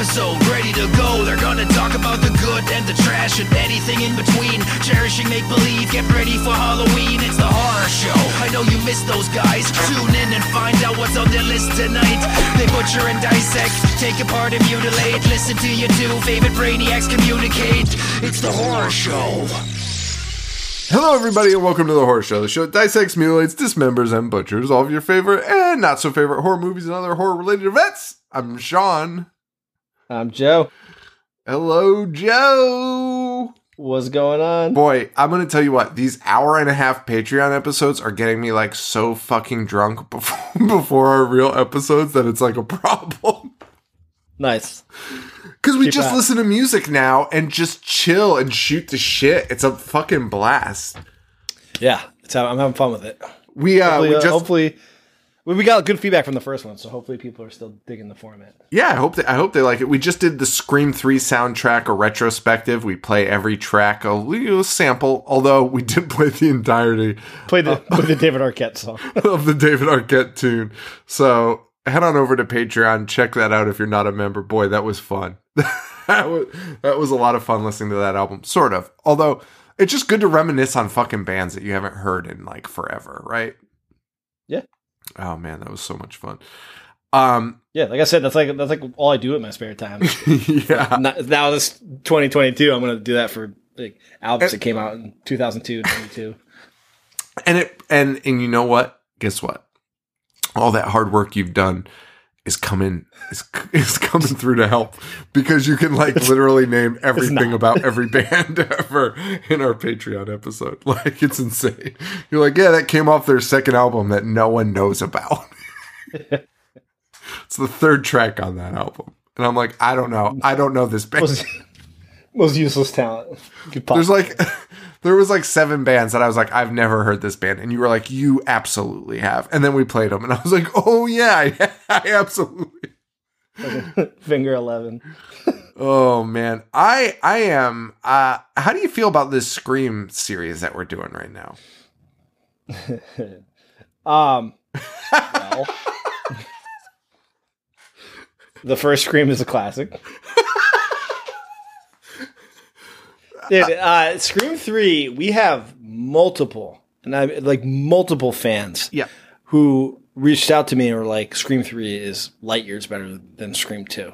episode ready to go. They're gonna talk about the good and the trash and anything in between. Cherishing make believe, get ready for Halloween. It's the horror show. I know you missed those guys. Tune in and find out what's on their list tonight. They butcher and dissect, take apart and mutilate. Listen to your two favorite brainiacs communicate. It's the horror show. Hello, everybody, and welcome to the Horror Show, the show that dissects, mutilates, dismembers, and butchers all of your favorite and not so favorite horror movies and other horror related events. I'm Sean. I'm Joe. Hello, Joe. What's going on? Boy, I'm gonna tell you what, these hour and a half Patreon episodes are getting me like so fucking drunk before, before our real episodes that it's like a problem. Nice. Because we Keep just that. listen to music now and just chill and shoot the shit. It's a fucking blast. Yeah, it's, I'm having fun with it. We uh, Hopefully, we uh, just hopefully we, we got good feedback from the first one, so hopefully people are still digging the format. Yeah, I hope they, I hope they like it. We just did the Scream Three soundtrack, a retrospective. We play every track, a little sample. Although we did play the entirety Play the play the David Arquette song. of the David Arquette tune. So head on over to Patreon, check that out if you're not a member. Boy, that was fun. that was that was a lot of fun listening to that album. Sort of. Although it's just good to reminisce on fucking bands that you haven't heard in like forever, right? Yeah. Oh man, that was so much fun. Um, Yeah, like I said, that's like that's like all I do in my spare time. yeah. Not- now this 2022, I'm gonna do that for like albums that came out in 2002, 22. and it and and you know what guess what all that hard work you've done is coming is, is coming through to help. Because you can like literally name everything about every band ever in our patreon episode. Like it's insane. You're like yeah that came off their second album that no one knows about. It's the third track on that album. And i'm like i don't know. I don't know this band. Most, most useless talent. there's like there was like seven bands that I was like I've never heard this band and you were like you absolutely have and then we played them and I was like oh yeah I, I absolutely finger 11. oh man I I am uh how do you feel about this Scream series that we're doing right now Um, well, the first Scream is a classic. Dude, uh, Scream Three, we have multiple, and I like multiple fans yeah who reached out to me and were like, "Scream Three is light years better than Scream 2.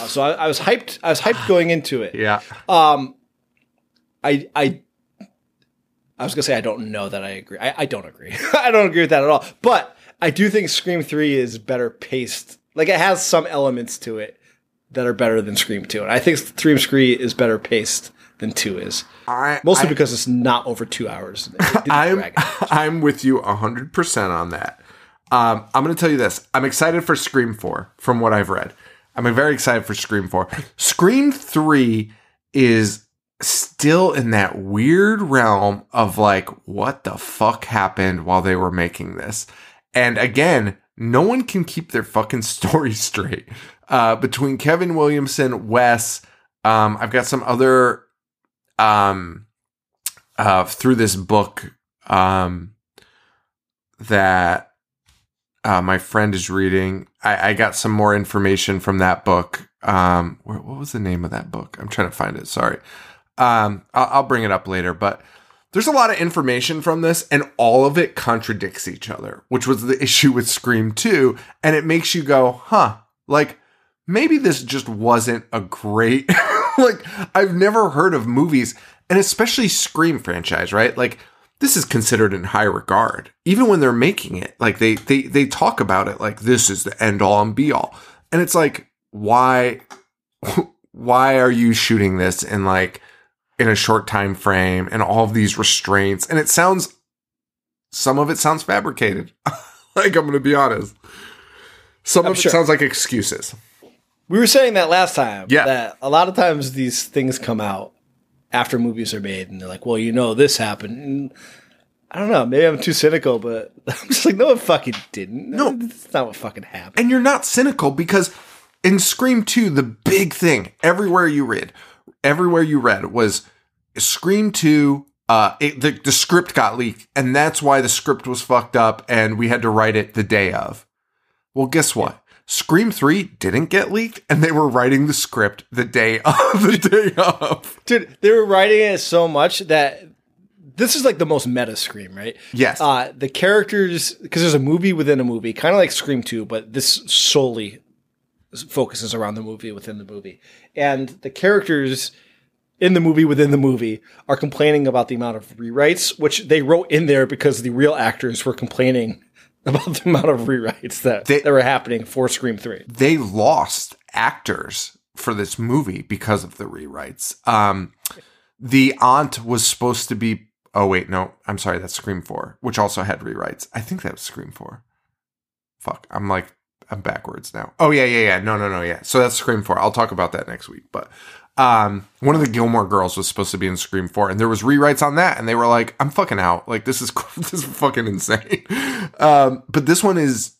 Uh, so I, I was hyped. I was hyped going into it. yeah Um, I I I was gonna say I don't know that I agree. I, I don't agree. I don't agree with that at all. But I do think Scream Three is better paced. Like it has some elements to it that are better than Scream Two, and I think Scream Three is better paced than Two is. I Mostly I- because it's not over two hours. I'm. I'm with you hundred percent on that. Um, I'm going to tell you this. I'm excited for Scream Four from what I've read. I'm very excited for Scream Four. Scream Three is still in that weird realm of like, what the fuck happened while they were making this? And again, no one can keep their fucking story straight. Uh, between Kevin Williamson, Wes, um, I've got some other um uh through this book um that uh my friend is reading. I i got some more information from that book. Um where, what was the name of that book? I'm trying to find it. Sorry. Um I'll, I'll bring it up later but there's a lot of information from this and all of it contradicts each other which was the issue with scream 2 and it makes you go huh like maybe this just wasn't a great like I've never heard of movies and especially Scream franchise, right? Like this is considered in high regard. Even when they're making it, like they they they talk about it like this is the end all and be all. And it's like why why are you shooting this in like in a short time frame and all of these restraints and it sounds some of it sounds fabricated. like I'm going to be honest. Some I'm of it sounds like excuses. We were saying that last time. Yeah. That a lot of times these things come out after movies are made, and they're like, "Well, you know, this happened." And I don't know. Maybe I'm too cynical, but I'm just like, no, it fucking didn't. No. that's not what fucking happened. and you're not cynical because in Scream 2, the big thing everywhere you read, everywhere you read was Scream 2. Uh, it, the, the script got leaked, and that's why the script was fucked up, and we had to write it the day of. Well, guess what? Scream 3 didn't get leaked and they were writing the script the day of the day of. Dude, they were writing it so much that this is like the most meta Scream, right? Yes. Uh, the characters, because there's a movie within a movie, kind of like Scream 2, but this solely focuses around the movie within the movie. And the characters in the movie within the movie are complaining about the amount of rewrites, which they wrote in there because the real actors were complaining about the amount of rewrites that, They- that were happening for Scream 3. They lost actors for this movie because of the rewrites. Um, the aunt was supposed to be. Oh wait, no, I'm sorry. That's Scream Four, which also had rewrites. I think that was Scream Four. Fuck, I'm like I'm backwards now. Oh yeah, yeah, yeah. No, no, no, yeah. So that's Scream Four. I'll talk about that next week. But um, one of the Gilmore Girls was supposed to be in Scream Four, and there was rewrites on that, and they were like, "I'm fucking out. Like this is this is fucking insane." Um, but this one is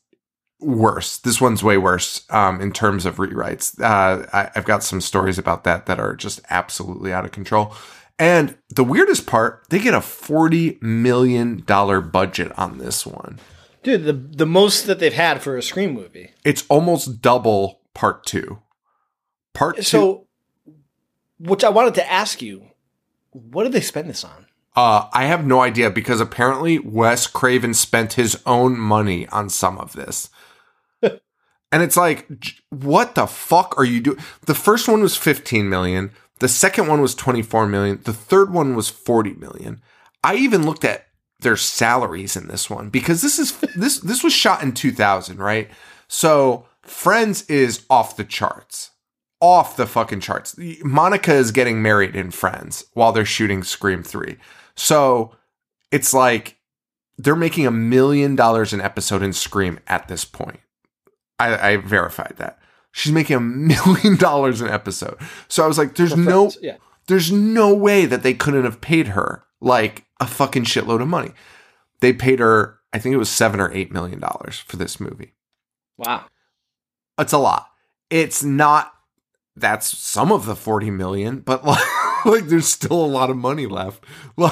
worse. This one's way worse um, in terms of rewrites. Uh, I, I've got some stories about that that are just absolutely out of control. And the weirdest part, they get a forty million dollar budget on this one. Dude, the, the most that they've had for a Scream movie. It's almost double part two. Part two. So, which I wanted to ask you, what did they spend this on? Uh, I have no idea because apparently Wes Craven spent his own money on some of this. and it's like, what the fuck are you doing? The first one was 15 million. The second one was 24 million. The third one was 40 million. I even looked at their salaries in this one because this is this this was shot in 2000, right? So Friends is off the charts. Off the fucking charts. Monica is getting married in Friends while they're shooting Scream 3. So it's like they're making a million dollars an episode in Scream at this point. I, I verified that. She's making a million dollars an episode. So I was like, there's no Friends, yeah. there's no way that they couldn't have paid her like a fucking shitload of money. They paid her, I think it was seven or eight million dollars for this movie. Wow. It's a lot. It's not that's some of the 40 million, but like, like there's still a lot of money left.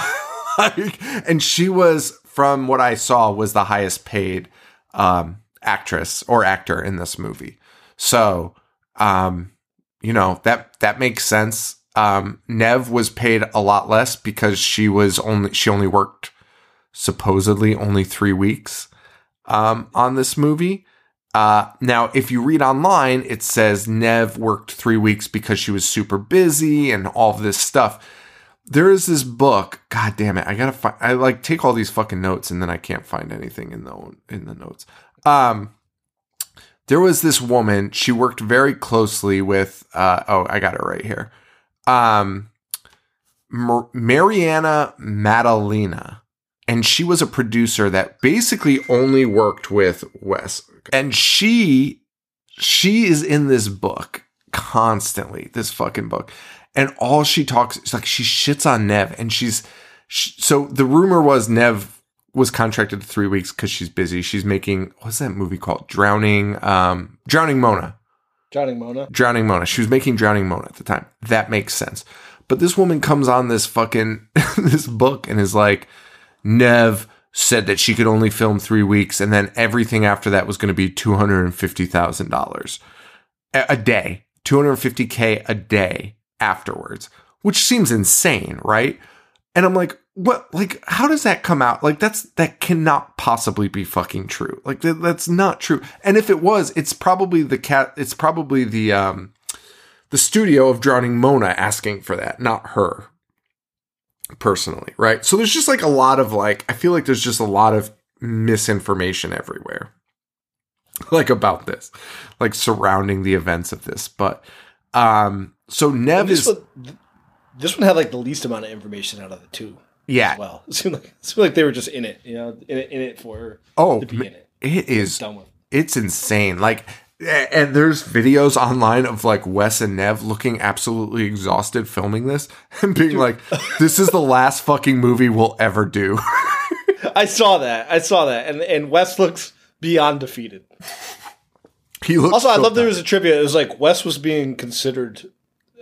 Like, and she was, from what I saw, was the highest paid um, actress or actor in this movie. So, um, you know that that makes sense. Um, Nev was paid a lot less because she was only she only worked supposedly only three weeks um, on this movie. Uh, now, if you read online, it says Nev worked three weeks because she was super busy and all this stuff. There is this book. God damn it! I gotta find. I like take all these fucking notes and then I can't find anything in the in the notes. Um, there was this woman. She worked very closely with. Uh, oh, I got it right here. Um, Mar- Marianne Maddalena and she was a producer that basically only worked with Wes. And she she is in this book constantly, this fucking book. And all she talks is like she shits on Nev and she's sh so the rumor was Nev was contracted to 3 weeks cuz she's busy. She's making what's that movie called? Drowning um Drowning Mona. Drowning Mona. Drowning Mona. She was making Drowning Mona at the time. That makes sense. But this woman comes on this fucking this book and is like, Nev said that she could only film three weeks, and then everything after that was going to be two hundred and fifty thousand dollars a day, two hundred and fifty k a day afterwards, which seems insane, right? And I'm like, what? Like, how does that come out? Like, that's that cannot possibly be fucking true. Like, that, that's not true. And if it was, it's probably the cat. It's probably the um the studio of Drowning Mona asking for that, not her personally, right? So there's just like a lot of like I feel like there's just a lot of misinformation everywhere. Like about this, like surrounding the events of this. But um so Nev This is one, this one had like the least amount of information out of the two. yeah. as Well, it seemed like it seemed like they were just in it, you know, in it, in it for Oh, to be in it. it is Done with. it's insane. Like, and there's videos online of like Wes and Nev looking absolutely exhausted filming this and being like, "This is the last fucking movie we'll ever do." I saw that. I saw that, and and Wes looks beyond defeated. he looks. Also, I so love there was a trivia. It was like Wes was being considered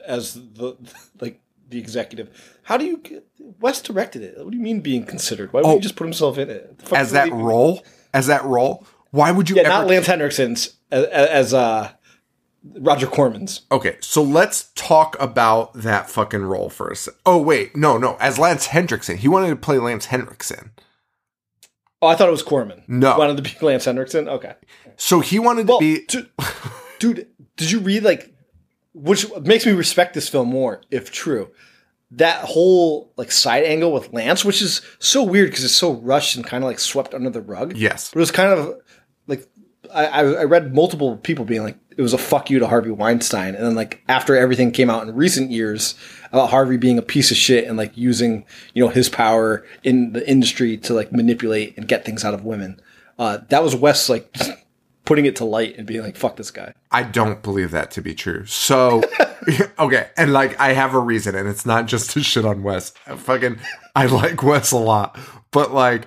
as the like the executive. How do you get Wes directed it? What do you mean being considered? Why would Oh. he just put himself in it? As that role. As that role. Why would you Yeah, ever? not Lance Henriksen's as, as uh, Roger Corman's. Okay, so let's talk about that fucking role for a sec. Oh wait, no, no. As Lance Henriksen, he wanted to play Lance Henriksen. Oh, I thought it was Corman. No. wanted to be Lance Henriksen. Okay, So he wanted well, to be. dude, dude, did you read like, which makes me respect this film more if true. That whole like side angle with Lance, which is so weird because it's so rushed and kind of like swept under the rug. Yes. But it was kind of I, I read multiple people being like it was a fuck you to Harvey Weinstein, and then like after everything came out in recent years about Harvey being a piece of shit and like using you know his power in the industry to like manipulate and get things out of women, uh, that was Wes like putting it to light and being like fuck this guy. I don't believe that to be true. So, okay, and like I have a reason, and it's not just to shit on Wes. I fucking, I like Wes a lot, but like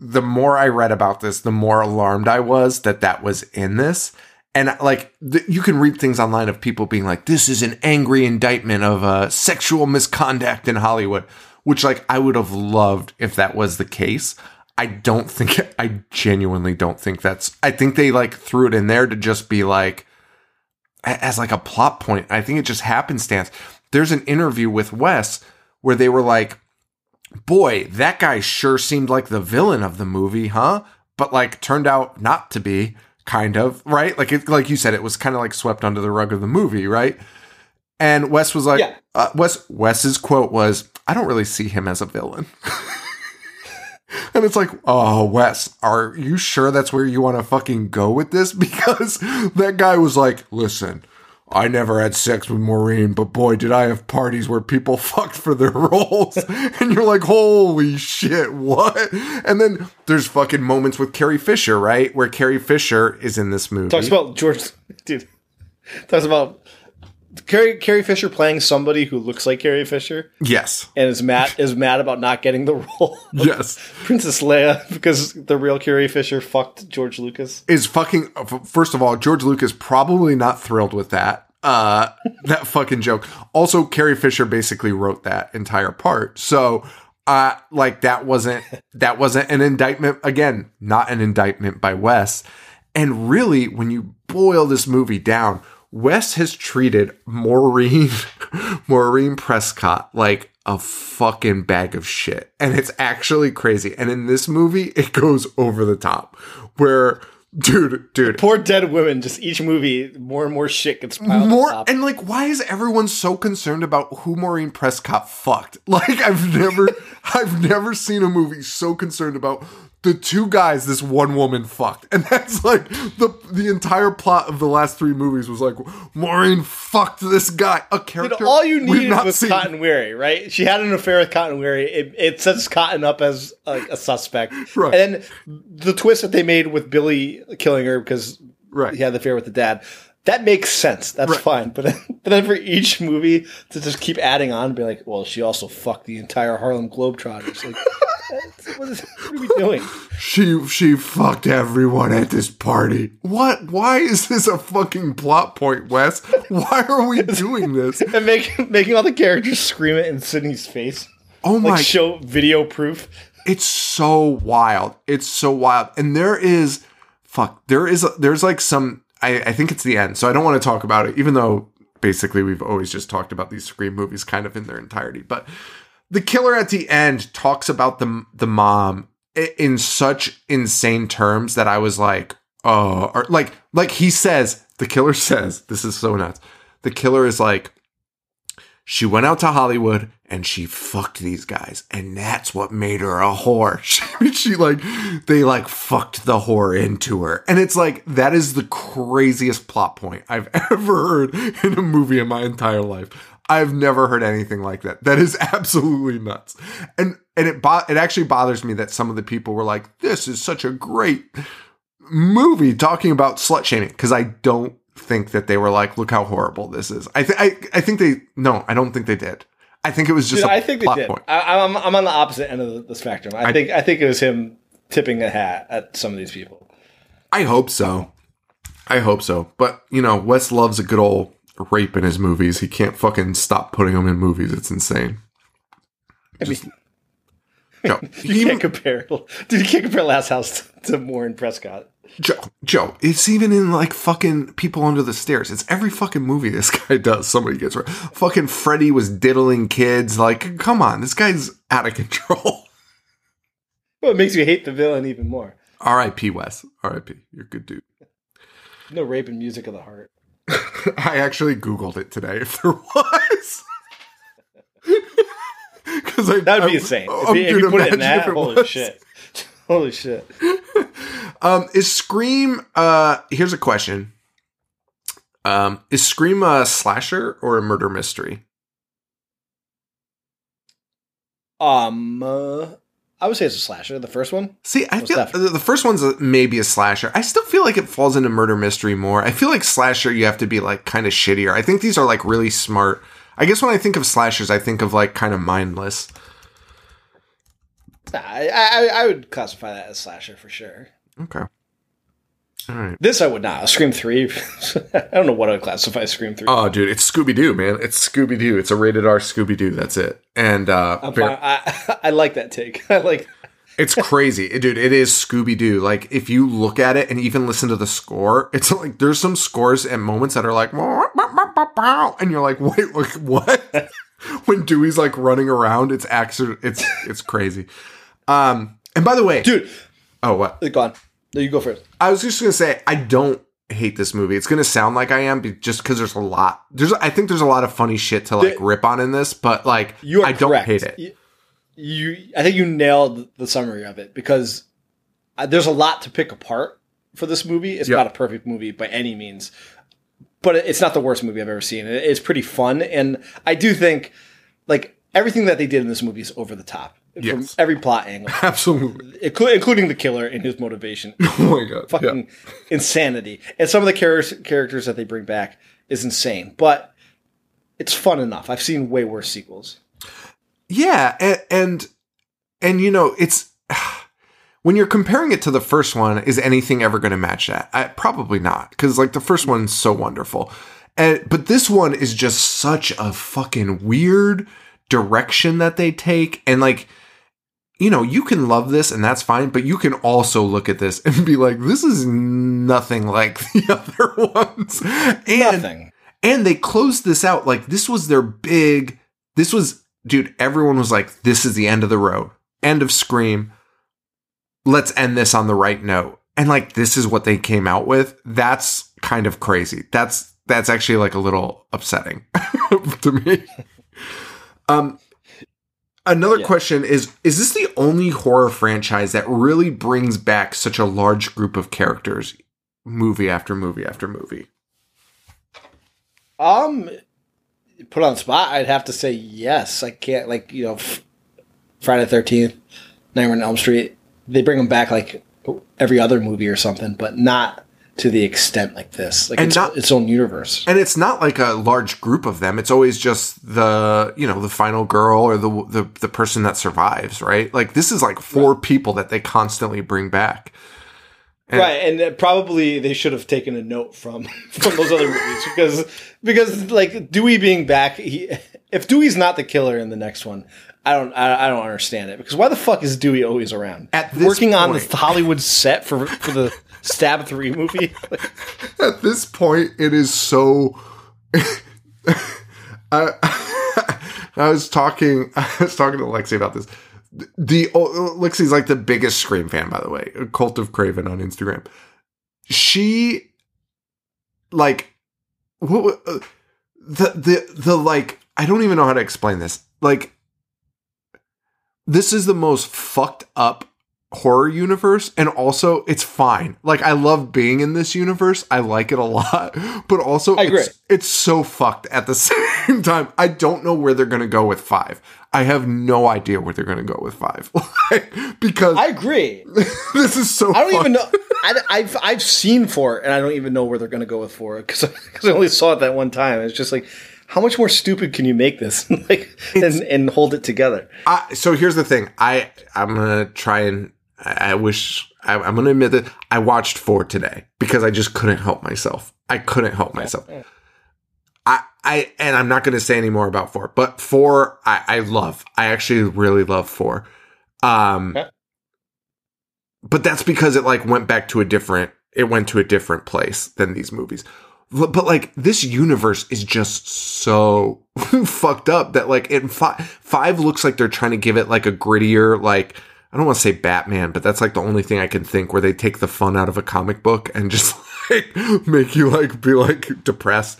the more I read about this, the more alarmed I was that that was in this. And like th- you can read things online of people being like, "This is an angry indictment of uh, sexual misconduct in Hollywood," which like I would have loved if that was the case. I don't think I genuinely don't think that's. I think they like threw it in there to just be like as like a plot point. I think it just happenstance. There's an interview with Wes where they were like, "Boy, that guy sure seemed like the villain of the movie, huh?" But like turned out not to be, kind of right. Like it, like you said, it was kind of like swept under the rug of the movie, right? And Wes was like, Yeah. uh, Wes Wes's quote was, "I don't really see him as a villain." And it's like, oh, Wes, are you sure that's where you want to fucking go with this? Because that guy was like, listen, I never had sex with Maureen, but boy, did I have parties where people fucked for their roles. and you're like, holy shit, what? And then there's fucking moments with Carrie Fisher, right? Where Carrie Fisher is in this movie. Talks about George, dude. Talks about Carrie Carrie Fisher playing somebody who looks like Carrie Fisher yes. and is mad is mad about not getting the role. Yes. Princess Leia because the real Carrie Fisher fucked George Lucas. is fucking first of all george lucas probably not thrilled with that uh that fucking joke also carrie fisher basically wrote that entire part so uh like that wasn't that wasn't an indictment again not an indictment by wes and really when you boil this movie down wes has treated maureen maureen prescott like a fucking bag of shit and it's actually crazy and in this movie it goes over the top where dude dude Poor dead women. Just each movie, more and more shit gets piled more on top. and like why is everyone so concerned about who Maureen Prescott fucked? Like I've never I've never seen a movie so concerned about the two guys this one woman fucked. And that's like the the entire plot of the last three movies was like Maureen fucked this guy. A character all you needed was seen. Cotton Weary, right? She had an affair with Cotton Weary. It, it sets Cotton up as like a suspect. Right. And then the twist that they made with Billy killing her because Right. he had the affair with the dad. That makes sense. That's Right. fine. But then, but then for each movie to just keep adding on, be like, well, she also fucked the entire Harlem Globetrotters. Like, what, is, what are we doing? She she fucked everyone at this party. What? Why is this a fucking plot point, Wes? Why are we doing this? And make, making all the characters scream it in Sydney's face. Oh my Like, show video proof. it's so wild. It's so wild. And there is fuck, there is there's like some I, I think it's the end. So I don't want to talk about it, even though basically we've always just talked about these Scream movies kind of in their entirety. But the killer at the end talks about the the mom in such insane terms that I was like, oh, or like like he says, the killer says, this is so nuts. The killer is like, she went out to Hollywood and she fucked these guys, and that's what made her a whore. She, she like they like fucked the whore into her, and it's like that is the craziest plot point I've ever heard in a movie in my entire life. I've never heard anything like that. That is absolutely nuts, and and it bo- it actually bothers me that some of the people were like, "This is such a great movie talking about slut shaming," because I don't think that they were like, "Look how horrible this is." I think I I think they no, I don't think they did. I think it was just Dude, a I think they did. point. I, I'm, I'm on the opposite end of the, spectrum. I, I- think I think it was him tipping a hat at some of these people. I hope so. I hope so. But you know, Wes loves a good old rape in his movies. He can't fucking stop putting them in movies. It's insane. I mean, No, you can't compare. Dude, you can't compare Last House to, to Maureen Prescott. Joe, Joe, it's even in like fucking People Under the Stairs. It's every fucking movie this guy does. Somebody gets right. Fucking Freddy was diddling kids. Like, come on, this guy's out of control. Well, it makes you hate the villain even more. R.I.P. Wes. R.I.P. You're a good dude. No rape and music of the heart. I actually Googled it today if there was. Because I That would be insane. I'm if you, if you put it in that, holy shit. Holy shit. Um, is Scream? Uh, here's a question. Um, is Scream a slasher or a murder mystery? Um, uh, I would say it's a slasher. The first one. See, I feel definitely. the first one's a, maybe a slasher. I still feel like it falls into murder mystery more. I feel like slasher, you have to be like kind of shittier. I think these are like really smart. I guess when I think of slashers, I think of like kind of mindless. Nah, I, I I would classify that as slasher for sure. Okay. All right. This I would not. Scream three. I don't know what I would classify Scream three. Oh, dude, it's Scooby Doo, man. It's Scooby Doo. It's a rated R Scooby Doo. That's it. And uh, I'm ver- fine. I, I like that take. I like. it's crazy, dude. It is Scooby Doo. Like if you look at it and even listen to the score, it's like there's some scores and moments that are like, and you're like, wait, like what? when Dewey's like running around, it's actually it's it's crazy. Um, and by the way, Dude, oh what? go on. No, you go first. I was just gonna say I don't hate this movie. It's gonna sound like I am, just because there's a lot. There's I think there's a lot of funny shit to like The- rip on in this, but like You are I don't correct. hate it. You, you, I think you nailed the summary of it because uh, there's a lot to pick apart for this movie. It's Yep. not a perfect movie by any means, but it's not the worst movie I've ever seen. It's pretty fun, and I do think like everything that they did in this movie is over the top from every plot angle, Absolutely. inclu- including the killer and his motivation. Oh my god. fucking insanity. And some of the char- characters that they bring back is insane, but it's fun enough. I've seen way worse sequels. Yeah, and, and and you know, it's when you're comparing it to the first one, is anything ever going to match that? I, probably not, because like the first one's so wonderful, and but this one is just such a fucking weird direction that they take, and like. You know, you can love this and that's fine, but you can also look at this and be like, this is nothing like the other ones. And Nothing. and they closed this out. Like this was their big this was dude everyone was like this is the end of the road. End of scream. Let's end this on the right note. And like this is what they came out with. That's kind of crazy. That's that's actually like a little upsetting to me um another Yeah. question is is this the only horror franchise that really brings back such a large group of characters movie after movie after movie Um, put on the spot, I'd have to say yes. I can't like you know, f- Friday the Thirteenth, Nightmare on Elm Street. They bring them back like every other movie or something, but not to the extent like this. Like And it's not- its own universe. and it's not like a large group of them. It's always just the you know the final girl or the the, the person that survives right? Like this is like four people that they constantly bring back. And- right, and uh, probably they should have taken a note from from those other movies because because like Dewey being back, he, if Dewey's not the killer in the next one, I don't I, I don't understand it. Because why the fuck is Dewey always around? At this working on the Hollywood set for for the Stab Three movie? At this point it is so I, I was talking I was talking to Lexi about this. The Lexi's like the biggest Scream fan by the way. Cult of Craven on Instagram. She like what uh, the the the like I don't even know how to explain this. Like this is the most fucked up horror universe and also it's fine like i love being in this universe i like it a lot but also I agree. it's, it's so fucked at the same time i don't know where they're gonna go with five i have no idea where they're gonna go with five Like, because I agree. this is so I don't even fucked. know. I, have I've seen four, and I don't even know where they're to go with four because I only saw it that one time. It's just like, how much more stupid can you make this, like, and, and hold it together? I, so here's the thing. I I'm gonna try and I, I wish I, I'm gonna admit that I watched four today because I just couldn't help myself. I couldn't help myself. I I and I'm not gonna say any more about four, but four I I love. I actually really love four. Um, Okay. but that's because it like went back to a different it went to a different place than these movies. But, but, like this universe is just so fucked up that like in five, five looks like they're trying to give it like a grittier, like I don't want to say Batman, but that's like the only thing I can think where they take the fun out of a comic book and just like make you like be like depressed.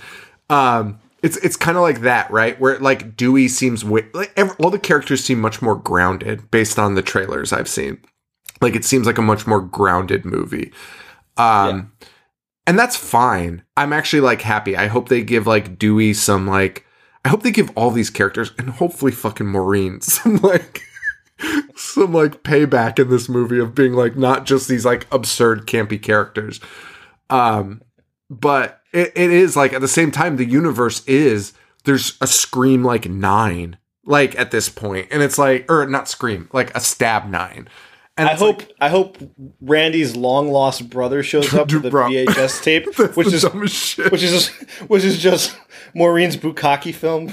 Um, it's it's kind of like that, right? Where like Dewey seems way, like every, all the characters seem much more grounded based on the trailers I've seen. Like it seems like a much more grounded movie. Um, yeah. and that's fine. I'm actually like happy. I hope they give like Dewey some like. I hope they give all these characters and hopefully fucking Maureen some like some like payback in this movie of being like not just these like absurd campy characters. Um, but it, it is like at the same time the universe is there's a scream like nine like at this point and it's like or not scream like a stab nine and I hope like, I hope Randy's long lost brother shows up with the VHS tape, which is which is just, which is just Maureen's Bukaki film.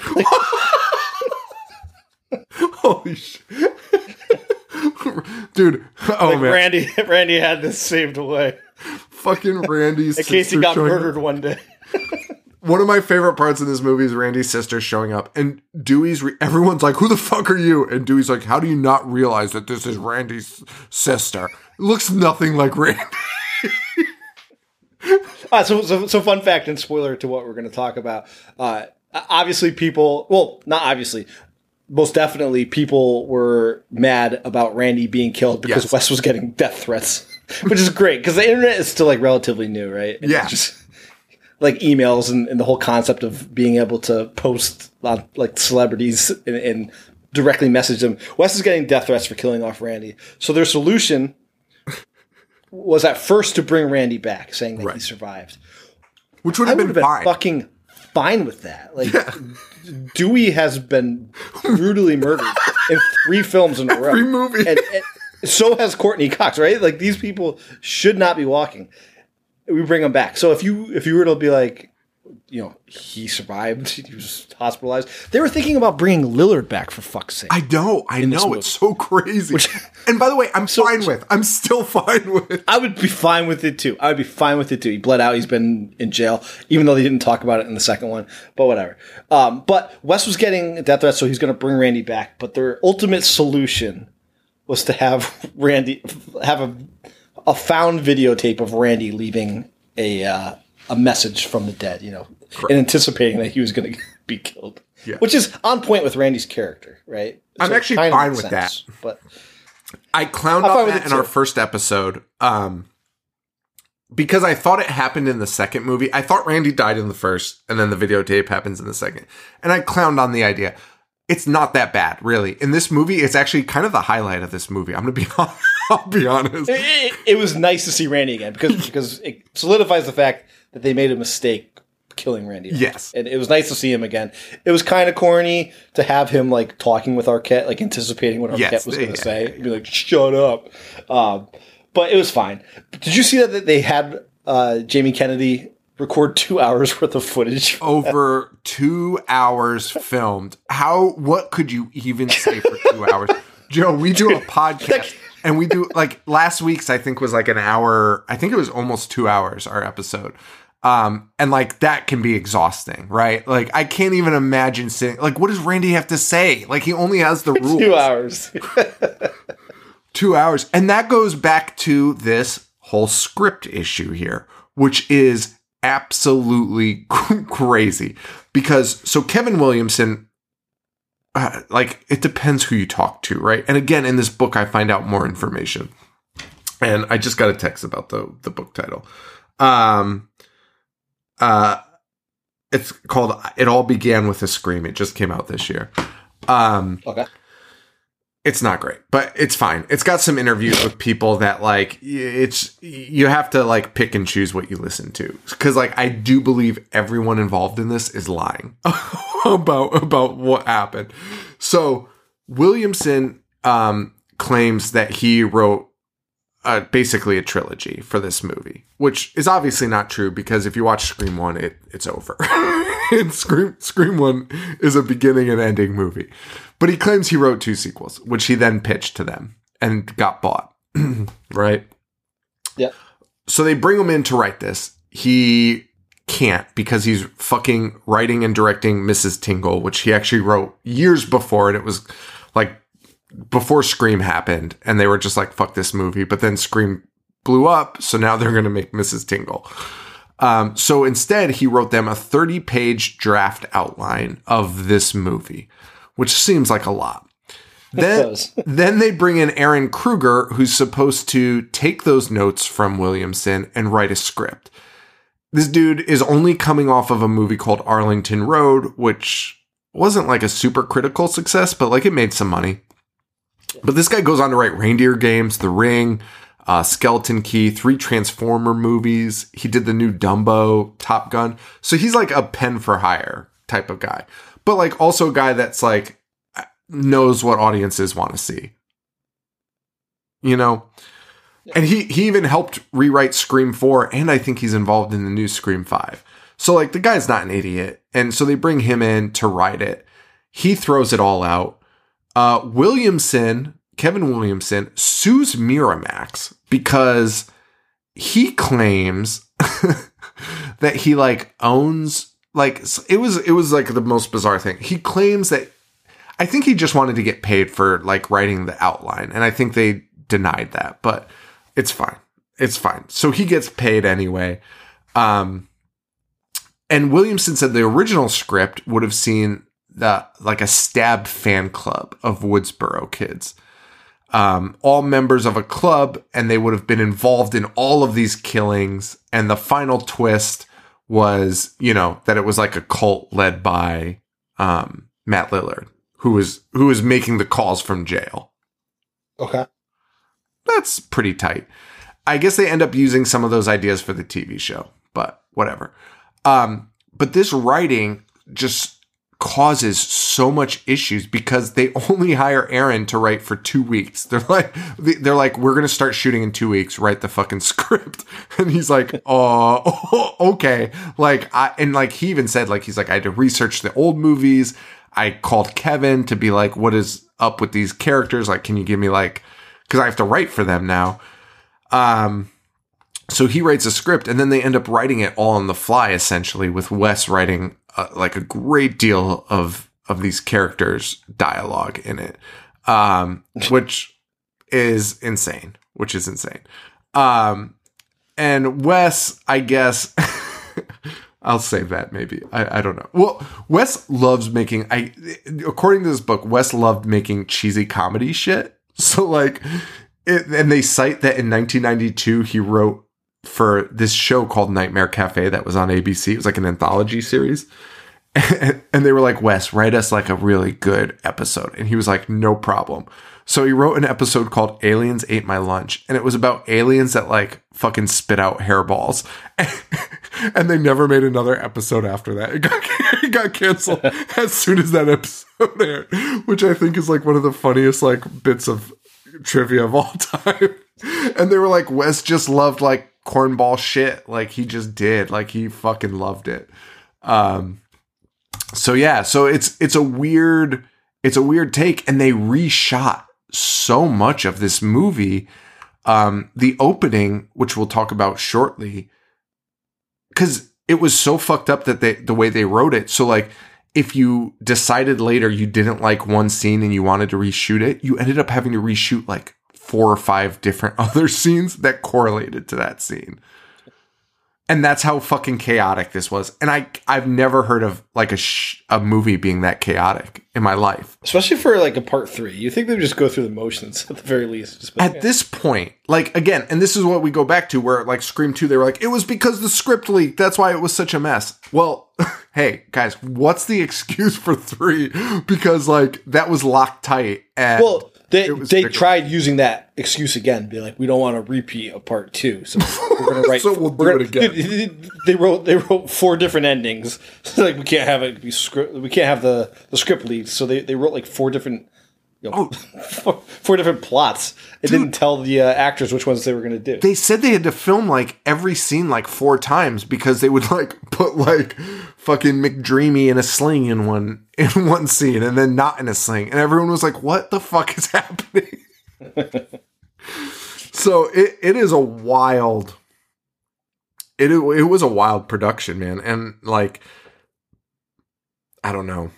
Holy shit, dude! Oh like man, Randy Randy had this saved away fucking Randy's in case he got murdered up. one day. One of my favorite parts in this movie is Randy's sister showing up, and Dewey's. Re- everyone's like, "Who the fuck are you?" And Dewey's like, "How do you not realize that this is Randy's sister? It looks nothing like Randy." uh, so, so, so, fun fact and spoiler to what we're going to talk about. Uh, obviously, people. Well, not obviously most definitely people were mad about Randy being killed because yes. Wes was getting death threats, which is great because the internet is still like relatively new, right? And yeah. Just like emails and, and, the whole concept of being able to post on like celebrities and, and directly message them. Wes is getting death threats for killing off Randy. So their solution was at first to bring Randy back, saying that right. he survived. Which would have been, been fine. fucking fine with that. Like yeah. Dewey has been brutally murdered in three films in a row. Every movie. And, and, so has Courteney Cox, right? Like these people should not be walking. We bring them back. So if you if you were to be like, you know, he survived. He was hospitalized. They were thinking about bringing Lillard back for fuck's sake. I know, I know, it's so crazy. Which, and by the way, I'm so, fine with. I'm still fine with. I would be fine with it too. I would be fine with it too. He bled out. He's been in jail, even though they didn't talk about it in the second one. But whatever. Um, but Wes was getting death threats, so he's going to bring Randy back. But their ultimate solution was to have Randy have a a found videotape of Randy leaving a uh, a message from the dead. You know, Correct. and anticipating that he was going to be killed. Yeah. Which is on point with Randy's character, right? I'm actually fine with sense, that. But I clowned on that in our first episode. Um, because I thought it happened in the second movie. I thought Randy died in the first, and then the videotape happens in the second. And I clowned on the idea. It's not that bad, really. In this movie, it's actually kind of the highlight of this movie. I'm gonna be I'll be honest. It, it, it was nice to see Randy again because because it solidifies the fact that they made a mistake killing Randy. Orton. Yes, and it was nice to see him again. It was kind of corny to have him like talking with Arquette, like anticipating what Arquette yes, was going to yeah, say, yeah, yeah. be like, "Shut up." Um, but it was fine. Did you see that they had uh, Jamie Kennedy record two hours worth of footage over two hours filmed? How? What could you even say for two hours? Joe, we do a podcast and we do like last week's I think was like an hour. I think it was almost two hours our episode. Um, and like that can be exhausting, right? Like I can't even imagine sitting. Like, what does Randy have to say? Like he only has the rules. two hours. two hours, and that goes back to this whole script issue here, which is absolutely crazy because so Kevin Williamson uh, like it depends who you talk to, right? And again, in this book, I find out more information. And I just got a text about the the book title. Um, uh, it's called "It All Began with a Scream." It just came out this year. Um, okay it's not great, but it's fine. It's got some interviews with people that like it's you have to like pick and choose what you listen to cuz like I do believe everyone involved in this is lying about about what happened. So, Williamson um claims that he wrote uh, basically a trilogy for this movie, which is obviously not true because if you watch Scream 1, it it's over. and Scream Scream 1 is a beginning and ending movie. But he claims he wrote two sequels, which he then pitched to them and got bought. right? Yeah. so they bring him in to write this. He can't because he's fucking writing and directing Mrs. Tingle, which he actually wrote years before, and it was before Scream happened, and they were just like, fuck this movie. But then Scream blew up, so now they're going to make Mrs. Tingle. Um, so instead, he wrote them a 30 page draft outline of this movie, which seems like a lot. Then, then they bring in Ehren Kruger, who's supposed to take those notes from Williamson and write a script. This dude is only coming off of a movie called Arlington Road, which wasn't like a super critical success, but like it made some money. But this guy goes on to write Reindeer Games, The Ring, uh, Skeleton Key, three Transformer movies. He did the new Dumbo, Top Gun. So he's like a pen for hire type of guy, but like also a guy that's like knows what audiences want to see. You know? And he, he even helped rewrite Scream 4, and I think he's involved in the new Scream 5. So, like, the guy's not an idiot. And so they bring him in to write it. He throws it all out. Uh, Williamson, Kevin Williamson, sues Miramax because he claims that he like owns like it was it was like the most bizarre thing. He claims that I think he just wanted to get paid for like writing the outline, and I think they denied that, but it's fine. It's fine. So he gets paid anyway. Um, and Williamson said the original script would have seen the like a stabbed fan club of Woodsboro kids, um, all members of a club, and they would have been involved in all of these killings. And the final twist was, you know, that it was like a cult led by um, Matt Lillard, who was who was making the calls from jail. Okay. That's pretty tight. I guess they end up using some of those ideas for the TV show, but whatever. Um, but this writing just causes so much issues because they only hire Ehren to write for two weeks. They're like, they're like, we're gonna start shooting in two weeks. Write the fucking script, and he's like, oh, okay. Like, I and like he even said, like, he's like, I had to research the old movies. I called Kevin to be like, what is up with these characters? Like, can you give me like, because I have to write for them now. Um, so he writes a script and then they end up writing it all on the fly essentially with wes writing uh, like a great deal of of these characters dialogue in it um which is insane which is insane um and wes i guess I'll save that maybe. I, I don't know. Well, Wes loves making I according to this book, Wes loved making cheesy comedy shit. So like it, and they cite that in 1992 he wrote for this show called Nightmare Cafe that was on ABC. It was like an anthology series. And, and they were like, Wes, write us like a really good episode. And he was like, no problem. So he wrote an episode called Aliens Ate My Lunch. And it was about aliens that like fucking spit out hairballs. and they never made another episode after that. It got, it got canceled as soon as that episode aired, which I think is like one of the funniest like bits of trivia of all time. And they were like, Wes just loved like cornball shit. Like he just did. Like he fucking loved it. Um so yeah, so it's it's a weird it's a weird take and they reshot so much of this movie. Um the opening, which we'll talk about shortly, cuz it was so fucked up that they the way they wrote it. So like if you decided later you didn't like one scene and you wanted to reshoot it, you ended up having to reshoot like four or five different other scenes that correlated to that scene. And that's how fucking chaotic this was. And I I've never heard of like a sh- a movie being that chaotic in my life. Especially for like a part three. You think they would just go through the motions at the very least. Just like, At this point, like again, and this is what we go back to where like Scream 2 they were like it was because the script leaked. That's why it was such a mess. Well, hey, guys, what's the excuse for 3 because like that was locked tight and well, they they tried using that excuse again, be like, we don't want to repeat a part two, so we're gonna write. So we'll do it gonna- They wrote they wrote four different endings. Like we can't have it be script. We can't have the the script lead. So they they wrote like four different. You know, four, four different plots. It didn't tell the uh, actors which ones they were going to do. they said they had to film like every scene like four times because they would like put like fucking McDreamy in a sling in one in one scene and then not in a sling and everyone was like what the fuck is happening so it, it is a wild it it was a wild production, man, and like I don't know.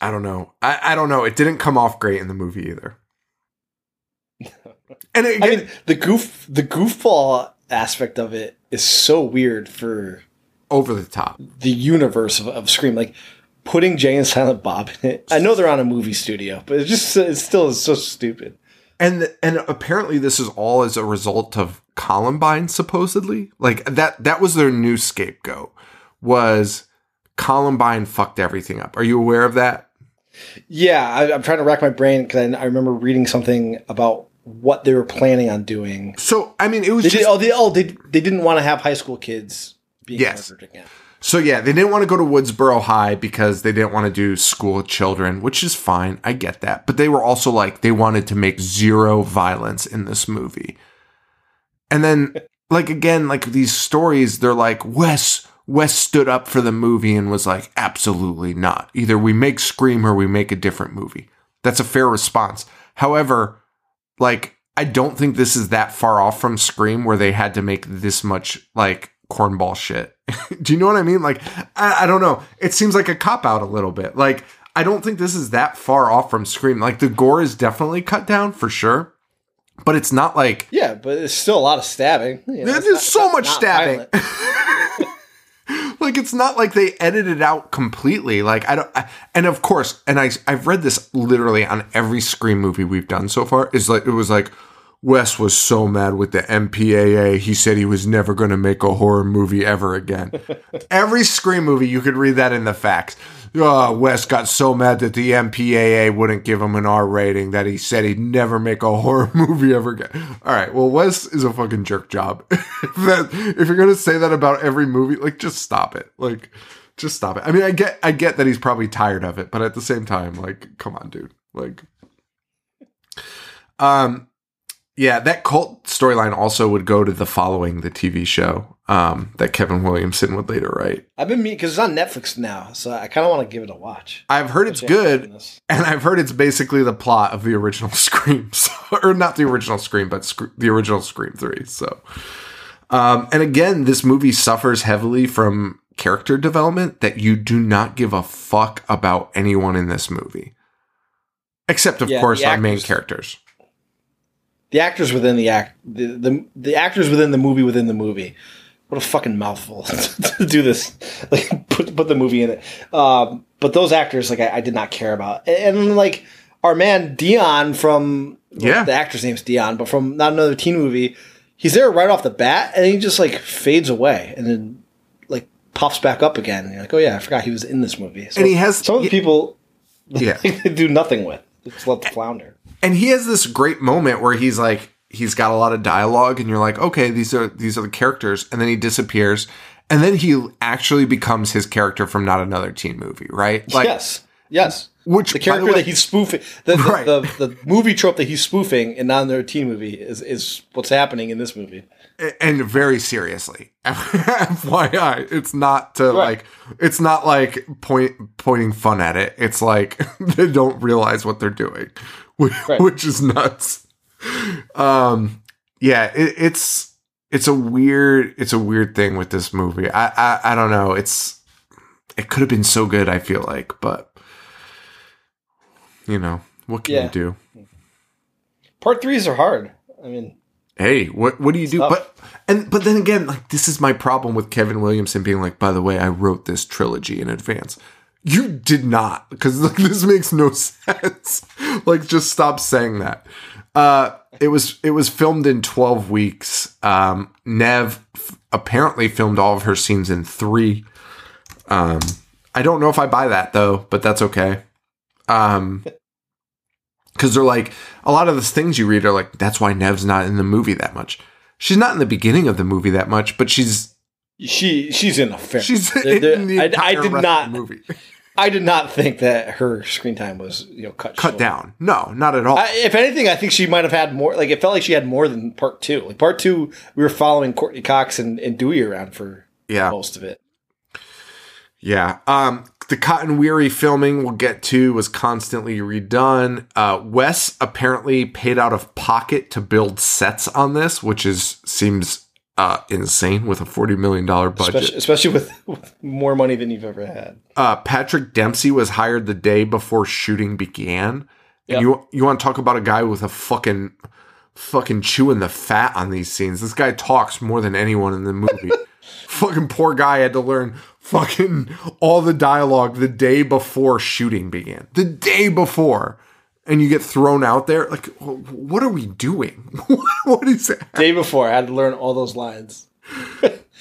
I don't know. I, I don't know. It didn't come off great in the movie either. And again, I mean, the goof, the goofball aspect of it is so weird for over the top. the universe of, of Scream. Like putting Jay and Silent Bob in it. I know they're on a movie studio, but it's just it still is so stupid. And and apparently this is all as a result of Columbine supposedly. Like that that was their new scapegoat was Columbine fucked everything up. Are you aware of that? Yeah, I, I'm trying to rack my brain because I, I remember reading something about what they were planning on doing. So I mean it was They just did, oh, they, oh, they they didn't want to have high school kids being Yes. murdered again. So yeah, they didn't want to go to Woodsboro High because they didn't want to do school children, which is fine. I get that. But they were also like they wanted to make zero violence in this movie. And then like again, like these stories, they're like Wes Wes stood up for the movie and was like, absolutely not. Either we make Scream or we make a different movie. That's a fair response. However, like I don't think this is that far off from Scream where they had to make this much like cornball shit. Do you know what I mean? Like I, I don't know. It seems like a cop out a little bit. Like I don't think this is that far off from Scream. Like the gore is definitely cut down for sure. But it's not like Yeah, but it's still a lot of stabbing. You know, there's not- so much stabbing. like it's not like they edited out completely. Like i don't I, and of course and i i've read this literally on every scream movie we've done so far. Is like it was like wes was so mad with the mpaa he said he was never going to make a horror movie ever again. Every scream movie you could read that in the facts oh, Wes got so mad that the MPAA wouldn't give him an R rating that he said he'd never make a horror movie ever again. All right, well, Wes is a fucking jerk job. if, that, if you're gonna say that about every movie, like, just stop it. Like, just stop it. I mean, I get, I get that he's probably tired of it, but at the same time, like, come on, dude. Like, um, yeah, that cult storyline also would go to the following the TV show um, that Kevin Williamson would later write. I've been because it's on Netflix now, so I kind of want to give it a watch. I've heard it's good, and I've heard it's basically the plot of the original Scream, so, or not the original Scream, but Sc- the original Scream Three. So, um, and again, this movie suffers heavily from character development that you do not give a fuck about anyone in this movie, except of Yeah, course our main characters. The actors within the act, the, the the actors within the movie within the movie. What a fucking mouthful to do this. Like put put the movie in it. Um, but those actors, like I, I did not care about, and, and, like our man Deon from Yeah. the actor's name's Deon, but from not another teen movie, he's there right off the bat, and he just like fades away, and then like pops back up again. And you're like, oh yeah, I forgot he was in this movie. So And he has- some of the people Yeah. do nothing with. Just let the flounder. And he has this great moment where he's like he's got a lot of dialogue and you're like okay these are these are the characters and then he disappears and then he actually becomes his character from not another teen movie right like yes, yes. which the character way- that he's spoofing, the, the, Right. the, the movie trope that he's spoofing in not another teen movie is, is what's happening in this movie. And very seriously. FYI it's not to like it's not like point pointing fun at it. It's like they don't realize what they're doing which, Right. which is nuts. Um yeah it, it's it's a weird it's a weird thing with this movie. I, I i don't know. It's it could have been so good i feel like but you know what can Yeah. you do? Part threes are hard. I mean, hey what what do you do? But and but then again like this is my problem with kevin williamson being like by the way i wrote this trilogy in advance. You did not because like this makes no sense. Like just stop saying that. Uh it was it was filmed in 12 weeks. Um Neve f- apparently filmed all of her scenes in three. Um i don't know if i buy that though but that's okay. Um because they're like a lot of the things you read are like that's why Neve's not in the movie that much. She's not in the beginning of the movie that much, but she's she she's in a fair. she's the- the- in the I, I did rest not. of the movie I did not think that her screen time was you know cut cut short. down. No, not at all. I, if anything, I think she might have had more. Like it felt like she had more than part two. Like part two, we were following Courteney Cox and, and Dewey around for yeah, most of it. yeah. Um, the Cotton Weary filming we'll get to was constantly redone. Uh, Wes apparently paid out of pocket to build sets on this, which is seems uh, insane with a forty million dollar budget. especially, especially with, with more money than you've ever had. uh, Patrick Dempsey was hired the day before shooting began. Yep. And you you want to talk about a guy with a fucking fucking chewing the fat on these scenes? This guy talks more than anyone in the movie. fucking poor guy had to learn fucking all the dialogue the day before shooting began. The day before. And you get thrown out there. Like, what are we doing? what is that? Day before, I had to learn all those lines.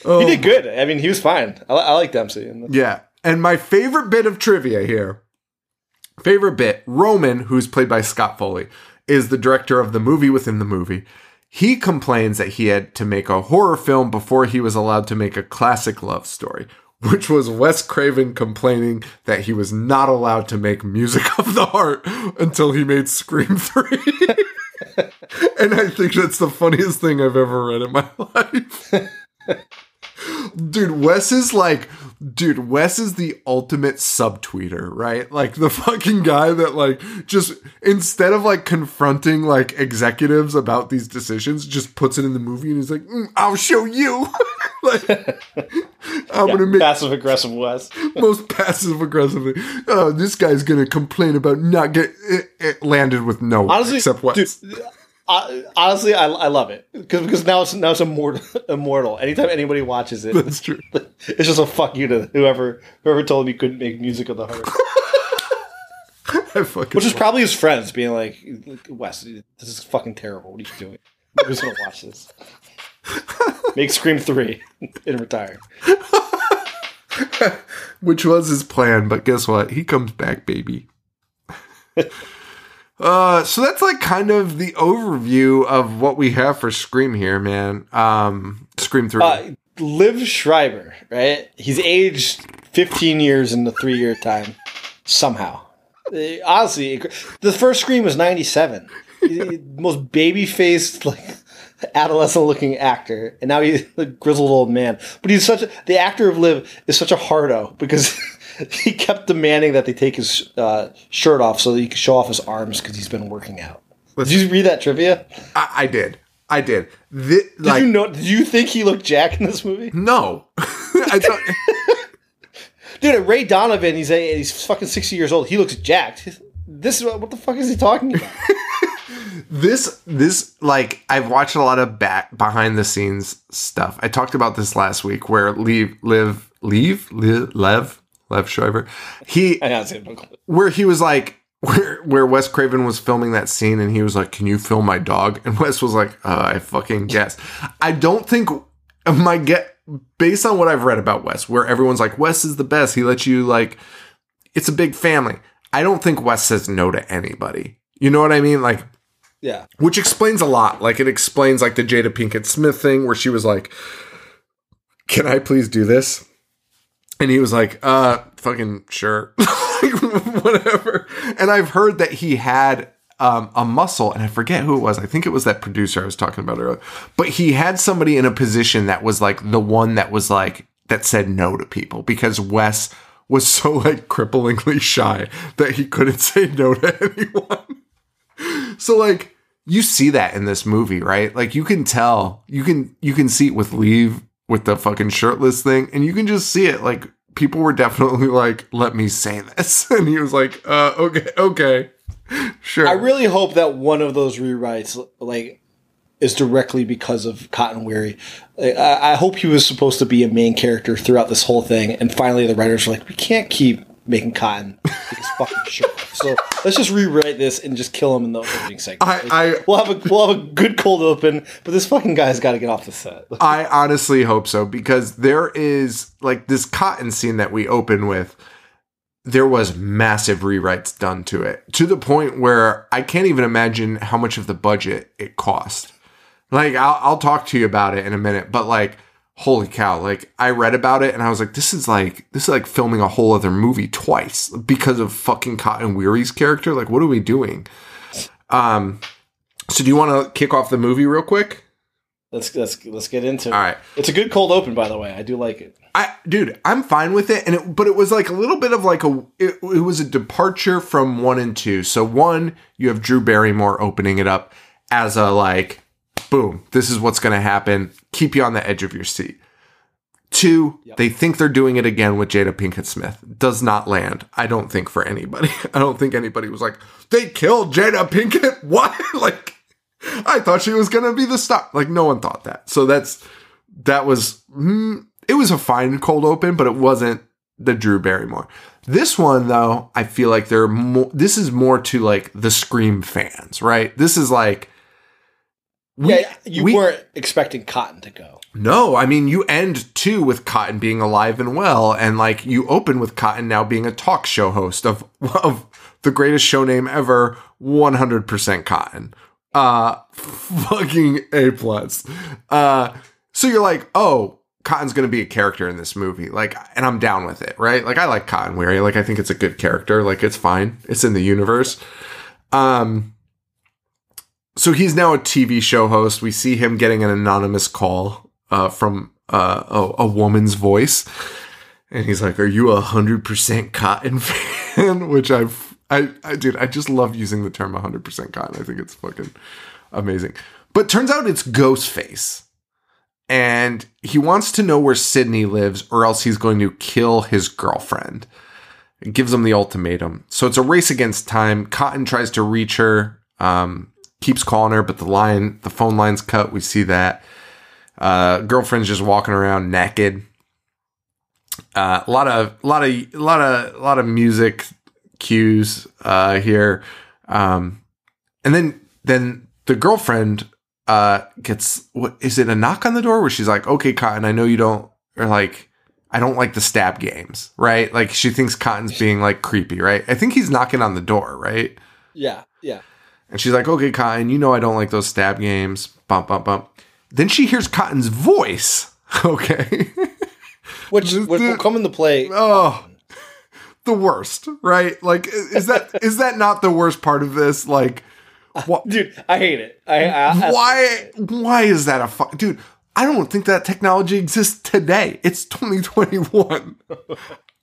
Oh he did oh good. I mean, he was fine. I, I like Dempsey. Yeah. And my favorite bit of trivia here, favorite bit, Roman, who's played by Scott Foley, is the director of the movie within the movie. He complains that he had to make a horror film before he was allowed to make a classic love story, which was Wes Craven complaining that he was not allowed to make music of the heart until he made Scream 3. and I think that's the funniest thing I've ever read in my life. Dude, Wes is like, dude, Wes is the ultimate subtweeter, right? Like the fucking guy that like just instead of like confronting like executives about these decisions, just puts it in the movie and he's like, "Mm, "I'll show you." like, I'm gonna make passive aggressive Wes. most passive aggressively. Oh, this guy's gonna complain about not get it, it landed with no Honestly, except Wes. dude, I, honestly, I, I love it because because now it's now it's immortal. immortal. Anytime anybody watches it, That's true. it's just a fuck you to whoever whoever told him he couldn't make music of the heart. Which is probably his friends being like, Wes, this is fucking terrible. What are you doing? Who's gonna watch this? Make Scream three and retire. which was his plan, but guess what? He comes back, baby. Uh, so that's like kind of the overview of what we have for Scream here, man. Um, Scream three. Uh, Liv Schreiber, right? He's aged 15 years in the three year time somehow. Uh, honestly, the first Scream was 97. He's most baby faced, like adolescent looking actor, and now he's a grizzled old man. But he's such a, the actor of Liv is such a hardo because he kept demanding that they take his uh, shirt off so that he could show off his arms because he's been working out. Did you read that trivia? I, I did. I did. Thi- like, you know? Did you think he looked Jack in this movie? no. I thought. Dude, Ray Donovan, he's a, he's fucking sixty years old. He looks jacked. This is what the fuck is he talking about? this this like I've watched a lot of back behind the scenes stuff. I talked about this last week where leave live leave Liv, Lev Lev Schreiber he I honestly have no clue. where he was like where where Wes Craven was filming that scene and he was like, "Can you film my dog?" And Wes was like, uh, "I fucking guess." I don't think my get based on what I've read about Wes, where everyone's like, "Wes is the best." He lets you like, it's a big family. I don't think Wes says no to anybody. You know what I mean? Like, Yeah, which explains a lot. Like it explains like the Jada Pinkett Smith thing where she was like, "Can I please do this?" And he was like, "Uh, fucking sure, whatever." And I've heard that he had um, a muscle, and I forget who it was. I think it was that producer I was talking about earlier. But he had somebody in a position that was like the one that was like that said no to people because Wes was so like cripplingly shy that he couldn't say no to anyone. So like you see that in this movie, right? Like you can tell, you can you can see it with Leave with the fucking shirtless thing, and you can just see it. Like people were definitely like, "Let me say this," and he was like, "Uh, okay, okay, sure." I really hope that one of those rewrites, like, is directly because of Cotton Weary. I, I hope he was supposed to be a main character throughout this whole thing, and finally the writers were like, we can't keep making Cotton take his fucking shirt off. So let's just rewrite this and just kill him in the opening segment. I, Like, I we'll have a we'll have a good cold open, but this fucking guy's got to get off the set. I honestly hope so because there is like this cotton scene that we open with. There was massive rewrites done to it to the point where I can't even imagine how much of the budget it cost. Like I'll, I'll talk to you about it in a minute, but like holy cow! Like I read about it and I was like, this is like this is like filming a whole other movie twice because of fucking Cotton Weary's character. Like what are we doing? Um, so do you want to kick off the movie real quick? Let's let's let's get into it. All right. It's a good cold open, by the way. I do like it. I, dude, I'm fine with it, and it, but it was like a little bit of like a, it, it was a departure from one and two. So one, you have Drew Barrymore opening it up as a like, boom, this is what's going to happen. Keep you on the edge of your seat. Two, they think they're doing it again with Jada Pinkett Smith. Does not land. I don't think for anybody. I don't think anybody was like, they killed Jada Pinkett. What? like, I thought she was gonna be the star. Like, no one thought that. So that's that was mm, it was a fine cold open, but it wasn't the Drew Barrymore. This one though, I feel like they're more. This is more to like the Scream fans, right? This is like. We- yeah, you we- weren't expecting Cotton to go. no, I mean you end too with Cotton being alive and well, and like you open with Cotton now being a talk show host of of the greatest show name ever, one hundred percent Cotton, uh, fucking a plus. Uh, so you're like, oh, Cotton's gonna be a character in this movie, like, and I'm down with it, right? Like I like Cotton Weary, like I think it's a good character, like it's fine, it's in the universe. Um, so he's now a TV show host. We see him getting an anonymous call uh, from uh, a, a woman's voice, and he's like, "Are you a hundred percent Cotton fan?" Which I've, I, I, dude, I just love using the term hundred percent Cotton. I think it's fucking amazing. But turns out it's Ghostface, and he wants to know where Sidney lives, or else he's going to kill his girlfriend. It gives him the ultimatum. So it's a race against time. Cotton tries to reach her, um, keeps calling her, but the line, the phone line's cut. We see that. Uh, girlfriend's just walking around naked. Uh, a lot of, a lot of, a lot of, a lot of music cues uh, here, um, and then then the girlfriend uh, gets what is it a knock on the door where she's like, "Okay, Cotton, I know you don't," or like, "I don't like the stab games," right? Like she thinks Cotton's being like creepy, right? I think he's knocking on the door, right? Yeah, yeah. And she's like, okay, Cotton, you know I don't like those stab games. Bump, bump, bump. Then she hears Cotton's voice. Okay. Which would will come into play. oh, the worst, right? Like, is that is that not the worst part of this? Like, what? Dude, I hate it. I, I Why? Why is that a fu- dude? I don't think that technology exists today. It's 2021.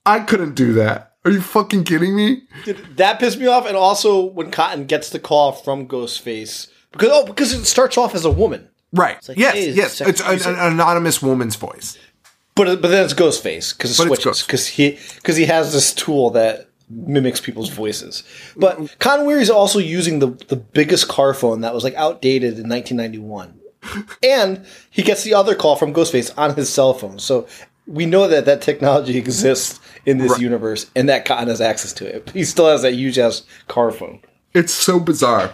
I couldn't do that. Are you fucking kidding me? Dude, that pissed me off. And also when Cotton gets the call from Ghostface because oh because it starts off as a woman, Right. like, yes. hey, yes. It's an, an anonymous woman's voice. but but then it's Ghostface because it But switches because he because he has this tool that mimics people's voices. But Cotton Weary is also using the the biggest car phone that was like outdated in 1991, and he gets the other call from Ghostface on his cell phone. So. We know that that technology exists in this universe, and that Cotton has access to it. He still has that huge ass car phone. It's so bizarre.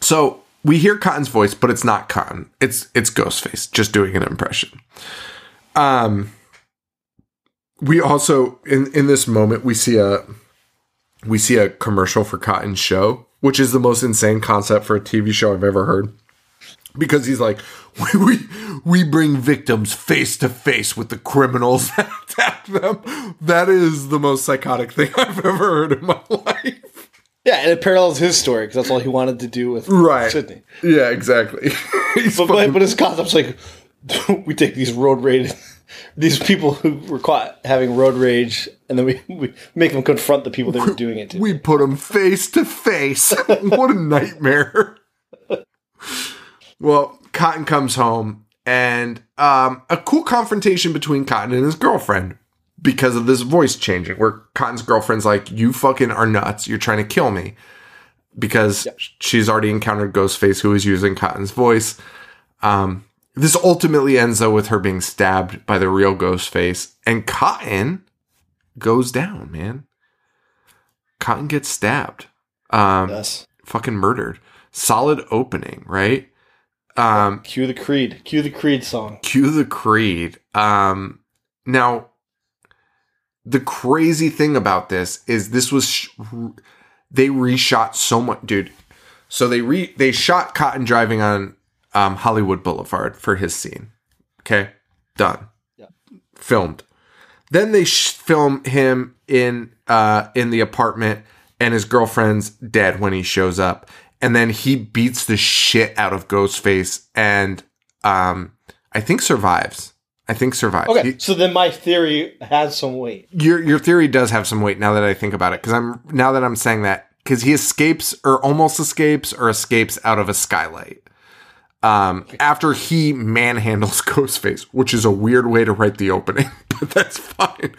So we hear Cotton's voice, but it's not Cotton. It's it's Ghostface just doing an impression. Um we also in in this moment we see a we see a commercial for Cotton's show, which is the most insane concept for a TV show I've ever heard. Because he's like, we we, we bring victims face to face with the criminals that attack them. That is the most psychotic thing I've ever heard in my life. Yeah, and it parallels his story because that's all he wanted to do with Right. Sidney. Yeah, exactly. But, but, but his concept's like we take these road rage, these people who were caught having road rage, and then we, we make them confront the people they were doing it to. we put them face to face. What a nightmare. well, Cotton comes home and um, a cool confrontation between Cotton and his girlfriend because of this voice changing, where Cotton's girlfriend's like, You fucking are nuts. You're trying to kill me. Because she's already encountered Ghostface, who is using Cotton's voice. Um, this ultimately ends, though, with her being stabbed by the real Ghostface. And Cotton goes down, man. Cotton gets stabbed. Um, yes. fucking murdered. Solid opening, right? Um, Cue the Creed. Cue the Creed song. cue the Creed. Um, now, the crazy thing about this is this was sh- they reshot so much, dude. So they re they shot Cotton driving on um, Hollywood Boulevard for his scene. Okay, done. Yeah. Filmed. Then they sh- film him in uh, in the apartment, and his girlfriend's dead when he shows up. And then he beats the shit out of Ghostface, and um, I think survives. I think survives. Okay, He- so then my theory has some weight. your your theory does have some weight now that I think about it because I'm now that I'm saying that because he escapes or almost escapes or escapes out of a skylight. Um, after he manhandles Ghostface, which is a weird way to write the opening, but that's fine.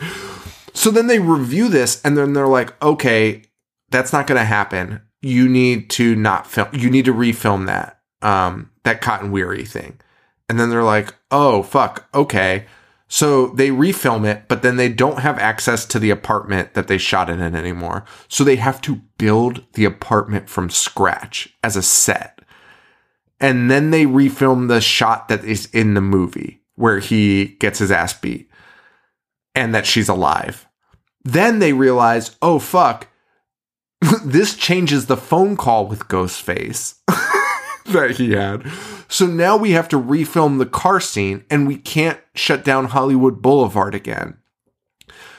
So then they review this and then they're like, okay, that's not going to happen. You need to not film, you need to refilm that, um, that cotton weary thing. And then they're like, oh, fuck, okay. So they refilm it, but then they don't have access to the apartment that they shot in it in anymore. So they have to build the apartment from scratch as a set. And then they refilm the shot that is in the movie where he gets his ass beat and that she's alive. Then they realize, oh fuck, this changes the phone call with Ghostface that he had. So now we have to refilm the car scene and we can't shut down Hollywood Boulevard again.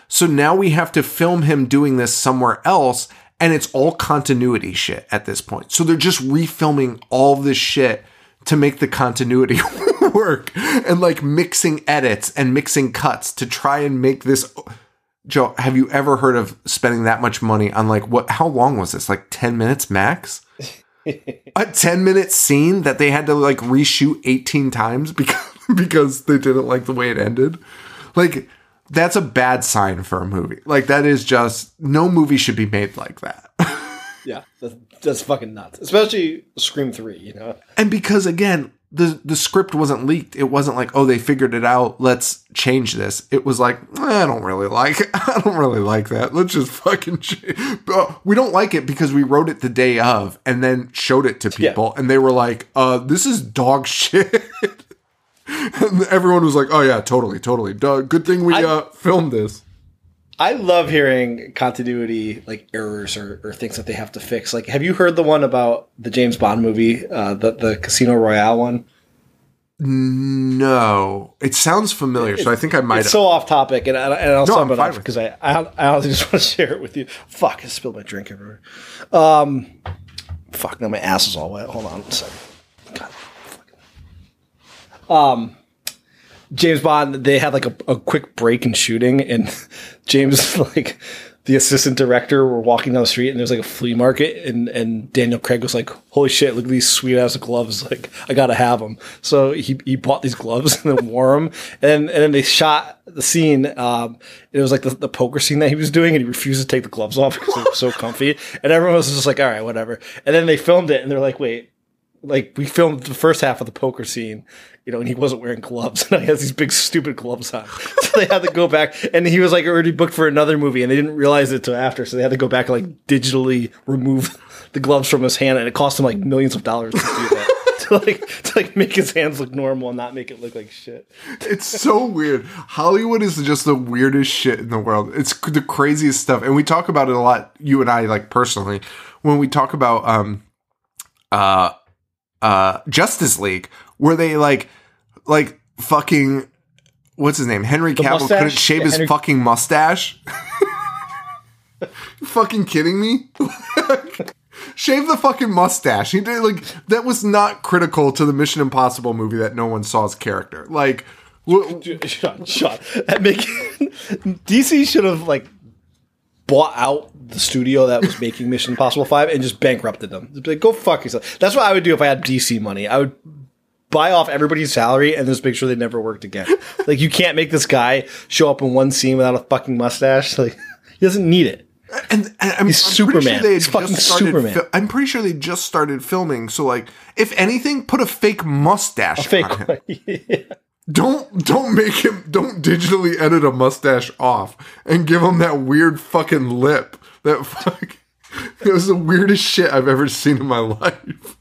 So now we have to film him doing this somewhere else and it's all continuity shit at this point. So they're just refilming all this shit to make the continuity work and like mixing edits and mixing cuts to try and make this Joe, have you ever heard of spending that much money on like what how long was this? Like 10 minutes max? a 10 minute scene that they had to like reshoot 18 times because because they didn't like the way it ended. Like that's a bad sign for a movie. Like that is just no movie should be made like that. yeah, that's, that's fucking nuts. Especially Scream 3, you know. And because again, the the script wasn't leaked. It wasn't like, oh, they figured it out. Let's change this. It was like, I don't really like it. I don't really like that. Let's just fucking. Change. We don't like it because we wrote it the day of and then showed it to people, yeah. and they were like, uh, "This is dog shit." and everyone was like, "Oh yeah, totally, totally. Duh, good thing we I, uh, filmed this." I love hearing continuity like errors or, or, things that they have to fix. Like, have you heard the one about the James Bond movie, uh, the the Casino Royale one? No, it sounds familiar, it, so I think I might. It's have. so off topic, and, I, and I'll no, sum it up because I, I I honestly just want to share it with you. Fuck, I spilled my drink everywhere. Um, fuck, now my ass is all wet. Hold on a second. God, um, James Bond, they had like a, a quick break in shooting, and James like the assistant director were walking down the street and there's like a flea market and, and Daniel Craig was like, holy shit, look at these sweet ass gloves. Like, I gotta have them. So he, he bought these gloves and then wore them. And, and then they shot the scene. Um, it was like the, the poker scene that he was doing and he refused to take the gloves off because they were so comfy. And everyone was just like, all right, whatever. And then they filmed it and they're like, wait, like we filmed the first half of the poker scene, you know, and he wasn't wearing gloves, and he has these big stupid gloves on. So they had to go back, and he was like already booked for another movie, and they didn't realize it till after, so they had to go back and like digitally remove the gloves from his hand, and it cost him like millions of dollars to do that. to like to like make his hands look normal and not make it look like shit. It's so weird. Hollywood is just the weirdest shit in the world. It's the craziest stuff, and we talk about it a lot. You and I, like personally, when we talk about um uh uh Justice League where they like like fucking what's his name? Henry the Cavill mustache? couldn't shave yeah, his Henry- fucking mustache. fucking kidding me? shave the fucking mustache. He did like that was not critical to the Mission Impossible movie that no one saw his character. Like shut shut. Making DC should have like bought out the studio that was making Mission Impossible 5 and just bankrupted them. Like, go fuck yourself. That's what I would do if I had DC money. I would buy off everybody's salary and just make sure they never worked again. like, you can't make this guy show up in one scene without a fucking mustache. Like, he doesn't need it. And, and I'm, He's I'm Superman. Sure He's fucking Superman. Fi- I'm pretty sure they just started filming. So, like, if anything, put a fake mustache a fake on him. yeah. Don't don't make him don't digitally edit a mustache off and give him that weird fucking lip. That fuck it was the weirdest shit I've ever seen in my life.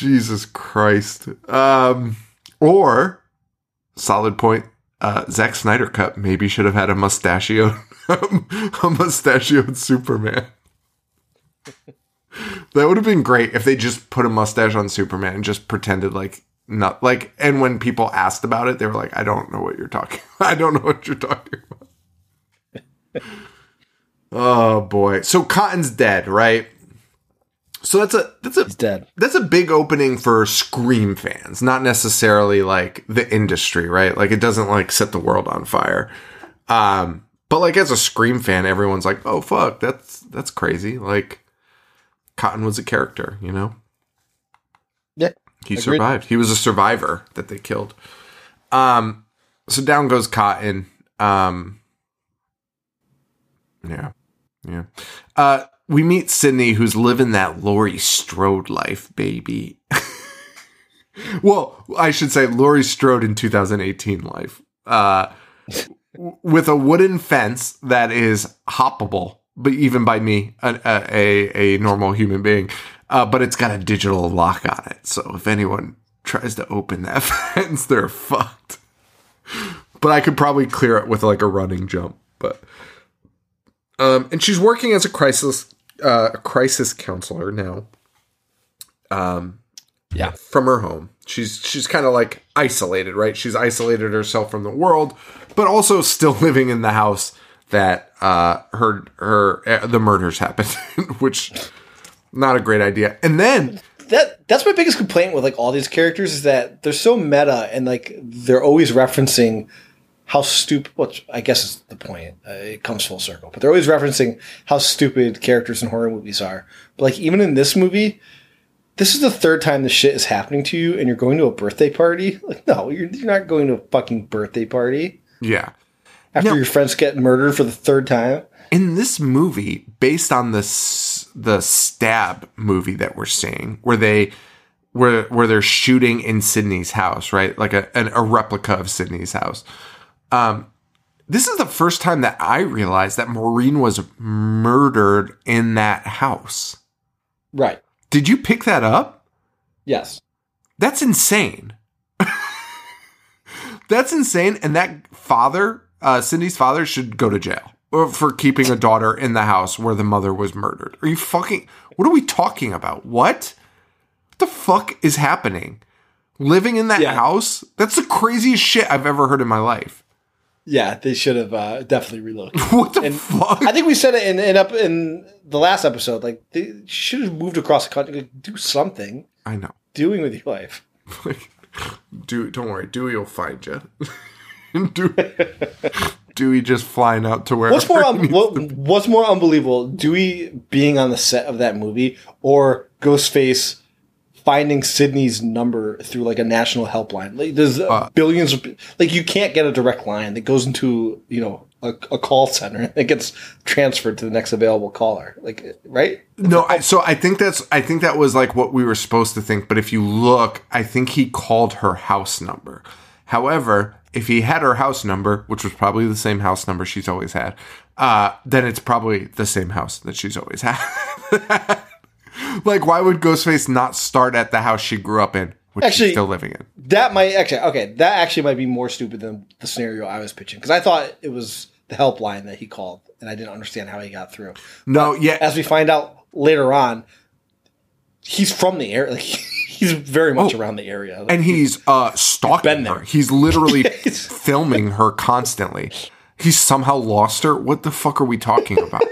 Jesus Christ. Um or solid point uh Zack Snyder cut maybe should have had a mustachio a mustachioed Superman. that would have been great if they just put a mustache on Superman and just pretended like not like and when people asked about it they were like i don't know what you're talking i don't know what you're talking about oh boy so cotton's dead right so that's a that's a He's dead. That's a big opening for Scream fans, not necessarily like the industry, right? Like it doesn't like set the world on fire. Um, but like as a Scream fan, everyone's like, "Oh fuck, that's that's crazy." Like Cotton was a character, you know. Yeah, He survived. He was a survivor that they killed. Um, so down goes Cotton. Um, yeah, yeah. Uh, we meet Sidney, who's living that Laurie Strode life, baby. well, I should say Laurie Strode in 2018 life. Uh, with a wooden fence that is hoppable, but even by me, a a, a normal human being. Uh, but it's got a digital lock on it, so if anyone tries to open that fence, they're fucked. But I could probably clear it with like a running jump. But um, and she's working as a crisis uh, a crisis counselor now. Um, Yeah. from her home. She's she's kind of like isolated, right? She's isolated herself from the world, but also still living in the house that uh, her her uh, the murders happened, which not a great idea. And then that that's my biggest complaint with like all these characters is that they're so meta and like they're always referencing how stupid. Which I guess is the point. Uh, it comes full circle, but they're always referencing how stupid characters in horror movies are. But like even in this movie, this is the third time this shit is happening to you, and you're going to a birthday party. Like no, you're, you're not going to a fucking birthday party yeah, after No. your friends get murdered for the third time. in this movie, based on this the stab movie that we're seeing, where they where where they're shooting in Sidney's house, right? Like a an, a replica of Sidney's house. Um, this is the first time that I realized that Maureen was murdered in that house. Right. Did you pick that up? Yes. That's insane. That's insane. And that father, uh, Cindy's father, should go to jail uh, for keeping a daughter in the house where the mother was murdered. Are you fucking? What are we talking about? What? What the fuck is happening? Living in that Yeah. house? That's the craziest shit I've ever heard in my life. Yeah, they should have uh, definitely relocated. What the And fuck? I think we said it in, in up in the last episode. Like they should have moved across the country. Like, do something. I know. Doing with your life. Do don't worry, Dewey will find you. Dewey, Dewey just flying out to where. What's more un- what, What's more unbelievable? Dewey being on the set of that movie, or Ghostface finding Sidney's number through like a national helpline? Like there's uh, billions of like you can't get a direct line that goes into you know a, a call center that gets transferred to the next available caller. Like right? No, I, so I think that's I think that was like what we were supposed to think. But if you look, I think he called her house number. However, if he had her house number, which was probably the same house number she's always had, uh, then it's probably the same house that she's always had. like, why would Ghostface not start at the house she grew up in, which Actually- she's still living in? That might actually okay. That actually might be more stupid than the scenario I was pitching because I thought it was the helpline that he called, and I didn't understand how he got through. No, yeah, As we find out later on, he's from the area. Like, he's very much around the area. Like, and he's uh stalking been her. He's literally He's- filming her constantly. He's somehow lost her. What the fuck are we talking about?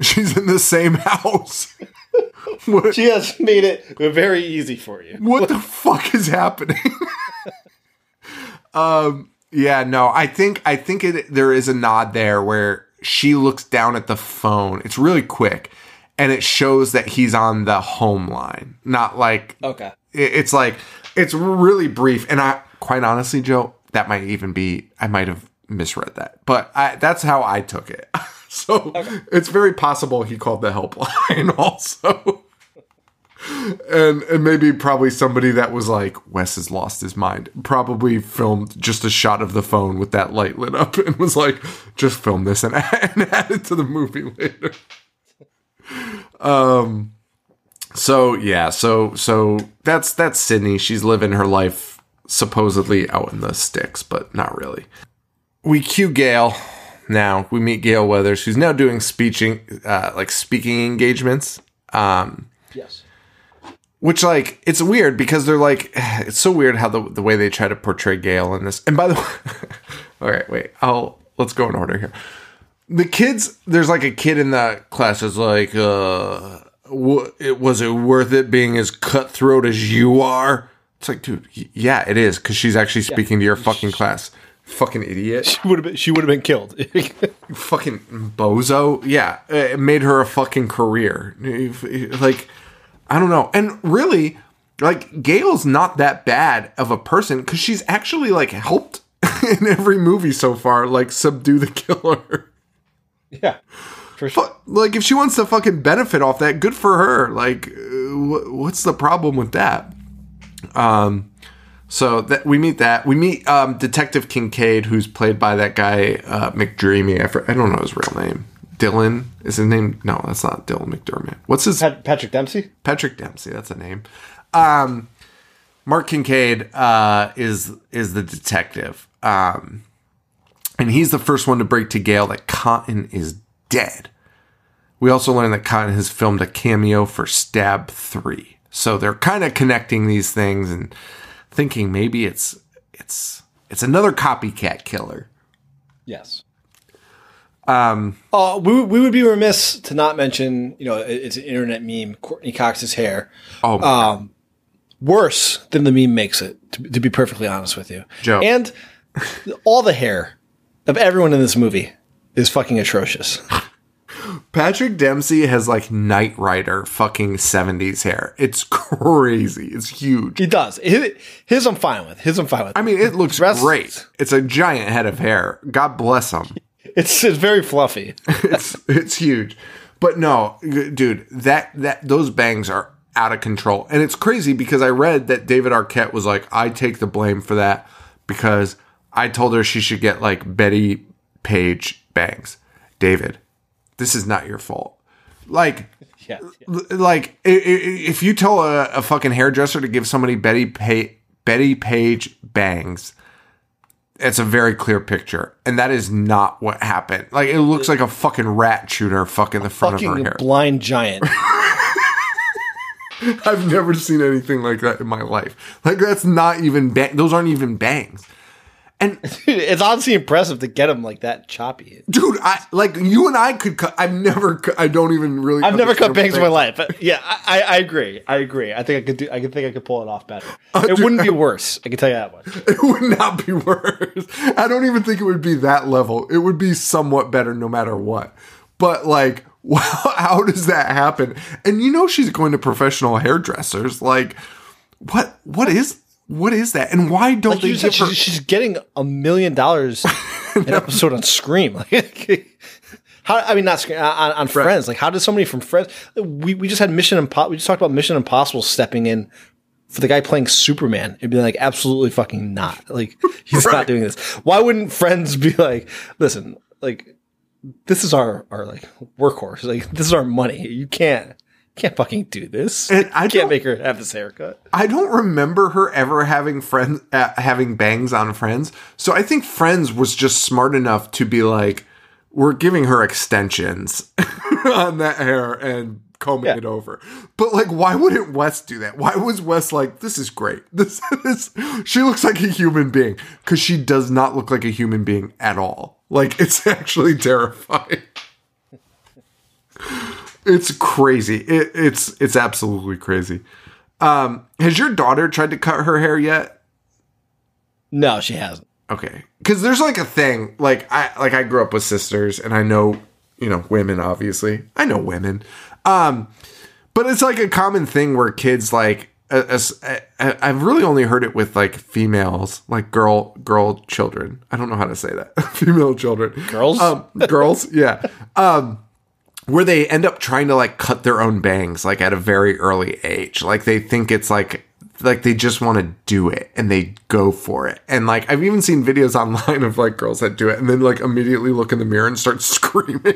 She's in the same house. What, she has made it very easy for you. what the fuck is happening? um yeah, no, I think I think it there is a nod there where she looks down at the phone. It's really quick and it shows that he's on the home line. Not like Okay. it- it's like it's really brief and i quite honestly joe that might even be i might have misread that but I, that's how i took it so it's very possible he called the helpline also. And and maybe probably somebody that was like wes has lost his mind. Probably filmed just a shot of the phone with that light lit up and was like just film this and, and add it to the movie later. Um so yeah, so so that's that's Sidney. She's living her life supposedly out in the sticks, but not really. We cue Gale now. We meet Gale Weathers, who's now doing speeching, uh, like speaking engagements. Um, Yes. which like it's weird because they're like it's so weird how the the way they try to portray Gale in this. And by the way, all right, wait, I'll let's go in order here. The kids, there's like a kid in the class that's like, uh, w- it was it worth it being as cutthroat as you are? It's like, dude, yeah, it is because she's actually speaking to your fucking class. Fucking idiot She would have been. She would have been killed. fucking bozo. Yeah, it made her a fucking career. Like, I don't know. And really, like Gale's not that bad of a person because she's actually like helped in every movie so far, like subdue the killer. Yeah, for sure. But, like if she wants to fucking benefit off that, good for her. Like, uh, wh- what's the problem with that? Um, so that we meet that we meet um, Detective Kincaid, who's played by that guy uh, McDreamy. I, I don't know his real name. Dylan is his name. No, that's not Dylan McDermott. What's his Pat- Patrick Dempsey. Patrick Dempsey? That's a name. Um, Mark Kincaid uh, is is the detective, um, and he's the first one to break to Gale that Cotton is dead. We also learned that Cotton has filmed a cameo for Stab Three, so they're kind of connecting these things and thinking maybe it's it's it's another copycat killer. Yes. Um. Uh, we we would be remiss to not mention. You know, it's an internet meme. Courteney Cox's hair. Oh, Um, worse than the meme makes it. To, to be perfectly honest with you, Joe. And all the hair of everyone in this movie is fucking atrocious. Patrick Dempsey has like Knight Rider fucking 70s hair. It's crazy. It's huge. He does. His, his I'm fine with. His I'm fine with. I mean, it looks Rest- great. It's a giant head of hair. God bless him. It's it's very fluffy. It's it's huge. But no, dude, that that those bangs are out of control. And it's crazy because I read that David Arquette was like, I take the blame for that because I told her she should get like Bettie Page bangs. David, this is not your fault. Like Yeah. L- like i- i- if you tell a, a fucking hairdresser to give somebody Betty pa- Bettie Page bangs, it's a very clear picture, and that is not what happened. Like it looks like a fucking rat shooter fucking the front of her hair. blind giant. I've never seen anything like that in my life. Like that's not even bang- those aren't even bangs. And it's honestly impressive to get him like that choppy. dude, I like you and I could cut. I've never. cu- I don't even really. I've never cut bangs in my life. But yeah, I, I I agree. I agree. I think I could do. I could think I could pull it off better. Oh, it wouldn't be worse. I can tell you that much. It would not be worse. I don't even think it would be that level. It would be somewhat better no matter what. But like, wow, how does that happen? And you know she's going to professional hairdressers. Like, what? What is? What is that? And why don't Like they give her? she's, she's getting a million dollars an episode on Scream. Like, how? I mean, not Scream on, on Friends. Like, how does somebody from Friends? We we just had Mission Impossible. We just talked about Mission Impossible stepping in for the guy playing Superman. It'd be like absolutely fucking not. Like he's not doing this. Why wouldn't Friends be like, listen, like this is our our like workhorse. Like this is our money. You can't. Can't fucking do this. And I can't make her have this haircut. I don't remember her ever having friends uh, having bangs on Friends. So I think Friends was just smart enough to be like, we're giving her extensions on that hair and combing Yeah. it over. But like, why wouldn't Wes do that? Why was Wes like, this is great. This is she looks like a human being because she does not look like a human being at all. Like it's actually terrifying. It's crazy. It, it's it's absolutely crazy. Um, has your daughter tried to cut her hair yet? No, she hasn't. Okay, because there's like a thing. Like I like I grew up with sisters, and I know you know women. Obviously, I know women. Um, but it's like a common thing where kids like. as- I- I- I've really only heard it with like females, like girl girl children. I don't know how to say that. Female children, Girls? um, girls, yeah. Um, where they end up trying to like cut their own bangs like at a very early age. Like they think it's like like they just want to do it and they go for it. And like I've even seen videos online of like girls that do it and then like immediately look in the mirror and start screaming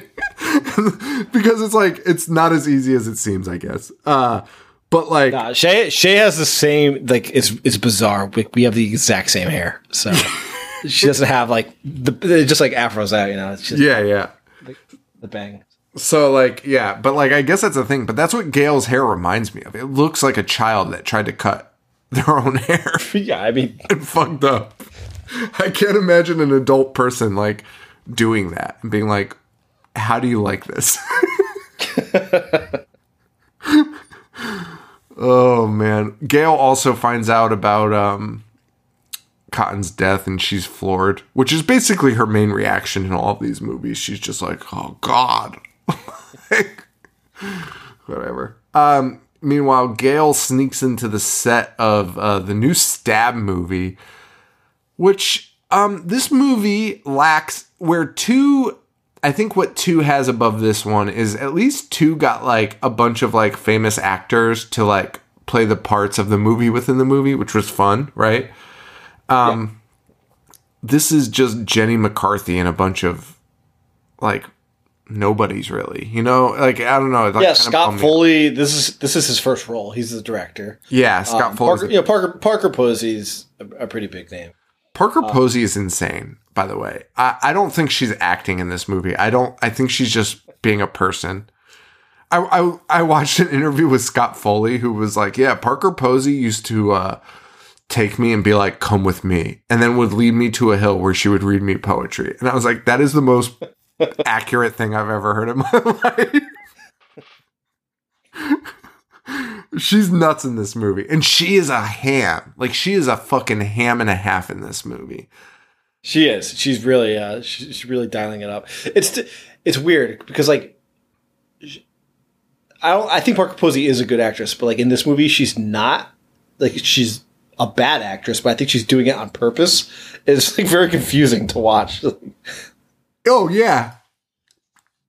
because it's like it's not as easy as it seems, I guess. Uh but like Uh, Shay Shay has the same like it's it's bizarre. We, we have the exact same hair, so she doesn't have like the just like afros out. You know, it's just yeah, yeah. the bang. So like yeah, but like I guess that's the thing. But that's what Gale's hair reminds me of. It looks like a child that tried to cut their own hair Yeah, I mean, and fucked up. I can't imagine an adult person like doing that and being like, "How do you like this?" oh man, Gale also finds out about um Cotton's death and she's floored, which is basically her main reaction in all of these movies. She's just like, "Oh God." Like, whatever. Um, meanwhile, Gale sneaks into the set of uh, the new Stab movie, which um, this movie lacks where two. I think what two has above this one is at least two got like a bunch of like famous actors to like play the parts of the movie within the movie, which was fun, right? Um, this is just Jenny McCarthy and a bunch of like nobodies really. You know, like I don't know. Like, yeah, Scott. Foley. This is this is his first role. He's the director. Yeah, Scott Um, Foley. Parker, you know, Parker Parker Posey's a, a pretty big name. Parker Posey is insane, by the way. I, I don't think she's acting in this movie. I don't I think she's just being a person. I, I I watched an interview with Scott Foley who was like, Yeah, Parker Posey used to uh take me and be like, come with me, and then would lead me to a hill where she would read me poetry. And I was like, that is the most accurate thing I've ever heard in my life. She's nuts in this movie. And she is a ham. Like she is a fucking ham and a half in this movie. She is. She's really uh she's really dialing it up. It's it's weird because like I don't I think Parker Posey is a good actress, but like in this movie she's not like she's a bad actress, but I think she's doing it on purpose. It's like very confusing to watch. Oh yeah.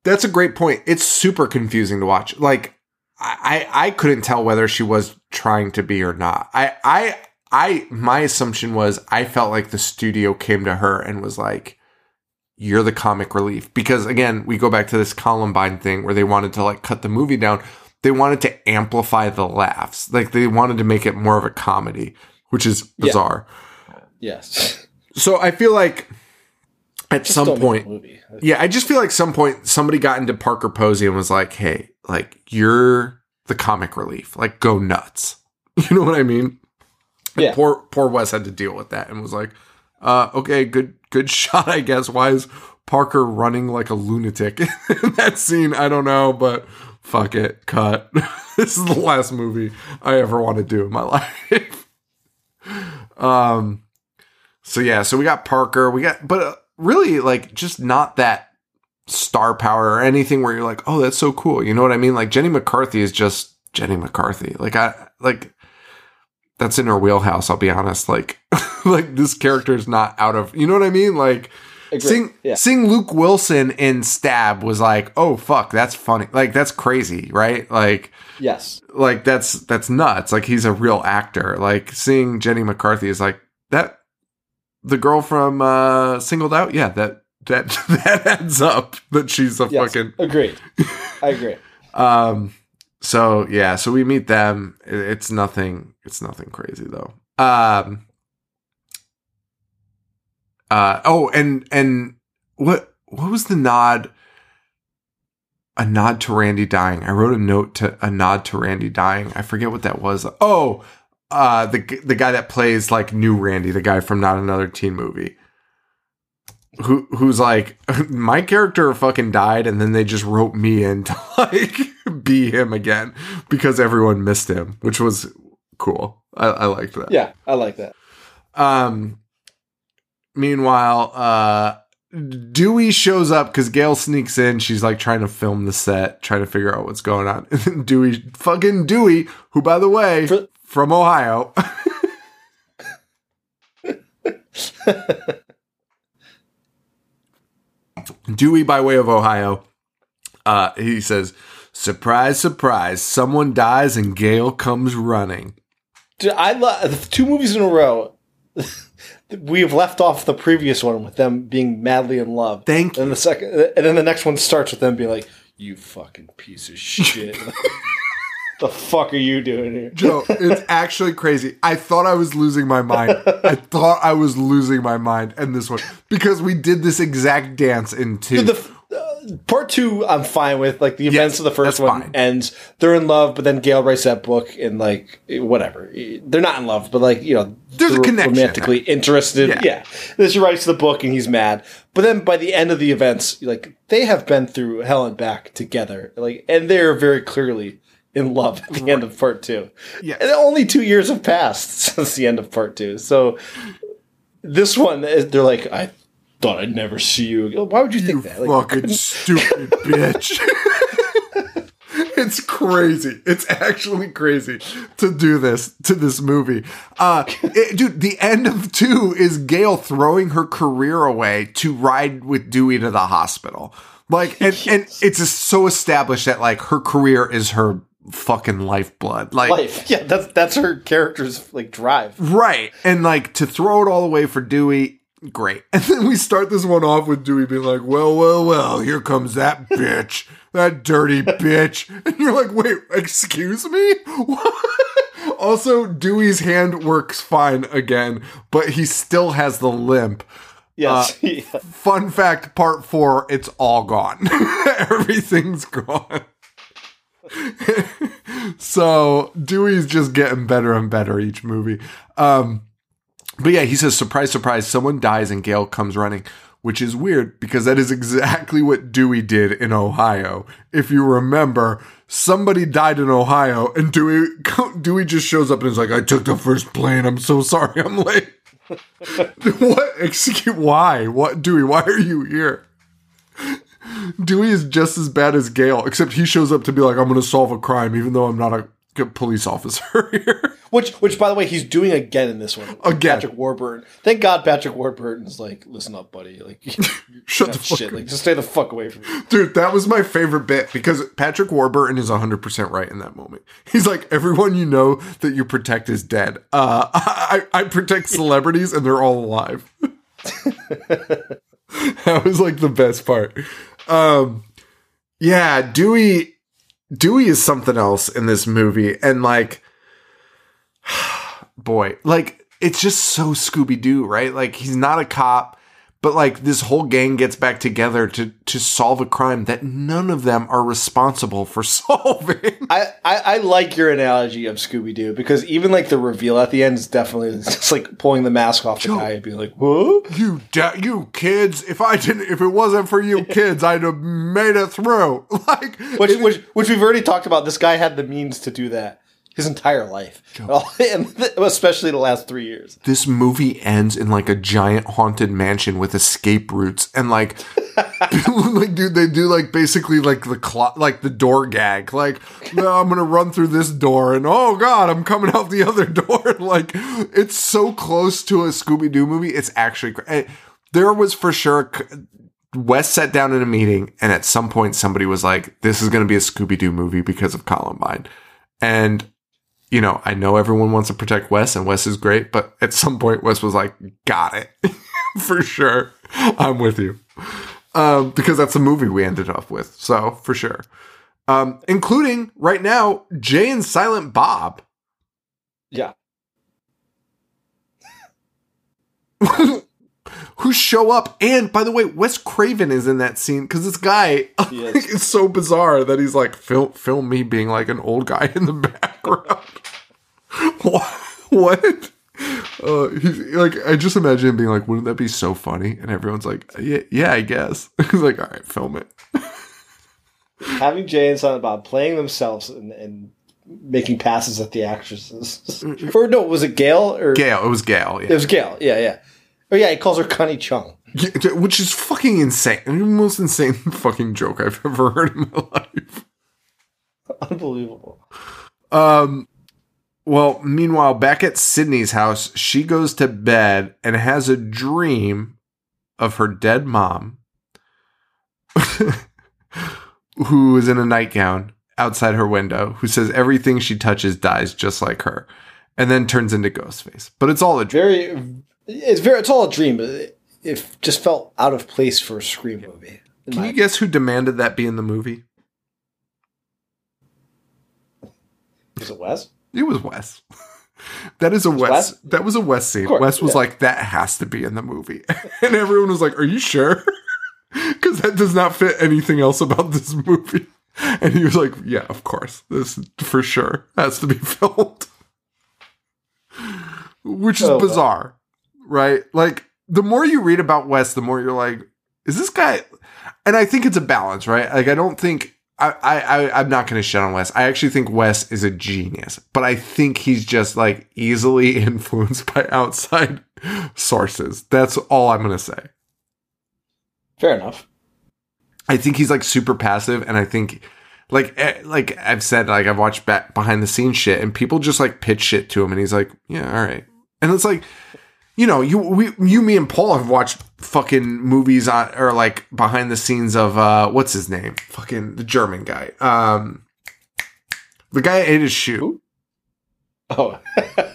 That's a great point. It's super confusing to watch. Like I, I couldn't tell whether she was trying to be or not. I I I my assumption was I felt like the studio came to her and was like, You're the comic relief. Because again, we go back to this Columbine thing where they wanted to like cut the movie down. They wanted to amplify the laughs. Like they wanted to make it more of a comedy, which is Yeah. bizarre. yes. So I feel like at some don't make a point yeah, I just feel like some point somebody got into Parker Posey and was like, "Hey, like you're the comic relief. Like go nuts." You know what I mean? And Yeah. Poor poor Wes had to deal with that and was like, uh, "Okay, good good shot, I guess. Why is Parker running like a lunatic in that scene? I don't know, but fuck it, cut. this is the last movie I ever want to do in my life." um. So yeah, so we got Parker, we got, but uh, really like just not that star power or anything where you're like, oh, that's so cool. You know what I mean? Like Jenny McCarthy is just Jenny McCarthy. Like I like that's in her wheelhouse. I'll be honest. Like like this character is not out of. You know what I mean? Like seeing Yeah. seeing Luke Wilson in Stab was like, oh fuck, that's funny. Like that's crazy, right? Like Yes. like that's that's nuts. Like he's a real actor. Like seeing Jenny McCarthy is like that. The girl from uh, Singled Out, yeah, that that that adds up. That she's a Yes. fucking Agreed. I agree. um. So yeah, so we meet them. It's nothing. It's nothing crazy though. Um. Uh oh, and and what what was the nod? A nod to Randy dying. I wrote a note to a nod to Randy dying. I forget what that was. Oh, uh, the the guy that plays like new Randy, the guy from Not Another Teen Movie, who who's like my character fucking died, and then they just wrote me in to like be him again because everyone missed him, which was cool. I, I liked that. Yeah, I like that. Um. Meanwhile, uh, Dewey shows up because Gale sneaks in. She's like trying to film the set, trying to figure out what's going on. And then Dewey, fucking Dewey, who by the way, For- from Ohio. Dewey, by way of Ohio, uh, he says, "Surprise, surprise! Someone dies and Gale comes running." Dude, I love two movies in a row. we have left off the previous one with them being madly in love. Thank And the second, and then the next one starts with them being like, "You fucking piece of shit." The fuck are you doing here? Joe, it's actually crazy. I thought I was losing my mind. I thought I was losing my mind in this one because we did this exact dance in two. The uh, part two, I'm fine with. Like the events Yes, of the first one fine. ends. They're in love, but then Gale writes that book, and like whatever. They're not in love, but like you know, There's a connection. Romantically interested. Yeah. Yeah. Then she writes the book, and he's mad. But then by the end of the events, like they have been through hell and back together. Like, and they're very clearly in love at the end of part two. Yes. And only two years have passed since the end of part two. So this one, they're like, I thought I'd never see you. again." Why would you think that? Like, fucking stupid bitch. it's crazy. It's actually crazy to do this to this movie. Uh, it- dude, the end of two is Gale throwing her career away to ride with Dewey to the hospital. Like, and, and it's just so established that like her career is her fucking lifeblood. Like, Life. Yeah, that's that's her character's like drive. Right. And like to throw it all away for Dewey, great. And then we start this one off with Dewey being like, well, well, well, here comes that bitch, that dirty bitch. And you're like, wait, excuse me? What? Also, Dewey's hand works fine again, but he still has the limp. Yes. Uh, yeah. Fun fact part four, it's all gone. Everything's gone. so Dewey's just getting better and better each movie. Um, but yeah, he says, surprise, surprise, someone dies and Gale comes running, which is weird because that is exactly what Dewey did in Ohio. If you remember, somebody died in Ohio and Dewey, Dewey just shows up and is like, I took the first plane. I'm so sorry I'm late. what? Excuse, why? What, Dewey, why are you here? Dewey is just as bad as Gale, except he shows up to be like, I'm going to solve a crime, even though I'm not a good police officer here. Which, which, by the way, he's doing again in this one. Again. Patrick Warburton. Thank God Patrick Warburton's like, listen up, buddy. Like, Shut the fuck shit. up. Like, just stay the fuck away from me. Dude, that was my favorite bit because Patrick Warburton is 100% right in that moment. He's like, everyone you know that you protect is dead. Uh, I, I protect celebrities and they're all alive. that was like the best part. Um, yeah, Dewey, Dewey is something else in this movie. And like, boy, like it's just so Scooby Doo, right? Like he's not a cop, but like this whole gang gets back together to to solve a crime that none of them are responsible for solving. I, I, I like your analogy of Scooby Doo because even like the reveal at the end is definitely just like pulling the mask off the guy and being like, "What?" you da- you kids, if I didn't if it wasn't for you kids, I'd have made it through. Like Which, which, which we've already talked about. This guy had the means to do that his entire life, and especially the last three years. this movie ends in like a giant haunted mansion with escape routes and like like dude they do like basically like the clo- like the door gag like no, i'm gonna run through this door and oh god i'm coming out the other door like it's so close to a scooby-doo movie it's actually cra- eh, there was for sure Wes sat down in a meeting, and at some point, somebody was like, "This is going to be a Scooby Doo movie because of Columbine." And you know, I know everyone wants to protect Wes, and Wes is great, but at some point, Wes was like, "Got it, for sure. I'm with you," um, because that's the movie we ended up with. So for sure, um, including right now, Jay and Silent Bob. Yeah, who show up. And by the way, Wes Craven is in that scene because this guy He is. is so bizarre that he's like, film, film me being like an old guy in the background. what? Uh, he's like, I just imagine him being like, wouldn't that be so funny? And everyone's like, yeah, yeah, I guess. he's like, all right, film it. having Jay and Silent Bob playing themselves and, and making passes at the actresses. or no, was it Gale or Gale, it was Gale, It was Gale. Yeah, yeah. Oh yeah, he calls her Connie Chung. Yeah, which is fucking insane. The most insane fucking joke I've ever heard in my life. Unbelievable. Um, well, meanwhile, back at Sidney's house, she goes to bed and has a dream of her dead mom, who is in a nightgown outside her window, who says everything she touches dies just like her, and then turns into Ghostface. But it's all a dream. Very. It's very. It's all a dream. But it, it just felt out of place for a Scream movie. Can my you guess who demanded that be in the movie? Is it Wes? It was Wes. That is a Wes. Wes? That was a Wes scene. course, Wes was yeah. like, "That has to be in the movie," and everyone was like, "Are you sure?" Because that does not fit anything else about this movie. And he was like, "Yeah, of course. This for sure has to be filmed," which is Oh, wow. bizarre, right? Like the more you read about Wes, the more you're like, "Is this guy?" And I think it's a balance, right? Like I don't think I, I, I I'm not going to shit on Wes. I actually think Wes is a genius, but I think he's just like easily influenced by outside sources. That's all I'm going to say. Fair enough. I think he's like super passive, and I think like eh, like I've said, like I've watched back behind the scenes shit, and people just like pitch shit to him, and he's like, yeah, all right, and it's like. You know, you we you me and Paul have watched fucking movies on or like behind the scenes of uh what's his name? Fucking the German guy. Um the guy ate his shoe. Oh,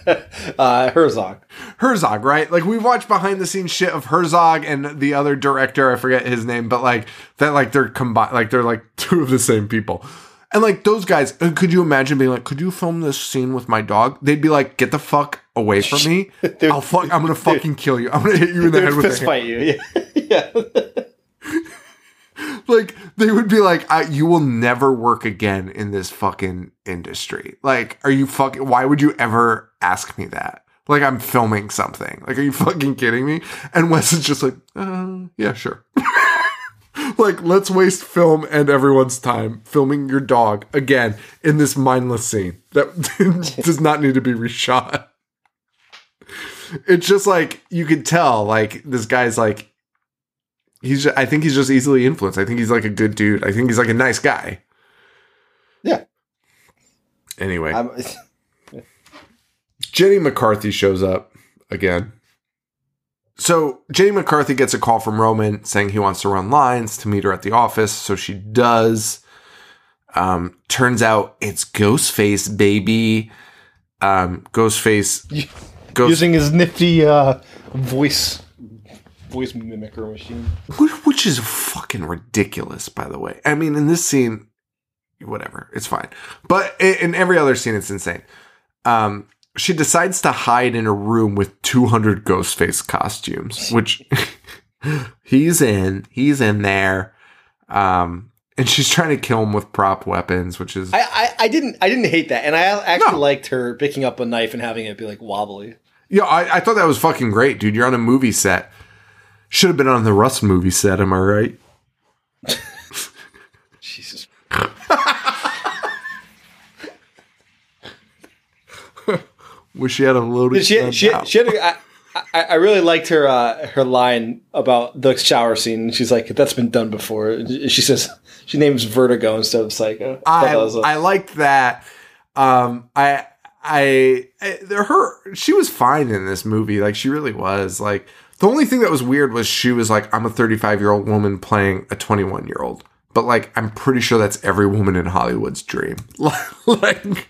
uh, Herzog. Herzog, right? Like we watched behind the scenes shit of Herzog and the other director, I forget his name, but like that like they're combined like they're like two of the same people. And like those guys, uh, could you imagine being like, could you film this scene with my dog? They'd be like, get the fuck away from me. I'll fuck I'm gonna fucking kill you. I'm gonna hit you in the head with fist a fight you. Yeah. yeah. like they would be like I, you will never work again in this fucking industry like are you fucking why would you ever ask me that like i'm filming something like are you fucking kidding me and wes is just like uh, yeah sure like let's waste film and everyone's time filming your dog again in this mindless scene that does not need to be reshot it's just like you could tell like this guy's like he's just, I think he's just easily influenced. I think he's like a good dude. I think he's like a nice guy. Yeah. Anyway, Jenny McCarthy shows up again. So Jenny McCarthy gets a call from Roman saying he wants to run lines to meet her at the office. So she does. Um, turns out it's Ghostface, baby. Um, Ghostface. Ghost, using his nifty uh, voice voice mimicker machine. Which, which is fucking ridiculous, by the way. I mean, in this scene, whatever, it's fine. But in, in every other scene, it's insane. Um, she decides to hide in a room with 200 Ghostface costumes, which he's in. He's in there. Um, and she's trying to kill him with prop weapons, which is I, I, I didn't I didn't hate that, and I actually No. liked her picking up a knife and having it be like wobbly. yeah. I, I thought that was fucking great, dude. You're on a movie set. Should have been on the Rust movie set. Am I right? Jesus. Wish she had a loaded. She, gun she, she had a, I, I, I really liked her uh, her line about the shower scene. She's like, "That's been done before." She says she names Vertigo instead of Psycho. thought I that was a- I liked that. Um, I, I I her she was fine in this movie. Like she really was. Like the only thing that was weird was she was like, I'm a 35 year old woman playing a 21 year old. But like, I'm pretty sure that's every woman in Hollywood's dream. like.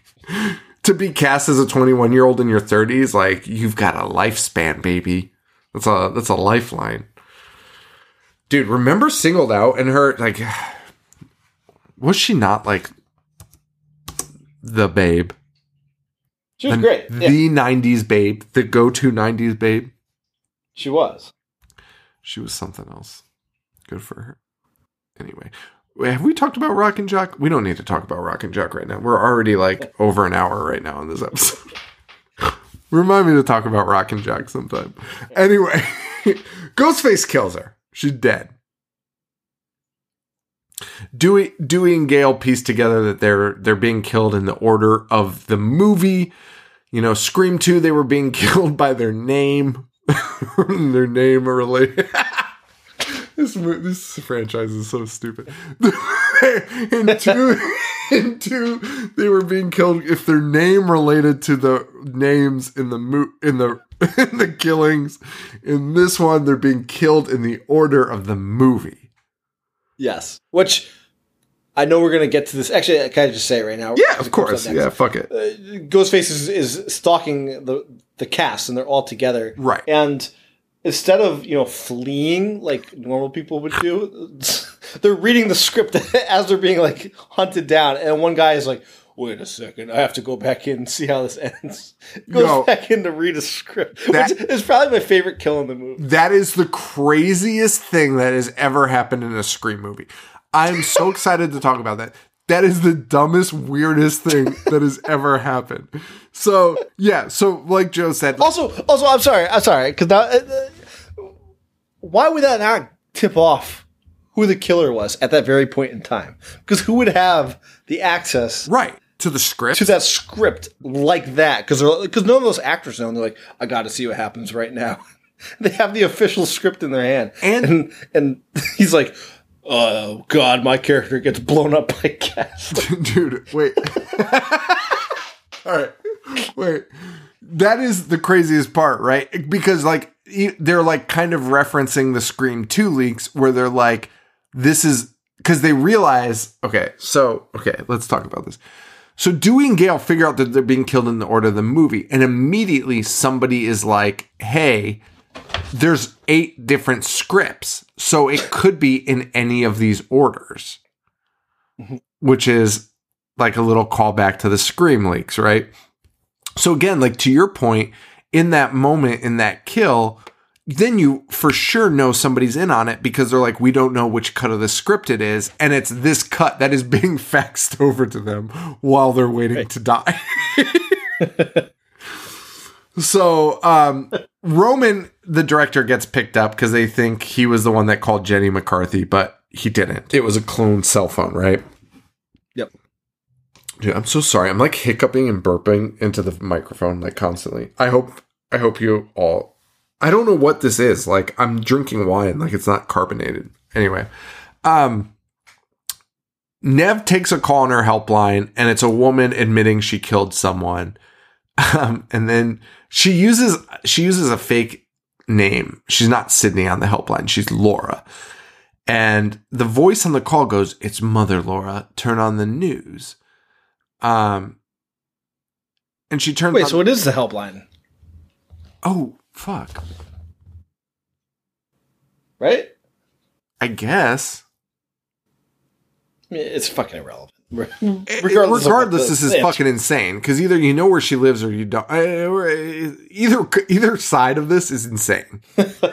To be cast as a 21 year old in your 30s, like you've got a lifespan, baby. That's a that's a lifeline, dude. Remember singled out and her like was she not like the babe she was the, great. Yeah, the 90s babe the go-to 90s babe she was. she was something else good for her anyway have we talked about rock and jock? We don't need to talk about rock and jock right now. We're already like over an hour right now on this episode. Remind me to talk about rock and jock sometime. Anyway ghostface kills her. She's dead. Dewey, Dewey and Gale piece together that they're they're being killed in the order of the movie. You know, Scream Two, they were being killed by their name, their name related. This this franchise is so stupid. in two, in two, they were being killed if their name related to the names in the mo- in the in the killings. In this one, they're being killed in the order of the movie. Yes, which I know we're gonna get to this. Actually, I can I just say it right now? Yeah, of course. Yeah, fuck it. uh, Ghostface is, is stalking the the cast, and they're all together. Right. And instead of you know fleeing like normal people would do, they're reading the script as they're being like hunted down. And one guy is like, "Wait a second, I have to go back in and see how this ends." Goes No. back in to read a script, That- which is probably my favorite kill in the movie. That is the craziest thing that has ever happened in a Scream movie. I'm so excited to talk about that. That is the dumbest, weirdest thing that has ever happened. So, yeah. So, like Joe said, Also, also, I'm sorry, I'm sorry, because now, uh, uh, why would that not tip off who the killer was at that very point in time? Because who would have the access right to the script. to that script like that? Because because none of those actors know, and they're like, I got to see what happens right now. they have the official script in their hand, And- and and he's like, Oh God, my character gets blown up by gas. dude wait. All right. Wait. That is the craziest part right? Because like they're like kind of referencing the scream 2 leaks where they're like this is because they realize okay so okay let's talk about this. So dewey and gale figure out that they're being killed in the order of the movie and immediately somebody is like hey there's eight different scripts so it could be in any of these orders which is like a little callback to the Scream leaks, right? So again, like to your point, in that moment, in that kill, then you for sure know somebody's in on it because they're like, we don't know which cut of the script it is, and it's this cut that is being faxed over to them while they're waiting to die. so um Roman, the director, gets picked up because they think he was the one that called Jenny McCarthy, but he didn't. It was a clone cell phone, right? Yep. Dude, I'm so sorry. I'm like hiccuping and burping into the microphone like constantly. I hope I hope you all I don't know what this is. Like I'm drinking wine like it's not carbonated. Anyway, um Neve takes a call on her helpline and it's a woman admitting she killed someone. Um, and then she uses she uses a fake name. She's not Sidney on the helpline. She's Laura. And the voice on the call goes, "It's Mother Laura. Turn on the news." Um, and she turns. Wait, on- so it is the helpline, oh fuck! right? I guess. I mean, it's fucking irrelevant. Regardless, Regardless, regardless of what this is fucking insane because either you know where she lives or you don't. Uh, Either either side of this is insane.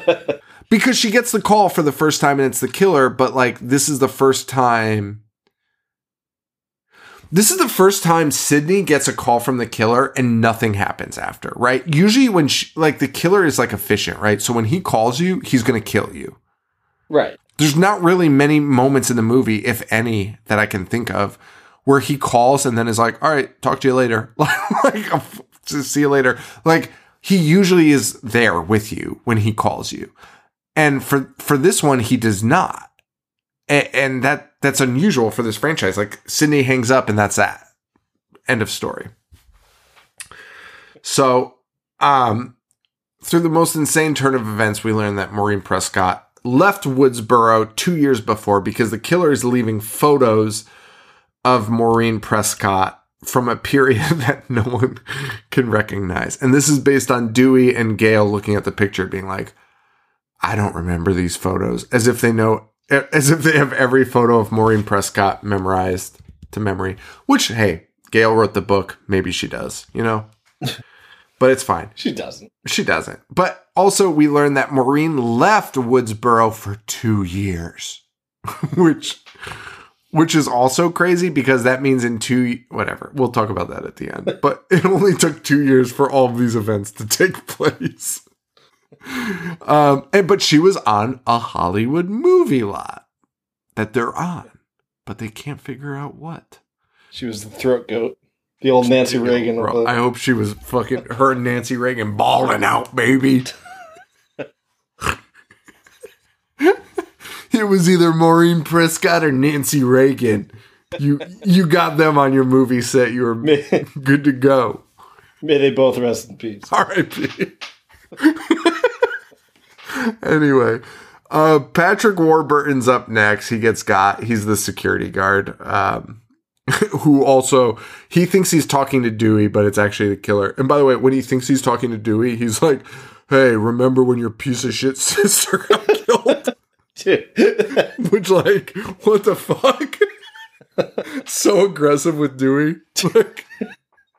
because she gets the call for the first time and it's the killer, but like this is the first time. This is the first time Sidney gets a call from the killer and nothing happens after, right? Usually, when she, like the killer is like efficient, right? So when he calls you, he's going to kill you. right. There's not really many moments in the movie, if any, that I can think of, where he calls and then is like, "All right, talk to you later." like, just see you later. Like he usually is there with you when he calls you, and for for this one, he does not, and, and that that's unusual for this franchise. Like Sidney hangs up and that's that. End of story. So, um, through the most insane turn of events, we learn that Maureen Prescott left Woodsboro two years before because the killer is leaving photos of Maureen Prescott from a period that no one can recognize. And this is based on Dewey and Gale looking at the picture, being like, I don't remember these photos, as if they know, as if they have every photo of Maureen Prescott memorized to memory. Which, hey, Gale wrote the book. Maybe she does, you know? but it's fine. She doesn't. She doesn't. But also, we learned that Maureen left Woodsboro for two years, which which is also crazy because that means in two whatever. We'll talk about that at the end. But it only took two years for all of these events to take place. Um, and but she was on a Hollywood movie lot that they're on, but they can't figure out what. She was the throat goat. The old Nancy Reagan. Bro, I hope she was fucking her and Nancy Reagan balling out, baby. It was either Maureen Prescott or Nancy Reagan. You you got them on your movie set. You were may, good to go. may they both rest in peace. R.I.P. anyway, uh, Patrick Warburton's up next. He gets got. He's the security guard. Um, who also he thinks he's talking to Dewey, but it's actually the killer. And by the way, when he thinks he's talking to Dewey, he's like, "Hey, remember when your piece of shit sister got killed?" Which, like, what the fuck? so aggressive with Dewey. Like,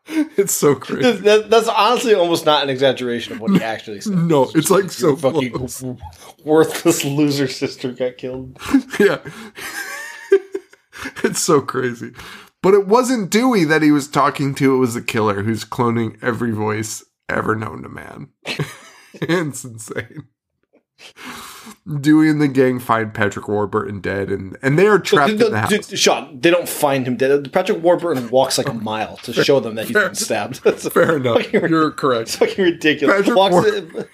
it's so crazy. That- that's honestly almost not an exaggeration of what he actually said. No, it's like so fucking close. worthless loser sister got killed. Yeah. it's so crazy. But it wasn't Dewey that he was talking to, it was the killer who's cloning every voice ever known to man. it's insane. Dewey and the gang find Patrick Warburton dead and, and they are trapped Dude, in the house. Sean, they don't find him dead. Patrick Warburton walks like a mile to show them that he's fair- been stabbed. That's Fair enough. You're correct. fucking ridiculous. Patrick Walks War- in-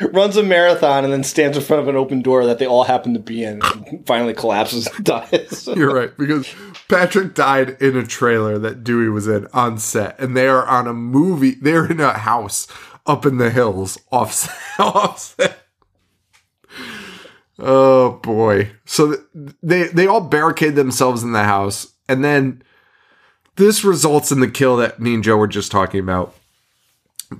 runs a marathon and then stands in front of an open door that they all happen to be in and finally collapses and dies. You're right because Patrick died in a trailer that Dewey was in on set, and they are on a movie. They're in a house up in the hills offset. offset. Oh boy! So th- they they all barricade themselves in the house, and then this results in the kill that me and Joe were just talking about.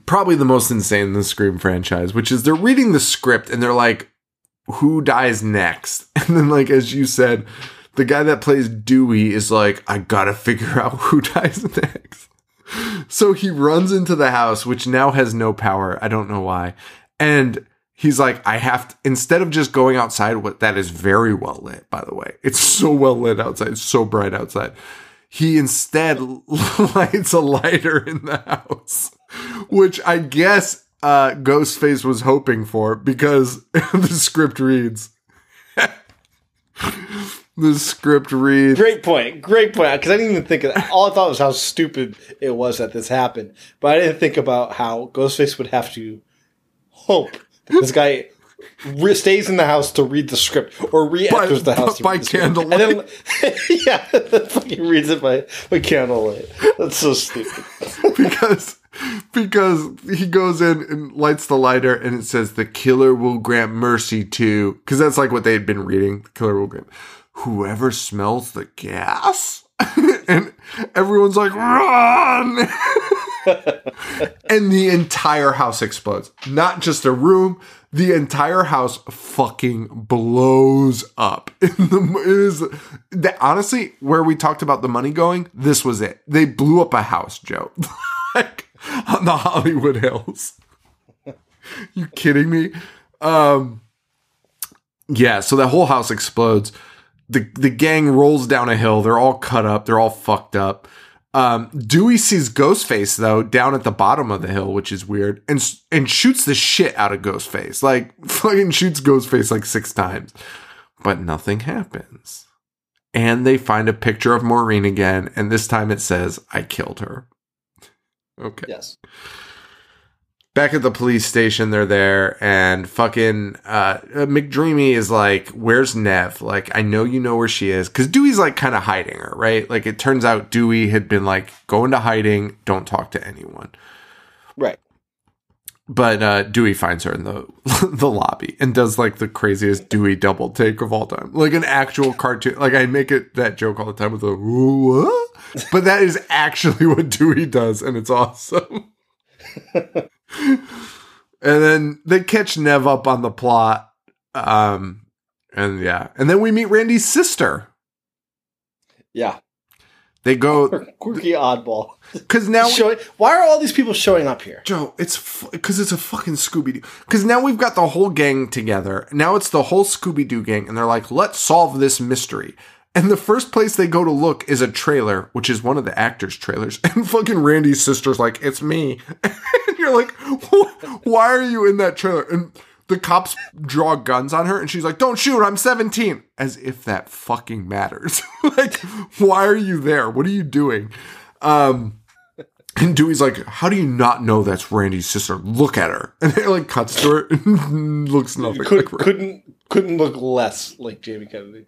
Probably the most insane in the Scream franchise, which is they're reading the script and they're like, "Who dies next?" And then, like as you said, the guy that plays Dewey is like, "I gotta figure out who dies next." So he runs into the house, which now has no power. I don't know why. And he's like, I have to, instead of just going outside, what that is very well lit, by the way. It's so well lit outside. It's so bright outside. He instead lights a lighter in the house, which I guess uh, Ghostface was hoping for because the script reads. the script reads. Great point. Great point. Because I didn't even think of that. All I thought was how stupid it was that this happened. But I didn't think about how Ghostface would have to hope this guy re- stays in the house to read the script or re-enters the house to by read the candlelight. And then, yeah, fucking reads it by, by candlelight. That's so stupid. because because he goes in and lights the lighter and it says the killer will grant mercy to because that's like what they had been reading the killer will grant whoever smells the gas and everyone's like run and the entire house explodes. Not just a room the entire house fucking blows up. The is that honestly where we talked about the money going this was it. They blew up a house joe. Like on the hollywood hills. You kidding me? Um yeah so the whole house explodes. The the gang rolls down a hill. They're all cut up. They're all fucked up um, Dewey sees Ghostface though down at the bottom of the hill, which is weird, and and shoots the shit out of Ghostface. Like fucking shoots Ghostface like six times, but nothing happens. And they find a picture of Maureen again, and this time it says, "I killed her." Okay. Yes. Back at the police station, they're there, and fucking uh, McDreamy is like, "Where's Neve? Like, I know you know where she is." Because Dewey's like kind of hiding her, right? Like, it turns out Dewey had been like, "Go into hiding, don't talk to anyone." Right. But uh, Dewey finds her in the the lobby and does like the craziest Dewey double take of all time, like an actual cartoon. Like I make it that joke all the time with the what, but that is actually what Dewey does, and it's awesome. and then they catch Neve up on the plot, um, and yeah, and then we meet Randy's sister. Yeah. They go Quirky oddball. because now Showing, why are all these people showing up here? Joe, it's because it's a fucking Scooby Doo. Because now we've got the whole gang together. Now it's the whole Scooby Doo gang, and they're like, let's solve this mystery. And the first place they go to look is a trailer, which is one of the actors' trailers. And fucking Randy's sister's like, it's me. You're like, why are you in that trailer? And the cops draw guns on her, and she's like, don't shoot, I'm 17. As if that fucking matters. like, why are you there? What are you doing? Um, and Dewey's like, "How do you not know that's Randy's sister? Look at her." And it like cuts to her and looks nothing Could, like couldn't couldn't look less like Jamie Kennedy.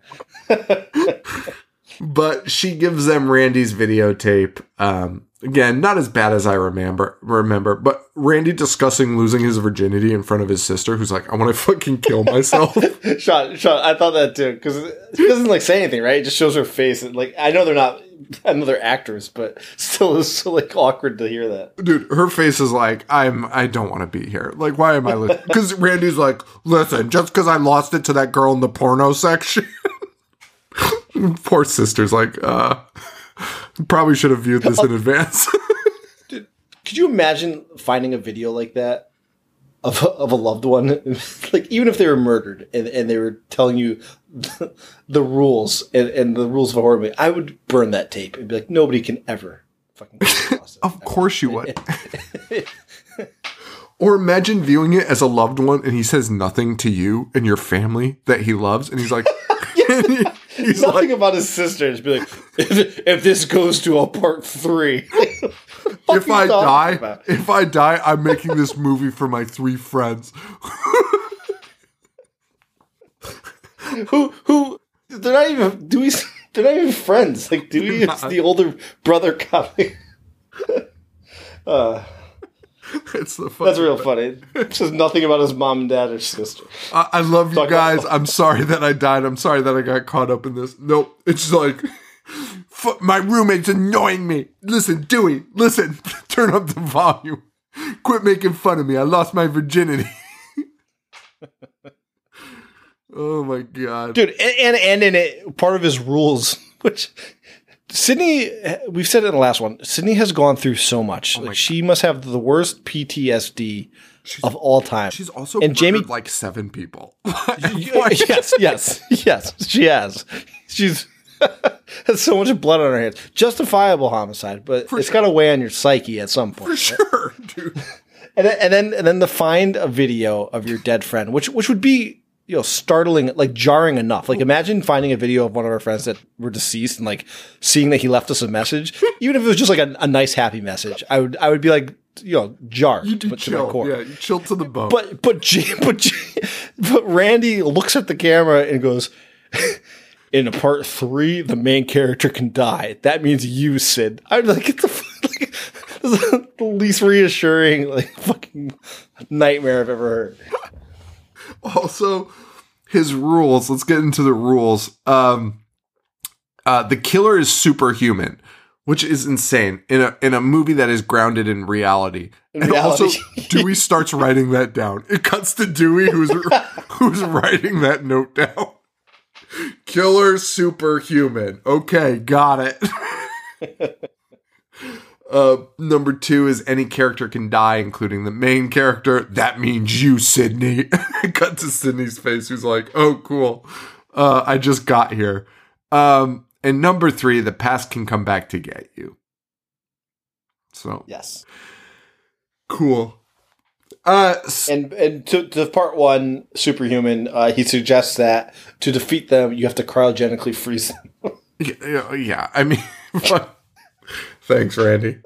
But she gives them Randy's videotape. Um, again, not as bad as I remember. Remember, but Randy discussing losing his virginity in front of his sister, who's like, "I want to fucking kill myself." Sean, Sean, I thought that too because she doesn't like say anything, right? It just shows her face. And, like I know they're not another actress, but still, it's so like awkward to hear that. Dude, her face is like, I'm, I don't want to be here. Like, why am I? Because Randy's like, listen, just because I lost it to that girl in the porno section. Poor sister's like, uh, probably should have viewed this oh. in advance. Dude, Could you imagine finding a video like that of a, of a loved one, like even if they were murdered and, and they were telling you the, the rules and, and the rules of a horror movie? I would burn that tape and be like, nobody can ever fucking. come across it. of course you would. or imagine viewing it as a loved one and he says nothing to you and your family that he loves. And he's like, he's Nothing like, about his sister. Just be like, if, if this goes to a part three, if I die, about? if I die, I'm making this movie for my three friends. who who they're not even Dewey. They're not even friends. Like Dewey is the older brother comic. uh, It's the that's real funny. It says nothing about his mom and dad or sister. I, I love you about- guys. I'm sorry that I died. I'm sorry that I got caught up in this. Nope. It's like my roommate's annoying me. Listen, Dewey. Listen. Turn up the volume. Quit making fun of me. I lost my virginity. oh my god. dude and, and and in it part of his rules which sidney we've said it in the last one sidney has gone through so much. Oh like, she must have the worst ptsd of all time. She's also and jamie like seven people. yes yes yes she has. She's has so much blood on her hands. Justifiable homicide but it's got to weigh on your psyche at some point For sure, dude. and then, and then and then to find a video of your dead friend, which which would be you know startling, like jarring enough. Like imagine finding a video of one of our friends that were deceased and like seeing that he left us a message, even if it was just like a, a nice happy message. I would I would be like you know jarred You do but to my chill. core. Yeah, you chill to the bone. But but but but Randy looks at the camera and goes. In a part three, the main character can die. That means you, Sid. I'm like, get the like, the least reassuring, like, fucking nightmare I've ever heard. also his rules let's get into the rules. Um uh the killer is superhuman which is insane in a in a movie that is grounded in reality. And reality. also dewey starts writing that down. It cuts to dewey who's who's writing that note down. Killer superhuman. Okay got it Uh, number two is any character can die, including the main character. That means you, Sidney. Cut to Sidney's face, who's like, "Oh, cool. Uh, I just got here." Um, and number three, the past can come back to get you. So Yes. cool. Uh, And and to, to part one, superhuman, uh, he suggests that to defeat them, you have to cryogenically freeze them. yeah, yeah, I mean. thanks, Randy.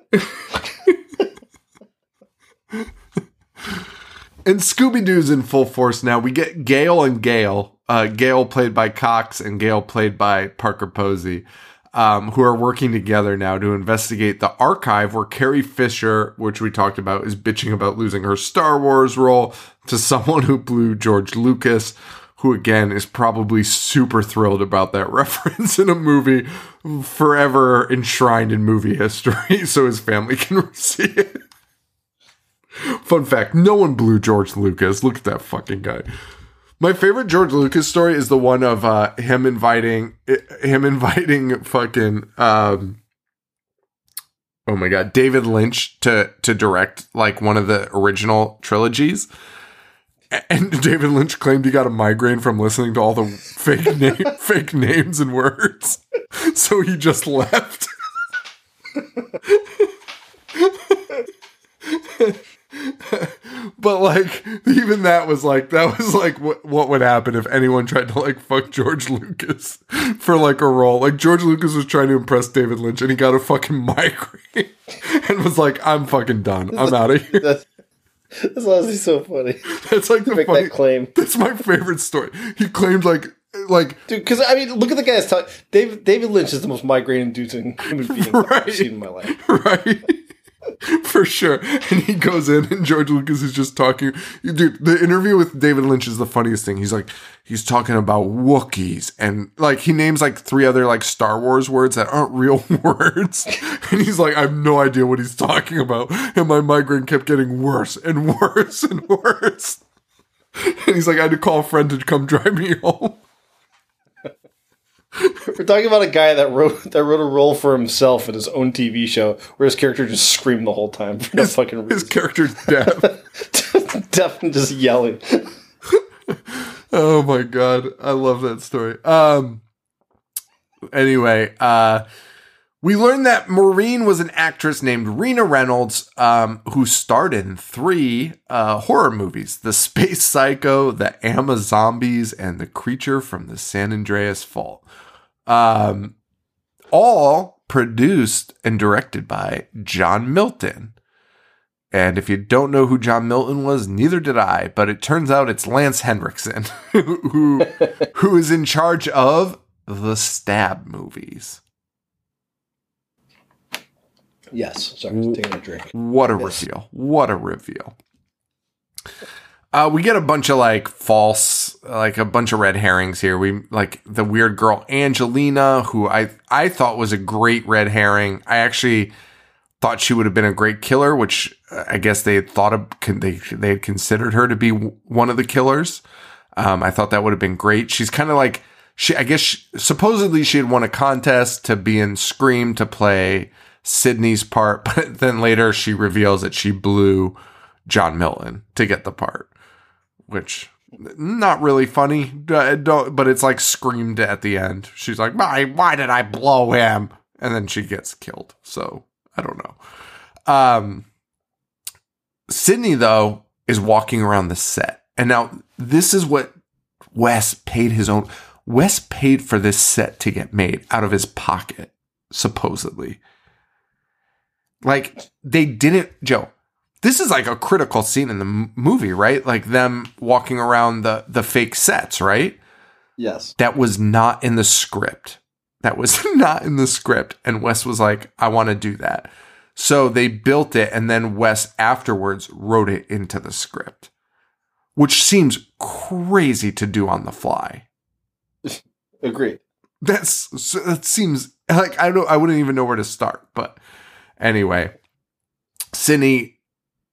and Scooby Doo's in full force now. We get Gale and Gale, uh, Gale played by Cox and Gale played by Parker Posey, um, who are working together now to investigate the archive where Carrie Fisher, which we talked about, is bitching about losing her Star Wars role to someone who blew George Lucas. Who again is probably super thrilled about that reference in a movie forever enshrined in movie history, so his family can see it. Fun fact: No one blew George Lucas. Look at that fucking guy. My favorite George Lucas story is the one of uh, him inviting him inviting fucking um, oh my god David Lynch to to direct like one of the original trilogies. And David Lynch claimed he got a migraine from listening to all the fake name, fake names and words, so he just left. but like even that was like that was like what what would happen if anyone tried to like fuck George Lucas for like a role. Like George Lucas was trying to impress David Lynch and he got a fucking migraine and was like, I'm fucking done. I'm out of here. That's, that's honestly so funny. That's like the Make funny that claim. That's my favorite story. He claimed like like Dude, because I mean, look at the guy's talk. David David Lynch is the most migraine-inducing human being I've seen in my life. right? For sure. And he goes in and George Lucas is just talking. Dude, the interview with David Lynch is the funniest thing. He's like, he's talking about Wookiees and like he names like three other like Star Wars words that aren't real words. And he's like, I have no idea what he's talking about. And my migraine kept getting worse and worse and worse. And he's like, I had to call a friend to come drive me home. We're talking about a guy that wrote that wrote a role for himself in his own TV show, where his character just screamed the whole time for no fucking His character's deaf. deaf and just yelling. Oh my god, I love that story. Um anyway, uh we learned that Maureen was an actress named Rina Reynolds, um, who starred in three uh, horror movies: The Space Psycho, The Amazombies, and The Creature from the San Andreas Fault. Um, all produced and directed by John Milton. And if you don't know who John Milton was, neither did I, but it turns out it's Lance Henriksen who who is in charge of the Stab movies. Yes. Sorry, taking a drink. What a Yes. reveal. What a reveal. Uh, we get a bunch of like false, like a bunch of red herrings here. We like the weird girl Angelina, who I I thought was a great red herring. I actually thought she would have been a great killer, which uh, I guess they had thought of. They they had considered her to be one of the killers. Um, I thought that would have been great. She's kind of like she. I guess she, supposedly she had won a contest to be in Scream to play Sidney's part, but then later she reveals that she blew John Milton to get the part, which not really funny. But it's like screamed at the end. She's like, "Why? Why did I blow him?" And then she gets killed. So I don't know. Um, Sidney though is walking around the set, and now this is what Wes paid his own. Wes paid for this set to get made out of his pocket, supposedly. Like they didn't, Joe. This is like a critical scene in the m- movie, right? Like them walking around the the fake sets, right? Yes. That was not in the script. That was not in the script. And Wes was like, I want to do that. So they built it, and then Wes afterwards wrote it into the script, which seems crazy to do on the fly. Agreed. That's that seems like I don't I wouldn't even know where to start. But anyway, Sidney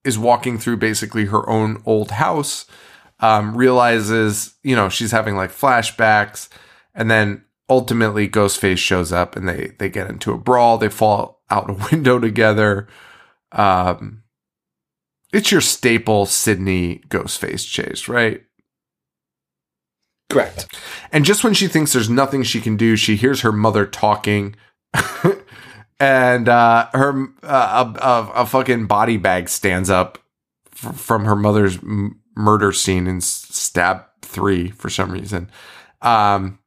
is walking through basically her own old house, um, realizes, you know, she's having like flashbacks, and then ultimately Ghostface shows up and they they get into a brawl, they fall out a window together. Um it's your staple Sidney Ghostface chase, right? Correct. And just when she thinks there's nothing she can do, she hears her mother talking. and uh, her uh, a, a, a fucking body bag stands up f- from her mother's m- murder scene in Stab 3 for some reason. Um,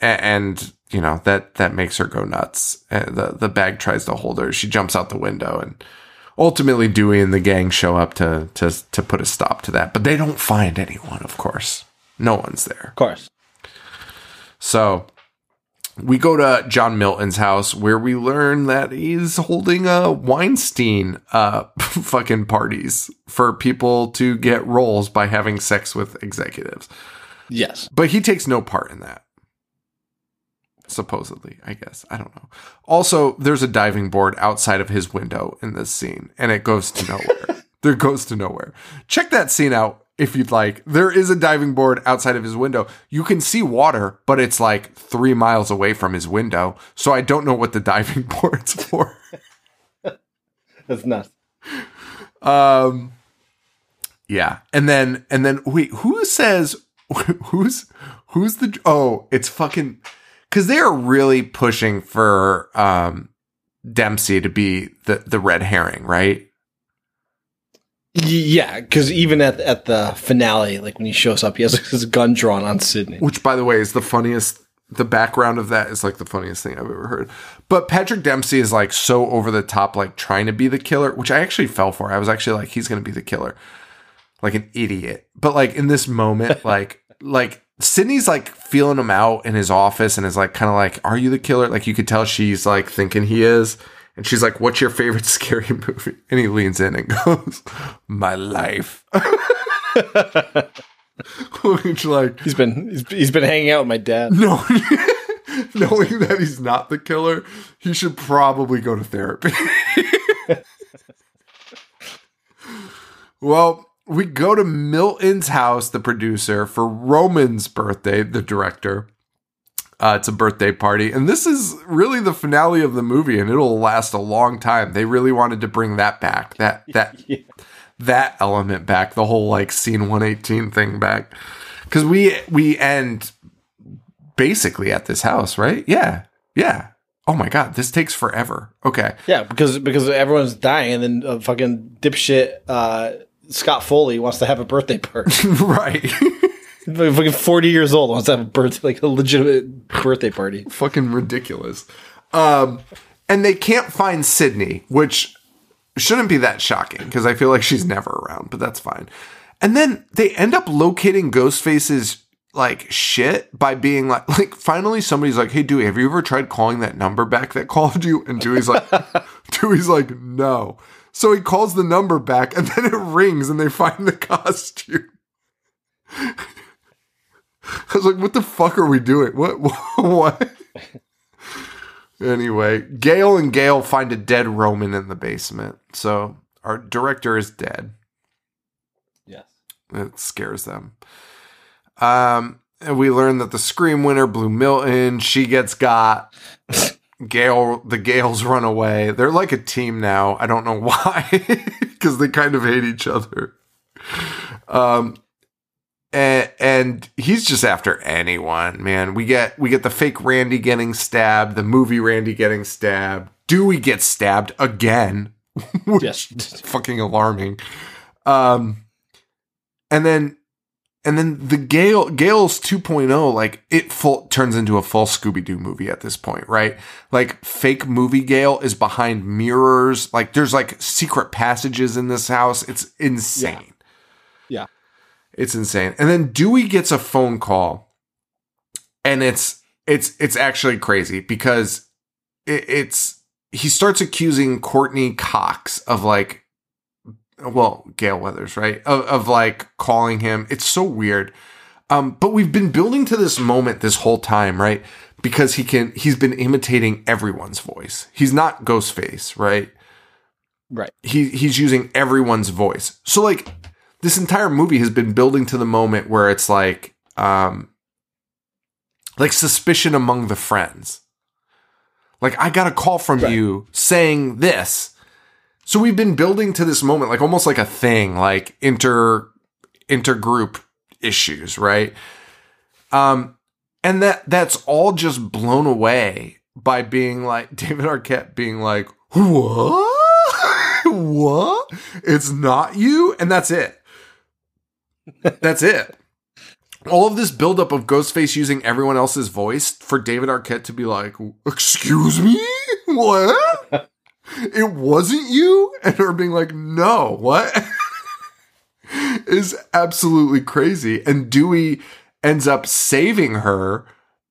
a- and, you know, that, that makes her go nuts. Uh, the, the bag tries to hold her. She jumps out the window and ultimately Dewey and the gang show up to, to, to put a stop to that. But they don't find anyone, of course. No one's there. Of course. So we go to John Milton's house where we learn that he's holding a Weinstein uh fucking parties for people to get roles by having sex with executives. Yes. But he takes no part in that. Supposedly, I guess. I don't know. Also, there's a diving board outside of his window in this scene, and it goes to nowhere. there goes to nowhere. Check that scene out if you'd like. There is a diving board outside of his window. You can see water, but it's like three miles away from his window. So I don't know what the diving board's for. That's nuts. Um, yeah, and then and then wait, who says who's who's the oh it's fucking because they are really pushing for um Dempsey to be the the red herring, right? Yeah, because even at at the finale, like when he shows up, he has his gun drawn on Sidney. Which, by the way, is the funniest. The background of that is like the funniest thing I've ever heard. But Patrick Dempsey is like so over the top, like trying to be the killer, which I actually fell for. I was actually like, he's going to be the killer, like an idiot. But like in this moment, like, like Sidney's like feeling him out in his office and is like, kind of like, are you the killer? Like you could tell she's like thinking he is. And she's like, what's your favorite scary movie? And he leans in and goes, my life. Which like, He's been he's, he's been hanging out with my dad. no, knowing that he's not the killer, he should probably go to therapy. well, we go to Milton's house, the producer, for Roman's birthday, the director. Uh, it's a birthday party, and this is really the finale of the movie, and it'll last a long time. They really wanted to bring that back, that that Yeah. that element back, the whole like scene 118 thing back. Cause we we end basically at this house, right? Yeah. Yeah. Oh my god, this takes forever. Okay. Yeah, because because everyone's dying, and then uh, fucking dipshit uh, Scott Foley wants to have a birthday party. right. fucking forty years old wants to have a birthday, like a legitimate birthday party. Fucking ridiculous. Um, and they can't find Sidney, which shouldn't be that shocking because I feel like she's never around, but that's fine. And then they end up locating Ghostface's like shit by being like, like finally somebody's like, "Hey Dewey, have you ever tried calling that number back that called you?" And Dewey's like, Dewey's like, "No." So he calls the number back, and then it rings, and they find the costume. I was like, "What the fuck are we doing? What? What?" anyway, Gale and Gale find a dead Roman in the basement. So our director is dead. Yes. It scares them. Um, and we learn that the Scream winner, Blue Milton, she gets got. Gale, the Gales run away. They're like a team now. I don't know why, because they kind of hate each other. Um, and, and he's just after anyone, man. We get we get the fake Randy getting stabbed, the movie Randy getting stabbed. Dewey gets stabbed again, which Yes. is fucking alarming. Um, and then and then the Gale Gale's 2.0 like it full turns into a full Scooby Doo movie at this point, right? Like fake movie Gale is behind mirrors, like there's like secret passages in this house. It's insane. It's insane. And then Dewey gets a phone call and it's it's it's actually crazy because it, it's he starts accusing Courteney Cox of like well, Gale Weathers, right? Of, of like calling him. It's so weird. Um, but we've been building to this moment this whole time, right? Because he can, he's been imitating everyone's voice. He's not Ghostface, right? Right. He he's using everyone's voice. So like this entire movie has been building to the moment where it's like, um, like suspicion among the friends. Like I got a call from Right. you saying this. So we've been building to this moment, like almost like a thing, like inter intergroup issues, right? Um, and that that's all just blown away by being like David Arquette being like, what? what? It's not you, and that's it. That's it. All of this buildup of Ghostface using everyone else's voice for David Arquette to be like, "Excuse me, what? it wasn't you," and her being like, "No, what?" is absolutely crazy. And Dewey ends up saving her.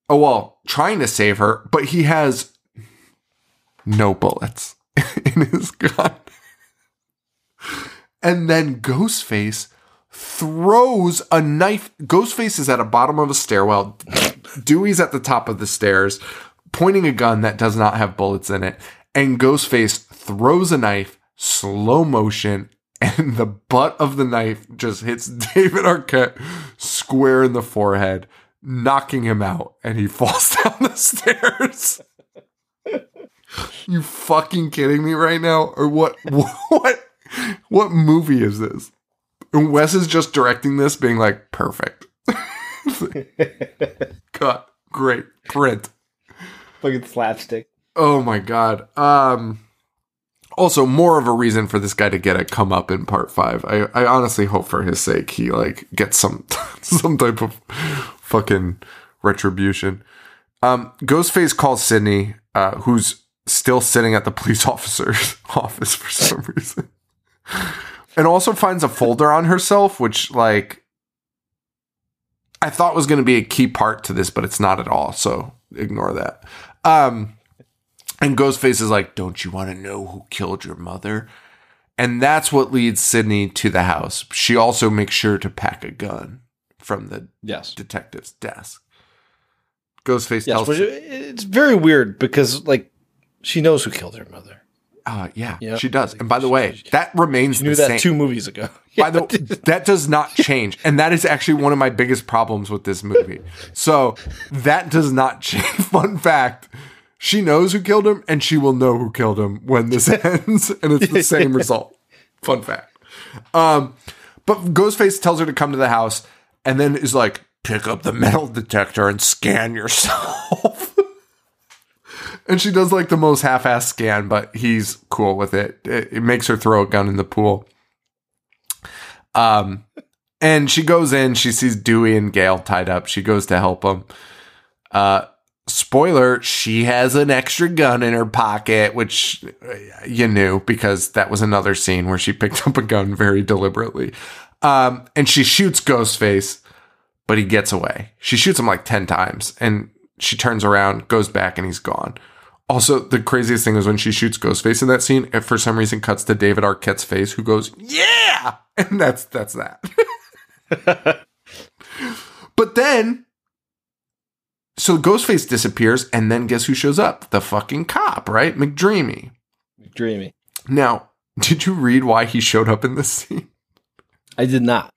Oh, well, trying to save her, but he has no bullets in his gun. And then Ghostface throws a knife. Ghostface is at the bottom of a stairwell. Dewey's at the top of the stairs, pointing a gun that does not have bullets in it. And Ghostface throws a knife, slow motion, and the butt of the knife just hits David Arquette square in the forehead, knocking him out, and he falls down the stairs. you fucking kidding me right now? Or what? What? What movie is this? And Wes is just directing this, being like, perfect. Cut. Great. Print. Fucking slapstick. Oh my god. Um also more of a reason for this guy to get a come up in part five. I, I honestly hope for his sake he like gets some some type of fucking retribution. Um Ghostface calls Sidney, uh, who's still sitting at the police officer's office for some reason. And also finds a folder on herself, which like I thought was gonna be a key part to this, but it's not at all. So ignore that. Um and Ghostface is like, Don't you want to know who killed your mother? And that's what leads Sidney to the house. She also makes sure to pack a gun from the Yes. detective's desk. Ghostface Yes, tells which it's very weird because like she knows who killed her mother. Uh, yeah, Yeah. she does. And by the way, she- that remains She knew the that same. two movies ago. By the that does not change, and that is actually one of my biggest problems with this movie. So that does not change. Fun fact: she knows who killed him, and she will know who killed him when this ends, and it's the same result. Fun fact. Um, but Ghostface tells her to come to the house, and then is like, "Pick up the metal detector and scan yourself." And she does like the most half-ass scan, but he's cool with it. It, it makes her throw a gun in the pool. Um, and she goes in, she sees Dewey and Gale tied up. She goes to help them. Uh, spoiler, she has an extra gun in her pocket, which uh, you knew because that was another scene where she picked up a gun very deliberately. Um, and she shoots Ghostface, but he gets away. She shoots him like 10 times and she turns around, goes back, and he's gone. Also, the craziest thing is when she shoots Ghostface in that scene, it for some reason cuts to David Arquette's face, who goes, "Yeah," and that's that's that. but then, so Ghostface disappears, and then guess who shows up? The fucking cop, right? McDreamy. McDreamy. Now, did you read why he showed up in this scene? I did not.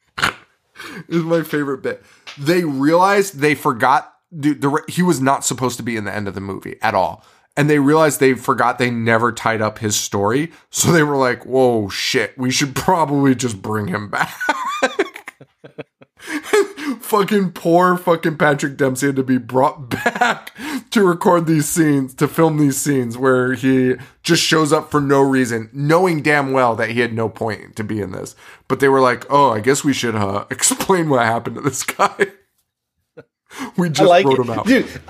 Is my favorite bit. They realized they forgot. Dude, the, he was not supposed to be in the end of the movie at all. And they realized they forgot they never tied up his story. So they were like, whoa, shit, we should probably just bring him back. fucking poor fucking Patrick Dempsey had to be brought back to record these scenes, to film these scenes where he just shows up for no reason, knowing damn well that he had no point to be in this. But they were like, oh, I guess we should uh, explain what happened to this guy. we just like wrote it. him out. Dude,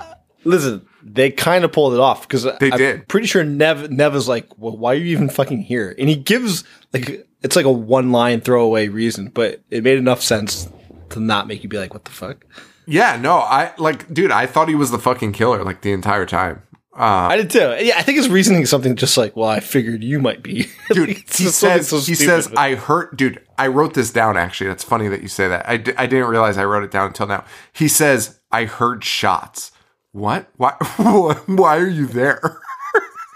listen, they kind of pulled it off because They I'm did. pretty sure Neve Neve is like, well, why are you even fucking here? And he gives like it's like a one line throwaway reason, but it made enough sense to not make you be like, what the fuck? Yeah, no, I like, dude, I thought he was the fucking killer like the entire time. Uh, I did too. Yeah, I think his reasoning is something just like, well, I figured you might be. dude he says so he says i hurt dude i wrote this down actually that's funny that you say that I, d- I didn't realize i wrote it down until now he says i heard shots what? Why why are you there?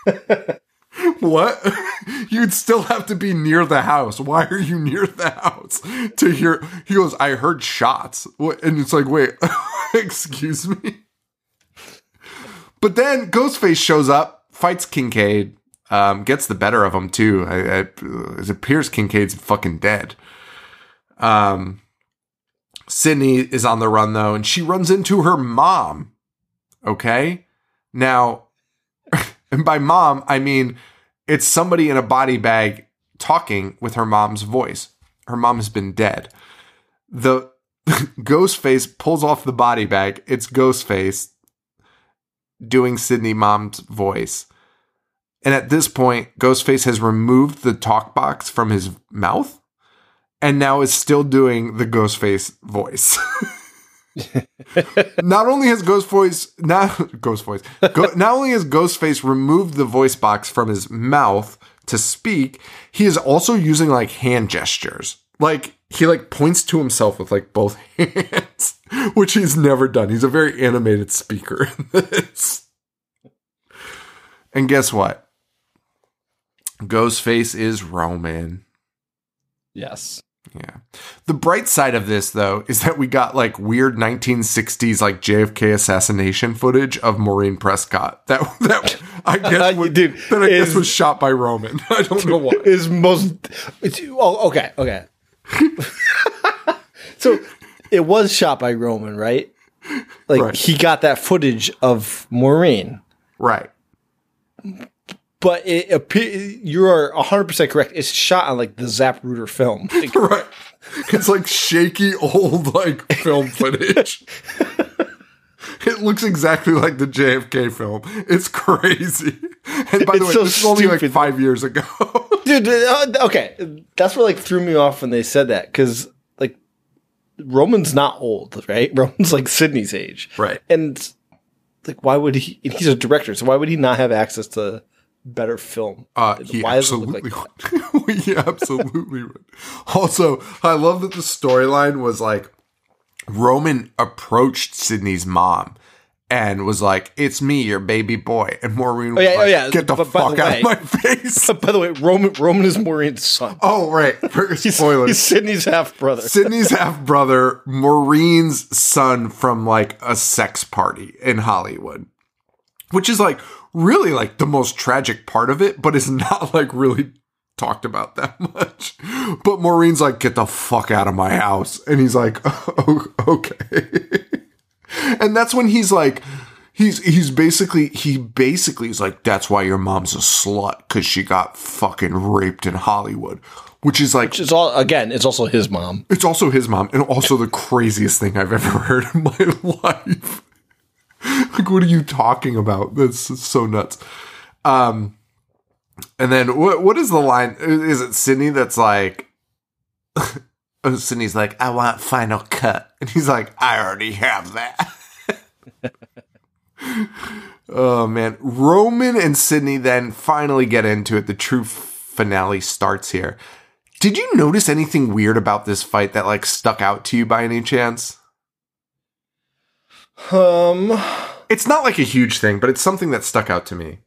What? You'd still have to be near the house. Why are you near the house to hear? He goes i heard shots. And it's like wait excuse me? But then ghostface shows up fights kincaid um, gets the better of him too. I, I, it appears Kincaid's fucking dead. Um, Sidney is on the run though, and she runs into her mom. Okay, now, and by mom I mean it's somebody in a body bag talking with her mom's voice. Her mom has been dead. The Ghostface pulls off the body bag. It's Ghostface doing Sidney mom's voice. And at this point, Ghostface has removed the talk box from his mouth and now is still doing the Ghostface voice. not only has Ghostface not Ghost voice, go, not only has Ghostface removed the voice box from his mouth to speak, he is also using like hand gestures. Like he like points to himself with like both hands, which he's never done. He's a very animated speaker. And guess what? Ghostface is Roman. yes. Yeah. The bright side of this, though, is that we got like weird 1960s like JFK assassination footage of Maureen Prescott. That that I guess uh, would, Dude, that I guess was shot by Roman. I don't know why. is most. It's, oh, okay, okay. so it was shot by Roman, right? Like Right. he got that footage of Maureen, Right. But it appe- you are hundred percent correct. It's shot on like the Zapruder film. Like, Right. It's like shaky old like film footage. It looks exactly like the JFK film. It's crazy. And by the It's way, so this is only like five years ago. dude. uh, okay, that's what like threw me off when they said that because like Roman's not old, right? Roman's like Sidney's age, Right. And like, why would he? and He's a director, so why would he not have access to better film? Uh, he why does it look absolutely like would. he absolutely would. Also, I love that the storyline was like Roman approached Sidney's mom and was like, "It's me, your baby boy," and Maureen was yeah, oh, like, yeah, "Get the but fuck the out way- of my face." By the way, Roman Roman is Maureen's son. oh, right. Spoilers. He's Sidney's half brother. Sidney's half brother, Maureen's son from like a sex party in Hollywood, which is like really like the most tragic part of it, but it's not like really talked about that much. But Maureen's like, get the fuck out of my house. And he's like, oh, okay. and that's when he's like, He's he's basically he basically is like that's why your mom's a slut because she got fucking raped in Hollywood, which is like It's all again. It's also his mom. it's also his mom, and also the craziest thing I've ever heard in my life. like, what are you talking about? That's so nuts. Um, and then what? What is the line? Is it Sidney that's like? oh, Sidney's like, I want final cut, and he's like, I already have that. oh man, Roman and Sidney then finally get into it. The true finale starts here. Did you notice anything weird about this fight that like stuck out to you by any chance? Um, It's not like a huge thing, but it's something that stuck out to me.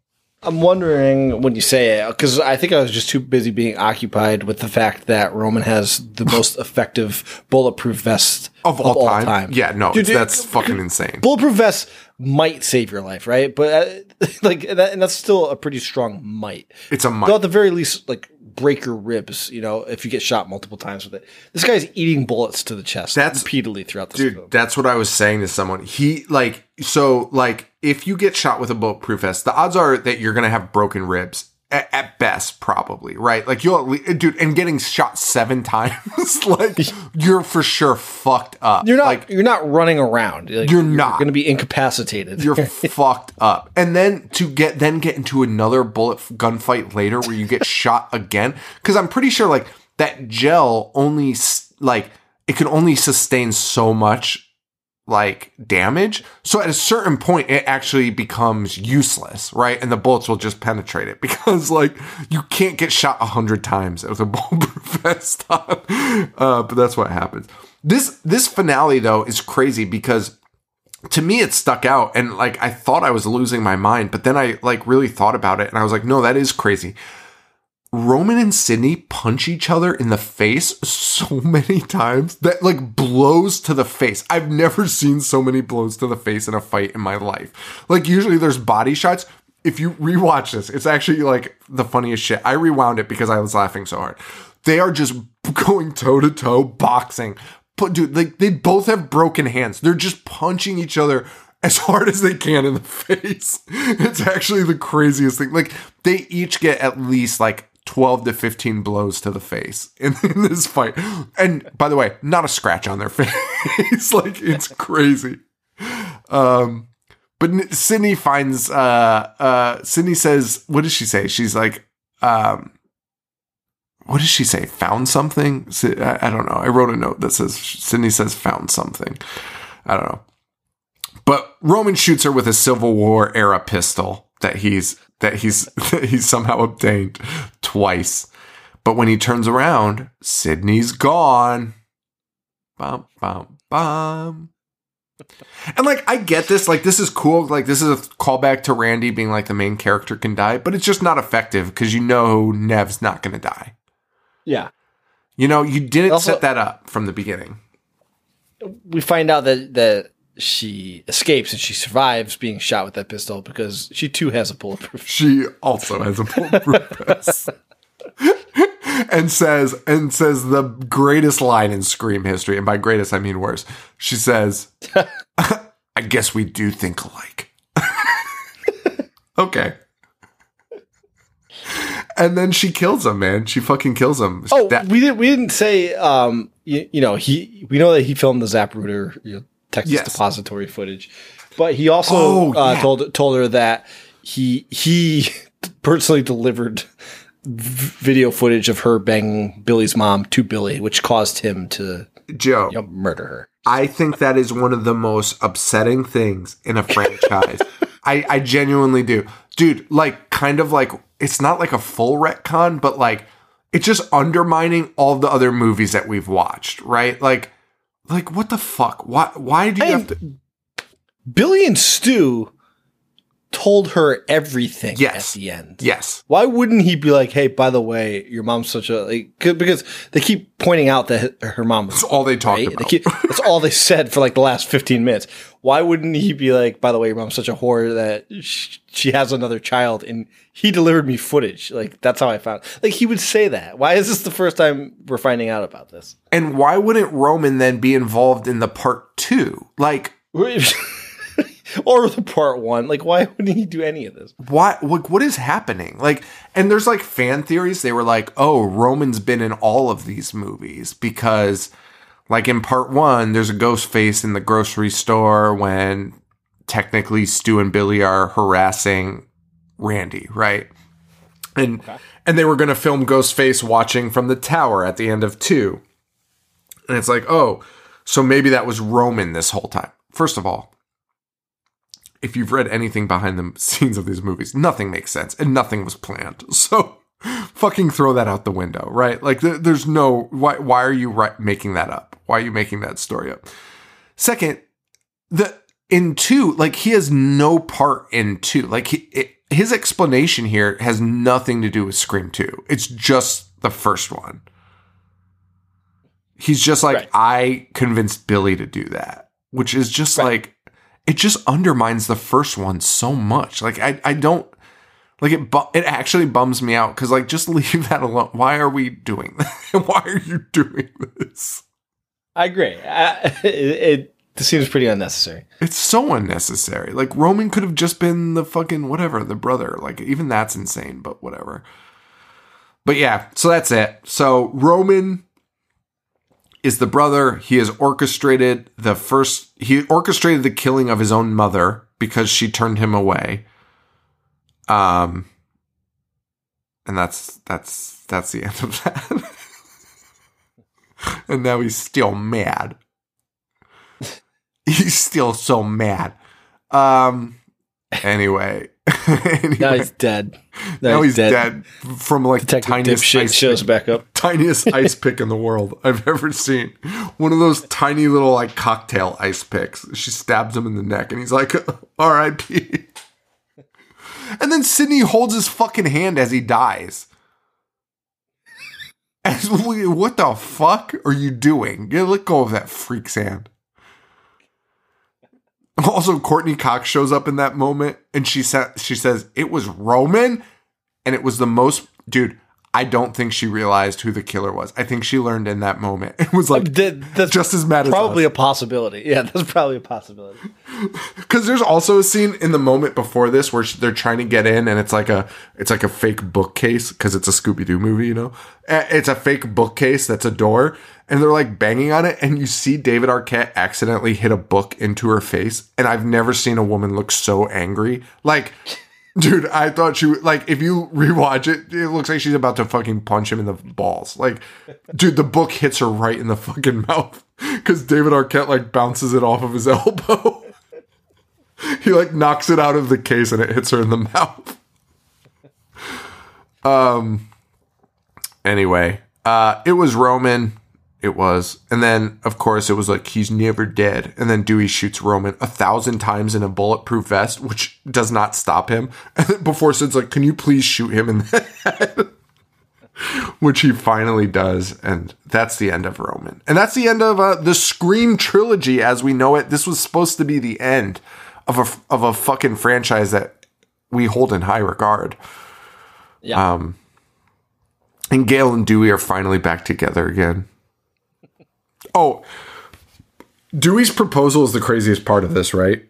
I'm wondering when you say it because I think I was just too busy being occupied with the fact that Roman has the most effective bulletproof vest Of all, time. Yeah, no, Dude, it's- that's fucking insane. bulletproof vest might save your life, right? But uh, like, and, that, and that's still a pretty strong might. It's a might. at the very least like break your ribs, you know, if you get shot multiple times with it. This guy's eating bullets to the chest That's- repeatedly throughout this Dude, film. that's what I was saying to someone. He like so like if you get shot with a bulletproof vest, the odds are that you're gonna have broken ribs at, at best, probably right. Like you'll, at le- dude, and getting shot seven times, like you're for sure fucked up. You're not. like you're not running around. Like, You're not. going to be incapacitated. you're fucked up. And then to get then get into another bullet gunfight later where you get shot again cuz I'm pretty sure like that gel only like it can only sustain so much like damage. So at a certain point it actually becomes useless, right? And the bullets will just penetrate it because like you can't get shot a hundred times with a bulletproof vest on. Uh, but that's what happens. This this finale though is crazy because to me it stuck out and like I thought I was losing my mind, but then I like really thought about it and I was like, no, that is crazy. Roman and Sidney punch each other in the face so many times that like blows to the face. I've never seen so many blows to the face in a fight in my life. Like usually there's body shots. If you rewatch this, it's actually like the funniest shit. I rewound it because I was laughing so hard. They are just going toe to toe boxing. But dude, like they both have broken hands. They're just punching each other as hard as they can in the face. It's actually the craziest thing. Like they each get at least like 12 to 15 blows to the face in, in this fight. And by the way, not a scratch on their face. like it's crazy. Um but Sidney finds uh uh Sidney says what does she say? She's like um what does she say? Found something? I, I don't know. I wrote a note that says Sidney says found something. I don't know. But Roman shoots her with a Civil War era pistol that he's that he's that he's somehow obtained twice. But when he turns around, Sidney's gone. Bum bum bum. And like I get this, like this is cool. Like this is a callback to Randy being like the main character can die, but it's just not effective because you know Neve's not gonna die. yeah. You know, you didn't Also- set that up from the beginning. We find out that that she escapes and she survives being shot with that pistol because she too has a bulletproof. She also has a bulletproof vest. and says and says the greatest line in Scream history, and by greatest I mean worse. She says, "I guess we do think alike." okay. And then she kills him, man. She fucking kills him. Oh, That- we didn't. We didn't say. Um, you, you know, he. We know that he filmed the Zapruder you know, Texas Yes. Depository footage, but he also Oh, uh, yeah. told told her that he he personally delivered video footage of her banging Billy's mom to Billy, which caused him to Joe. you know, murder her. I think that is one of the most upsetting things in a franchise. I, I genuinely do. Dude, like, kind of like, it's not like a full retcon, but like, it's just undermining all the other movies that we've watched, right? Like, like, what the fuck? Why, why do you I- have to? Billy and Stu told her everything Yes. at the end. Yes. Why wouldn't he be like, "Hey, by the way, your mom's such a like," 'cause- because they keep pointing out that her mom was That's all they talked right? They about. keep, that's all they said for like the last fifteen minutes. Why wouldn't he be like, "By the way, your mom's such a whore that sh- she has another child and he delivered me footage." Like that's how I found. Like he would say that. Why is this the first time we're finding out about this? And why wouldn't Roman then be involved in the part two? Like, or the part one? Like why wouldn't he do any of this? why like what is happening like and there's like fan theories they were like oh roman's been in all of these movies because like in part one there's a ghost face in the grocery store when technically Stu and Billy are harassing Randy, right? And and they were going to film Ghostface watching from the tower at the end of 2. And it's like, "Oh, so maybe that was Roman this whole time." First of all, if you've read anything behind the scenes of these movies, nothing makes sense and nothing was planned. So fucking throw that out the window, right? Like th- there's no why why are you ri- making that up? Why are you making that story up? Second, the in 2, like he has no part in 2. Like he, it, his explanation here has nothing to do with Scream 2. It's just the first one. He's just like Right. I convinced Billy to do that, which is just Right. like it just undermines the first one so much. Like I I don't like it bu- it actually bums me out cuz like just leave that alone. Why are we doing that? Why are you doing this? I agree. I, it, it this seems pretty unnecessary. It's so unnecessary. Like Roman could have just been the fucking whatever, the brother. Like even that's insane, but whatever. But yeah, so that's it. So Roman is the brother. He has orchestrated the first he orchestrated the killing of his own mother because she turned him away. Um and that's that's that's the end of that. and now he's still mad. He's still so mad. Um anyway. anyway Now he's dead. now he's dead. from like the tiniest ice shows pick, back up. tiniest ice pick in the world I've ever seen. One of those tiny little like cocktail ice picks. She stabs him in the neck and he's like, R.I.P. And then Sidney holds his fucking hand as he dies. As what the fuck are you doing? Yeah, let go of that freak's hand. Also, Courteney Cox shows up in that moment, and she said, "She says it was Roman, and it was the most dude." I don't think she realized who the killer was. I think she learned in that moment. It was like That- that's just as mad as probably a possibility. Yeah, that's probably a possibility. because there's also a scene in the moment before this where they're trying to get in and it's like a it's like a fake bookcase because it's a scooby-doo movie you know it's a fake bookcase that's a door and they're like banging on it and you see david arquette accidentally hit a book into her face and i've never seen a woman look so angry like dude i thought she would- like if you rewatch it it looks like she's about to fucking punch him in the balls like dude the book hits her right in the fucking mouth because david arquette like bounces it off of his elbow he like knocks it out of the case and it hits her in the mouth. Um anyway, uh it was Roman. It was. And then of course it was like he's never dead. And then Dewey shoots Roman a thousand times in a bulletproof vest, which does not stop him. And before Sid's like, Can you please shoot him in the head? which he finally does, and that's the end of Roman, and that's the end of uh, the Scream trilogy as we know it. This was supposed to be the end of a of a fucking franchise that we hold in high regard. Yeah. Um, and Gale and Dewey are finally back together again. Oh, Dewey's proposal is the craziest part of this, right?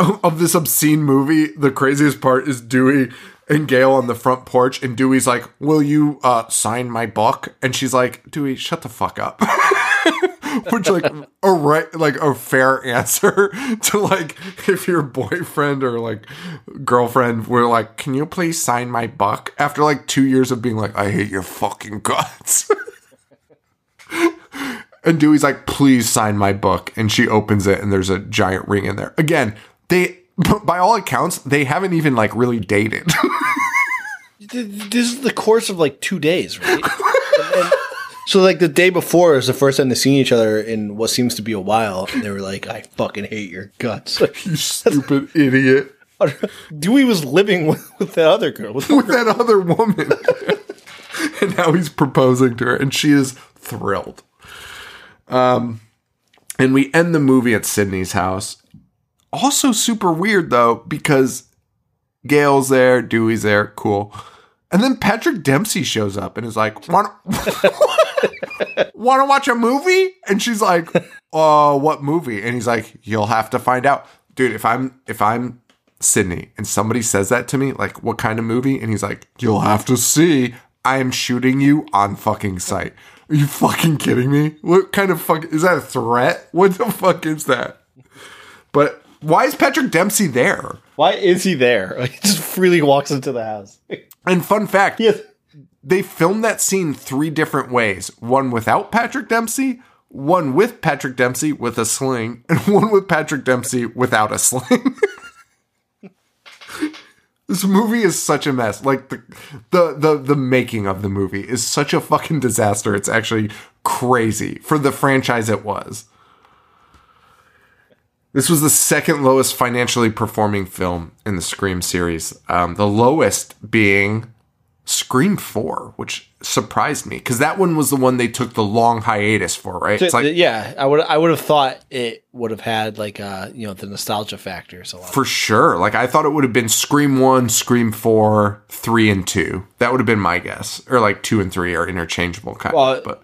of this obscene movie, the craziest part is Dewey and Gale on the front porch, and Dewey's like, "Will you uh, sign my book?" And she's like, "Dewey, shut the fuck up." Which like a right like a fair answer to like if your boyfriend or like girlfriend were like, "Can you please sign my book?" After like two years of being like, "I hate your fucking guts." And Dewey's like, please sign my book. And she opens it and there's a giant ring in there. Again, they, by all accounts, they haven't even like really dated. this is the course of like two days, right? And- and- so like the day before is the first time they've seen each other in what seems to be a while, and they were like, "I fucking hate your guts." you stupid idiot. Dewey was living with, with that other girl. With With that other woman. and now he's proposing to her and she is thrilled. Um, and we end the movie at Sidney's house. Also super weird though, because Gale's there, Dewey's there, cool. And then Patrick Dempsey shows up and is like, "Want to watch a movie?" And she's like, "Uh, what movie?" And he's like, "You'll have to find out, dude. If I'm if I'm Sidney and somebody says that to me, like, what kind of movie?" And he's like, "You'll have to see. I am shooting you on fucking sight. Are you fucking kidding me? What kind of fuck is that a threat? What the fuck is that?" But why is Patrick Dempsey there? Why is he there? Like, he just freely walks into the house. And fun fact, Yes. they filmed that scene three different ways. One without Patrick Dempsey, one with Patrick Dempsey with a sling, and one with Patrick Dempsey without a sling. this movie is such a mess. Like the, the the the making of the movie is such a fucking disaster. It's actually crazy for the franchise it was. This was the second lowest financially performing film in the Scream series. Um, the lowest being Scream 4, which surprised me because that one was the one they took the long hiatus for, right? It's like yeah, I would I would have thought it would have had like uh you know the nostalgia factor. So for sure. Like I thought it would have been Scream 1, Scream 4, 3 and 2. That would have been my guess. Or like 2 and 3 are interchangeable kind Well, of, but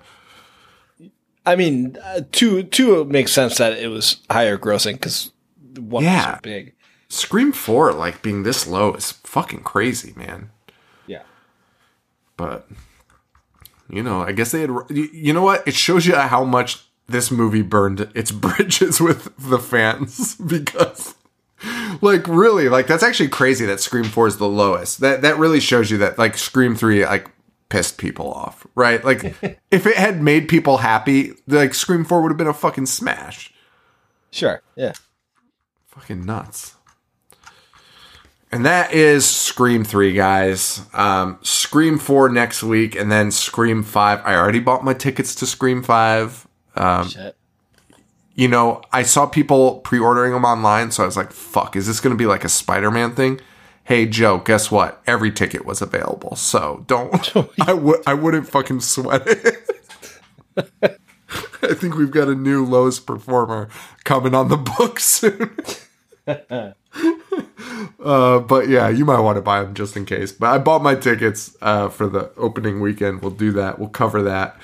I mean, uh, two two makes sense that it was higher grossing because one Yeah. was so big. Scream 4 like being this low is fucking crazy, man. But you know, I guess they had. you- You know what? It shows you how much this movie burned its bridges with the fans because, like, really, like that's actually crazy that Scream Four is the lowest. That that really shows you that like Scream Three like pissed people off, right? Like, if it had made people happy, like Scream Four would have been a fucking smash. Sure. Yeah. Fucking nuts. And that is Scream 3, guys. Um, Scream 4 next week, and then Scream 5. I already bought my tickets to Scream 5. Shit. You know, I saw people pre ordering them online, so I was like, fuck, is this going to be like a Spider Man thing? Hey, Joe, guess what? Every ticket was available, so don't. I would I wouldn't fucking sweat it. I think we've got a new lowest performer coming on the book soon. Uh, but yeah, you might want to buy them just in case. But I bought my tickets uh, for the opening weekend. We'll do that. We'll cover that.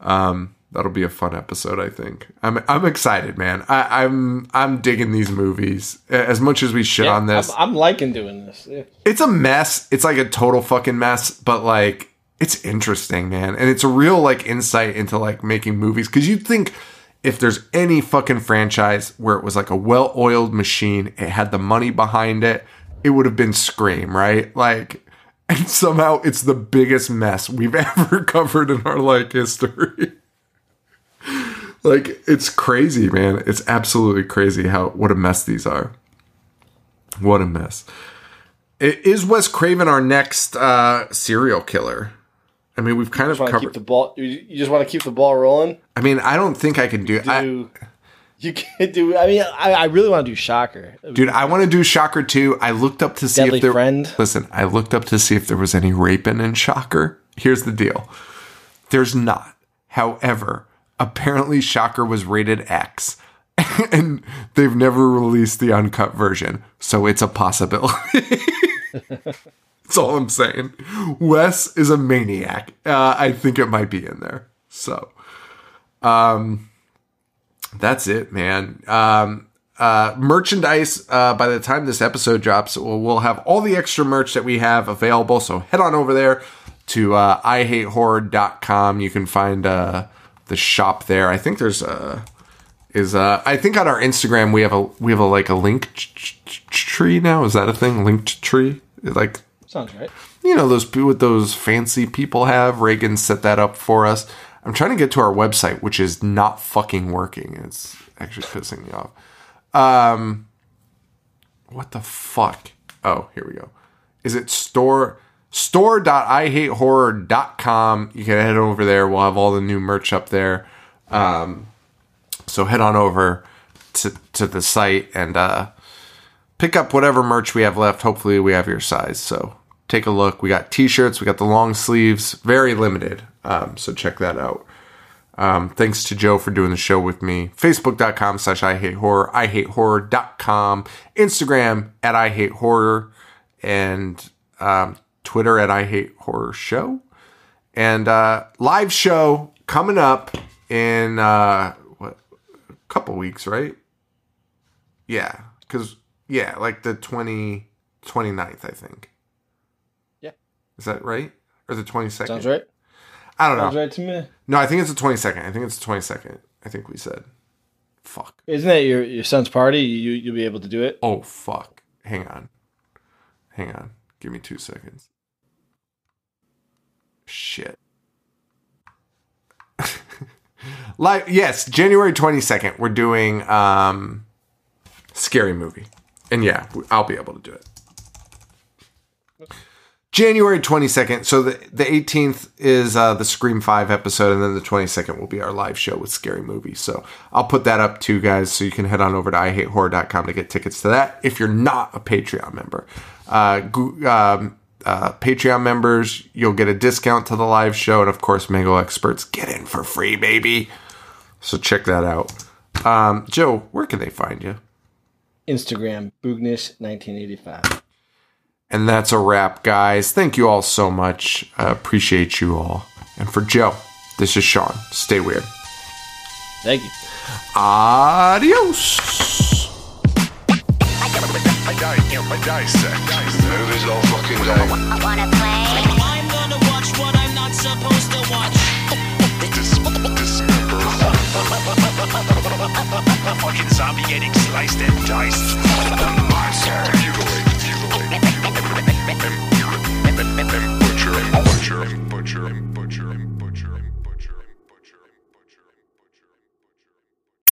Um, that'll be a fun episode. I think. I'm I'm excited, man. I, I'm I'm digging these movies as much as we shit Yeah, on this. I'm, I'm liking doing this. Yeah. it's a mess. It's like a total fucking mess, but like it's interesting, man. And it's a real like insight into like making movies cuz you'd think if there's any fucking franchise where it was like a well-oiled machine, it had the money behind it, it would have been Scream, right? Like and somehow it's the biggest mess we've ever covered in our like history. like it's crazy, man. It's absolutely crazy how what a mess these are. What a mess. Is Wes Craven our next uh, serial killer? I mean, we've kind of to keep covered. the ball? You just want to keep the ball rolling? I mean, I don't think I can do. I, you can do? I mean, I, I really want to do Shocker. dude, I want to do Shocker too. I looked up to see Deadly if there. Friend? Listen, I looked up to see if there was any raping in Shocker. Here's the deal: there's not. However, apparently Shocker was rated X, and they've never released the uncut version, so it's a possibility. That's all I'm saying. Wes is a maniac. Uh, I think it might be in there. So, um, that's it, man. Um, uh, merchandise. Uh, by the time this episode drops, we'll, we'll have all the extra merch that we have available. So head on over there to uh, ihatehorror.com. You can find uh, the shop there. I think there's a is uh I think on our Instagram we have a we have a like a link tree now. Is that a thing? Linked tree? Like Sounds right. you know those what those fancy people have. Reagan set that up for us. I'm trying to get to our website, which is not fucking working. It's actually pissing me off. Um, what the fuck? Oh, here we go. Is it store store.ihatehorror.com? You can head over there. We'll have all the new merch up there. Um, so head on over to to the site and uh, pick up whatever merch we have left. Hopefully, we have your size. So take a look. We got t-shirts. We got the long sleeves. Very limited. Um, so check that out. Um, thanks to Joe for doing the show with me. Facebook.com slash I hate horror. I hate horror.com. Instagram at I hate horror. And um, Twitter at I hate horror show. And uh, live show coming up in uh, what a couple weeks, right? Yeah, because yeah, like the 20, 29th, I think. Is that right? Or the 22nd? Sounds right. I don't know. Sounds right to me. No, I think it's the 22nd. I think it's the 22nd. I think we said. fuck. Isn't that your, your son's party? You you'll be able to do it. Oh fuck. Hang on. Hang on. Give me two seconds. Shit. Like yes, January twenty second. We're doing um, scary movie, and yeah, I'll be able to do it. January 22nd. So the, the 18th is uh, the Scream 5 episode, and then the 22nd will be our live show with Scary Movie. So I'll put that up too, guys, so you can head on over to ihatehorror.com to get tickets to that if you're not a Patreon member. Uh, um, uh, Patreon members, you'll get a discount to the live show, and of course, Mango Experts get in for free, baby. So check that out. Um, Joe, where can they find you? Instagram Boognish1985. And that's a wrap, guys. Thank you all so much. I appreciate you all. And for Joe, this is Sean. Stay weird. Thank you. Adios. Fucking zombie getting sliced and diced. The monster. Mutilate. Mutilate butcher, butcher, butcher, butcher.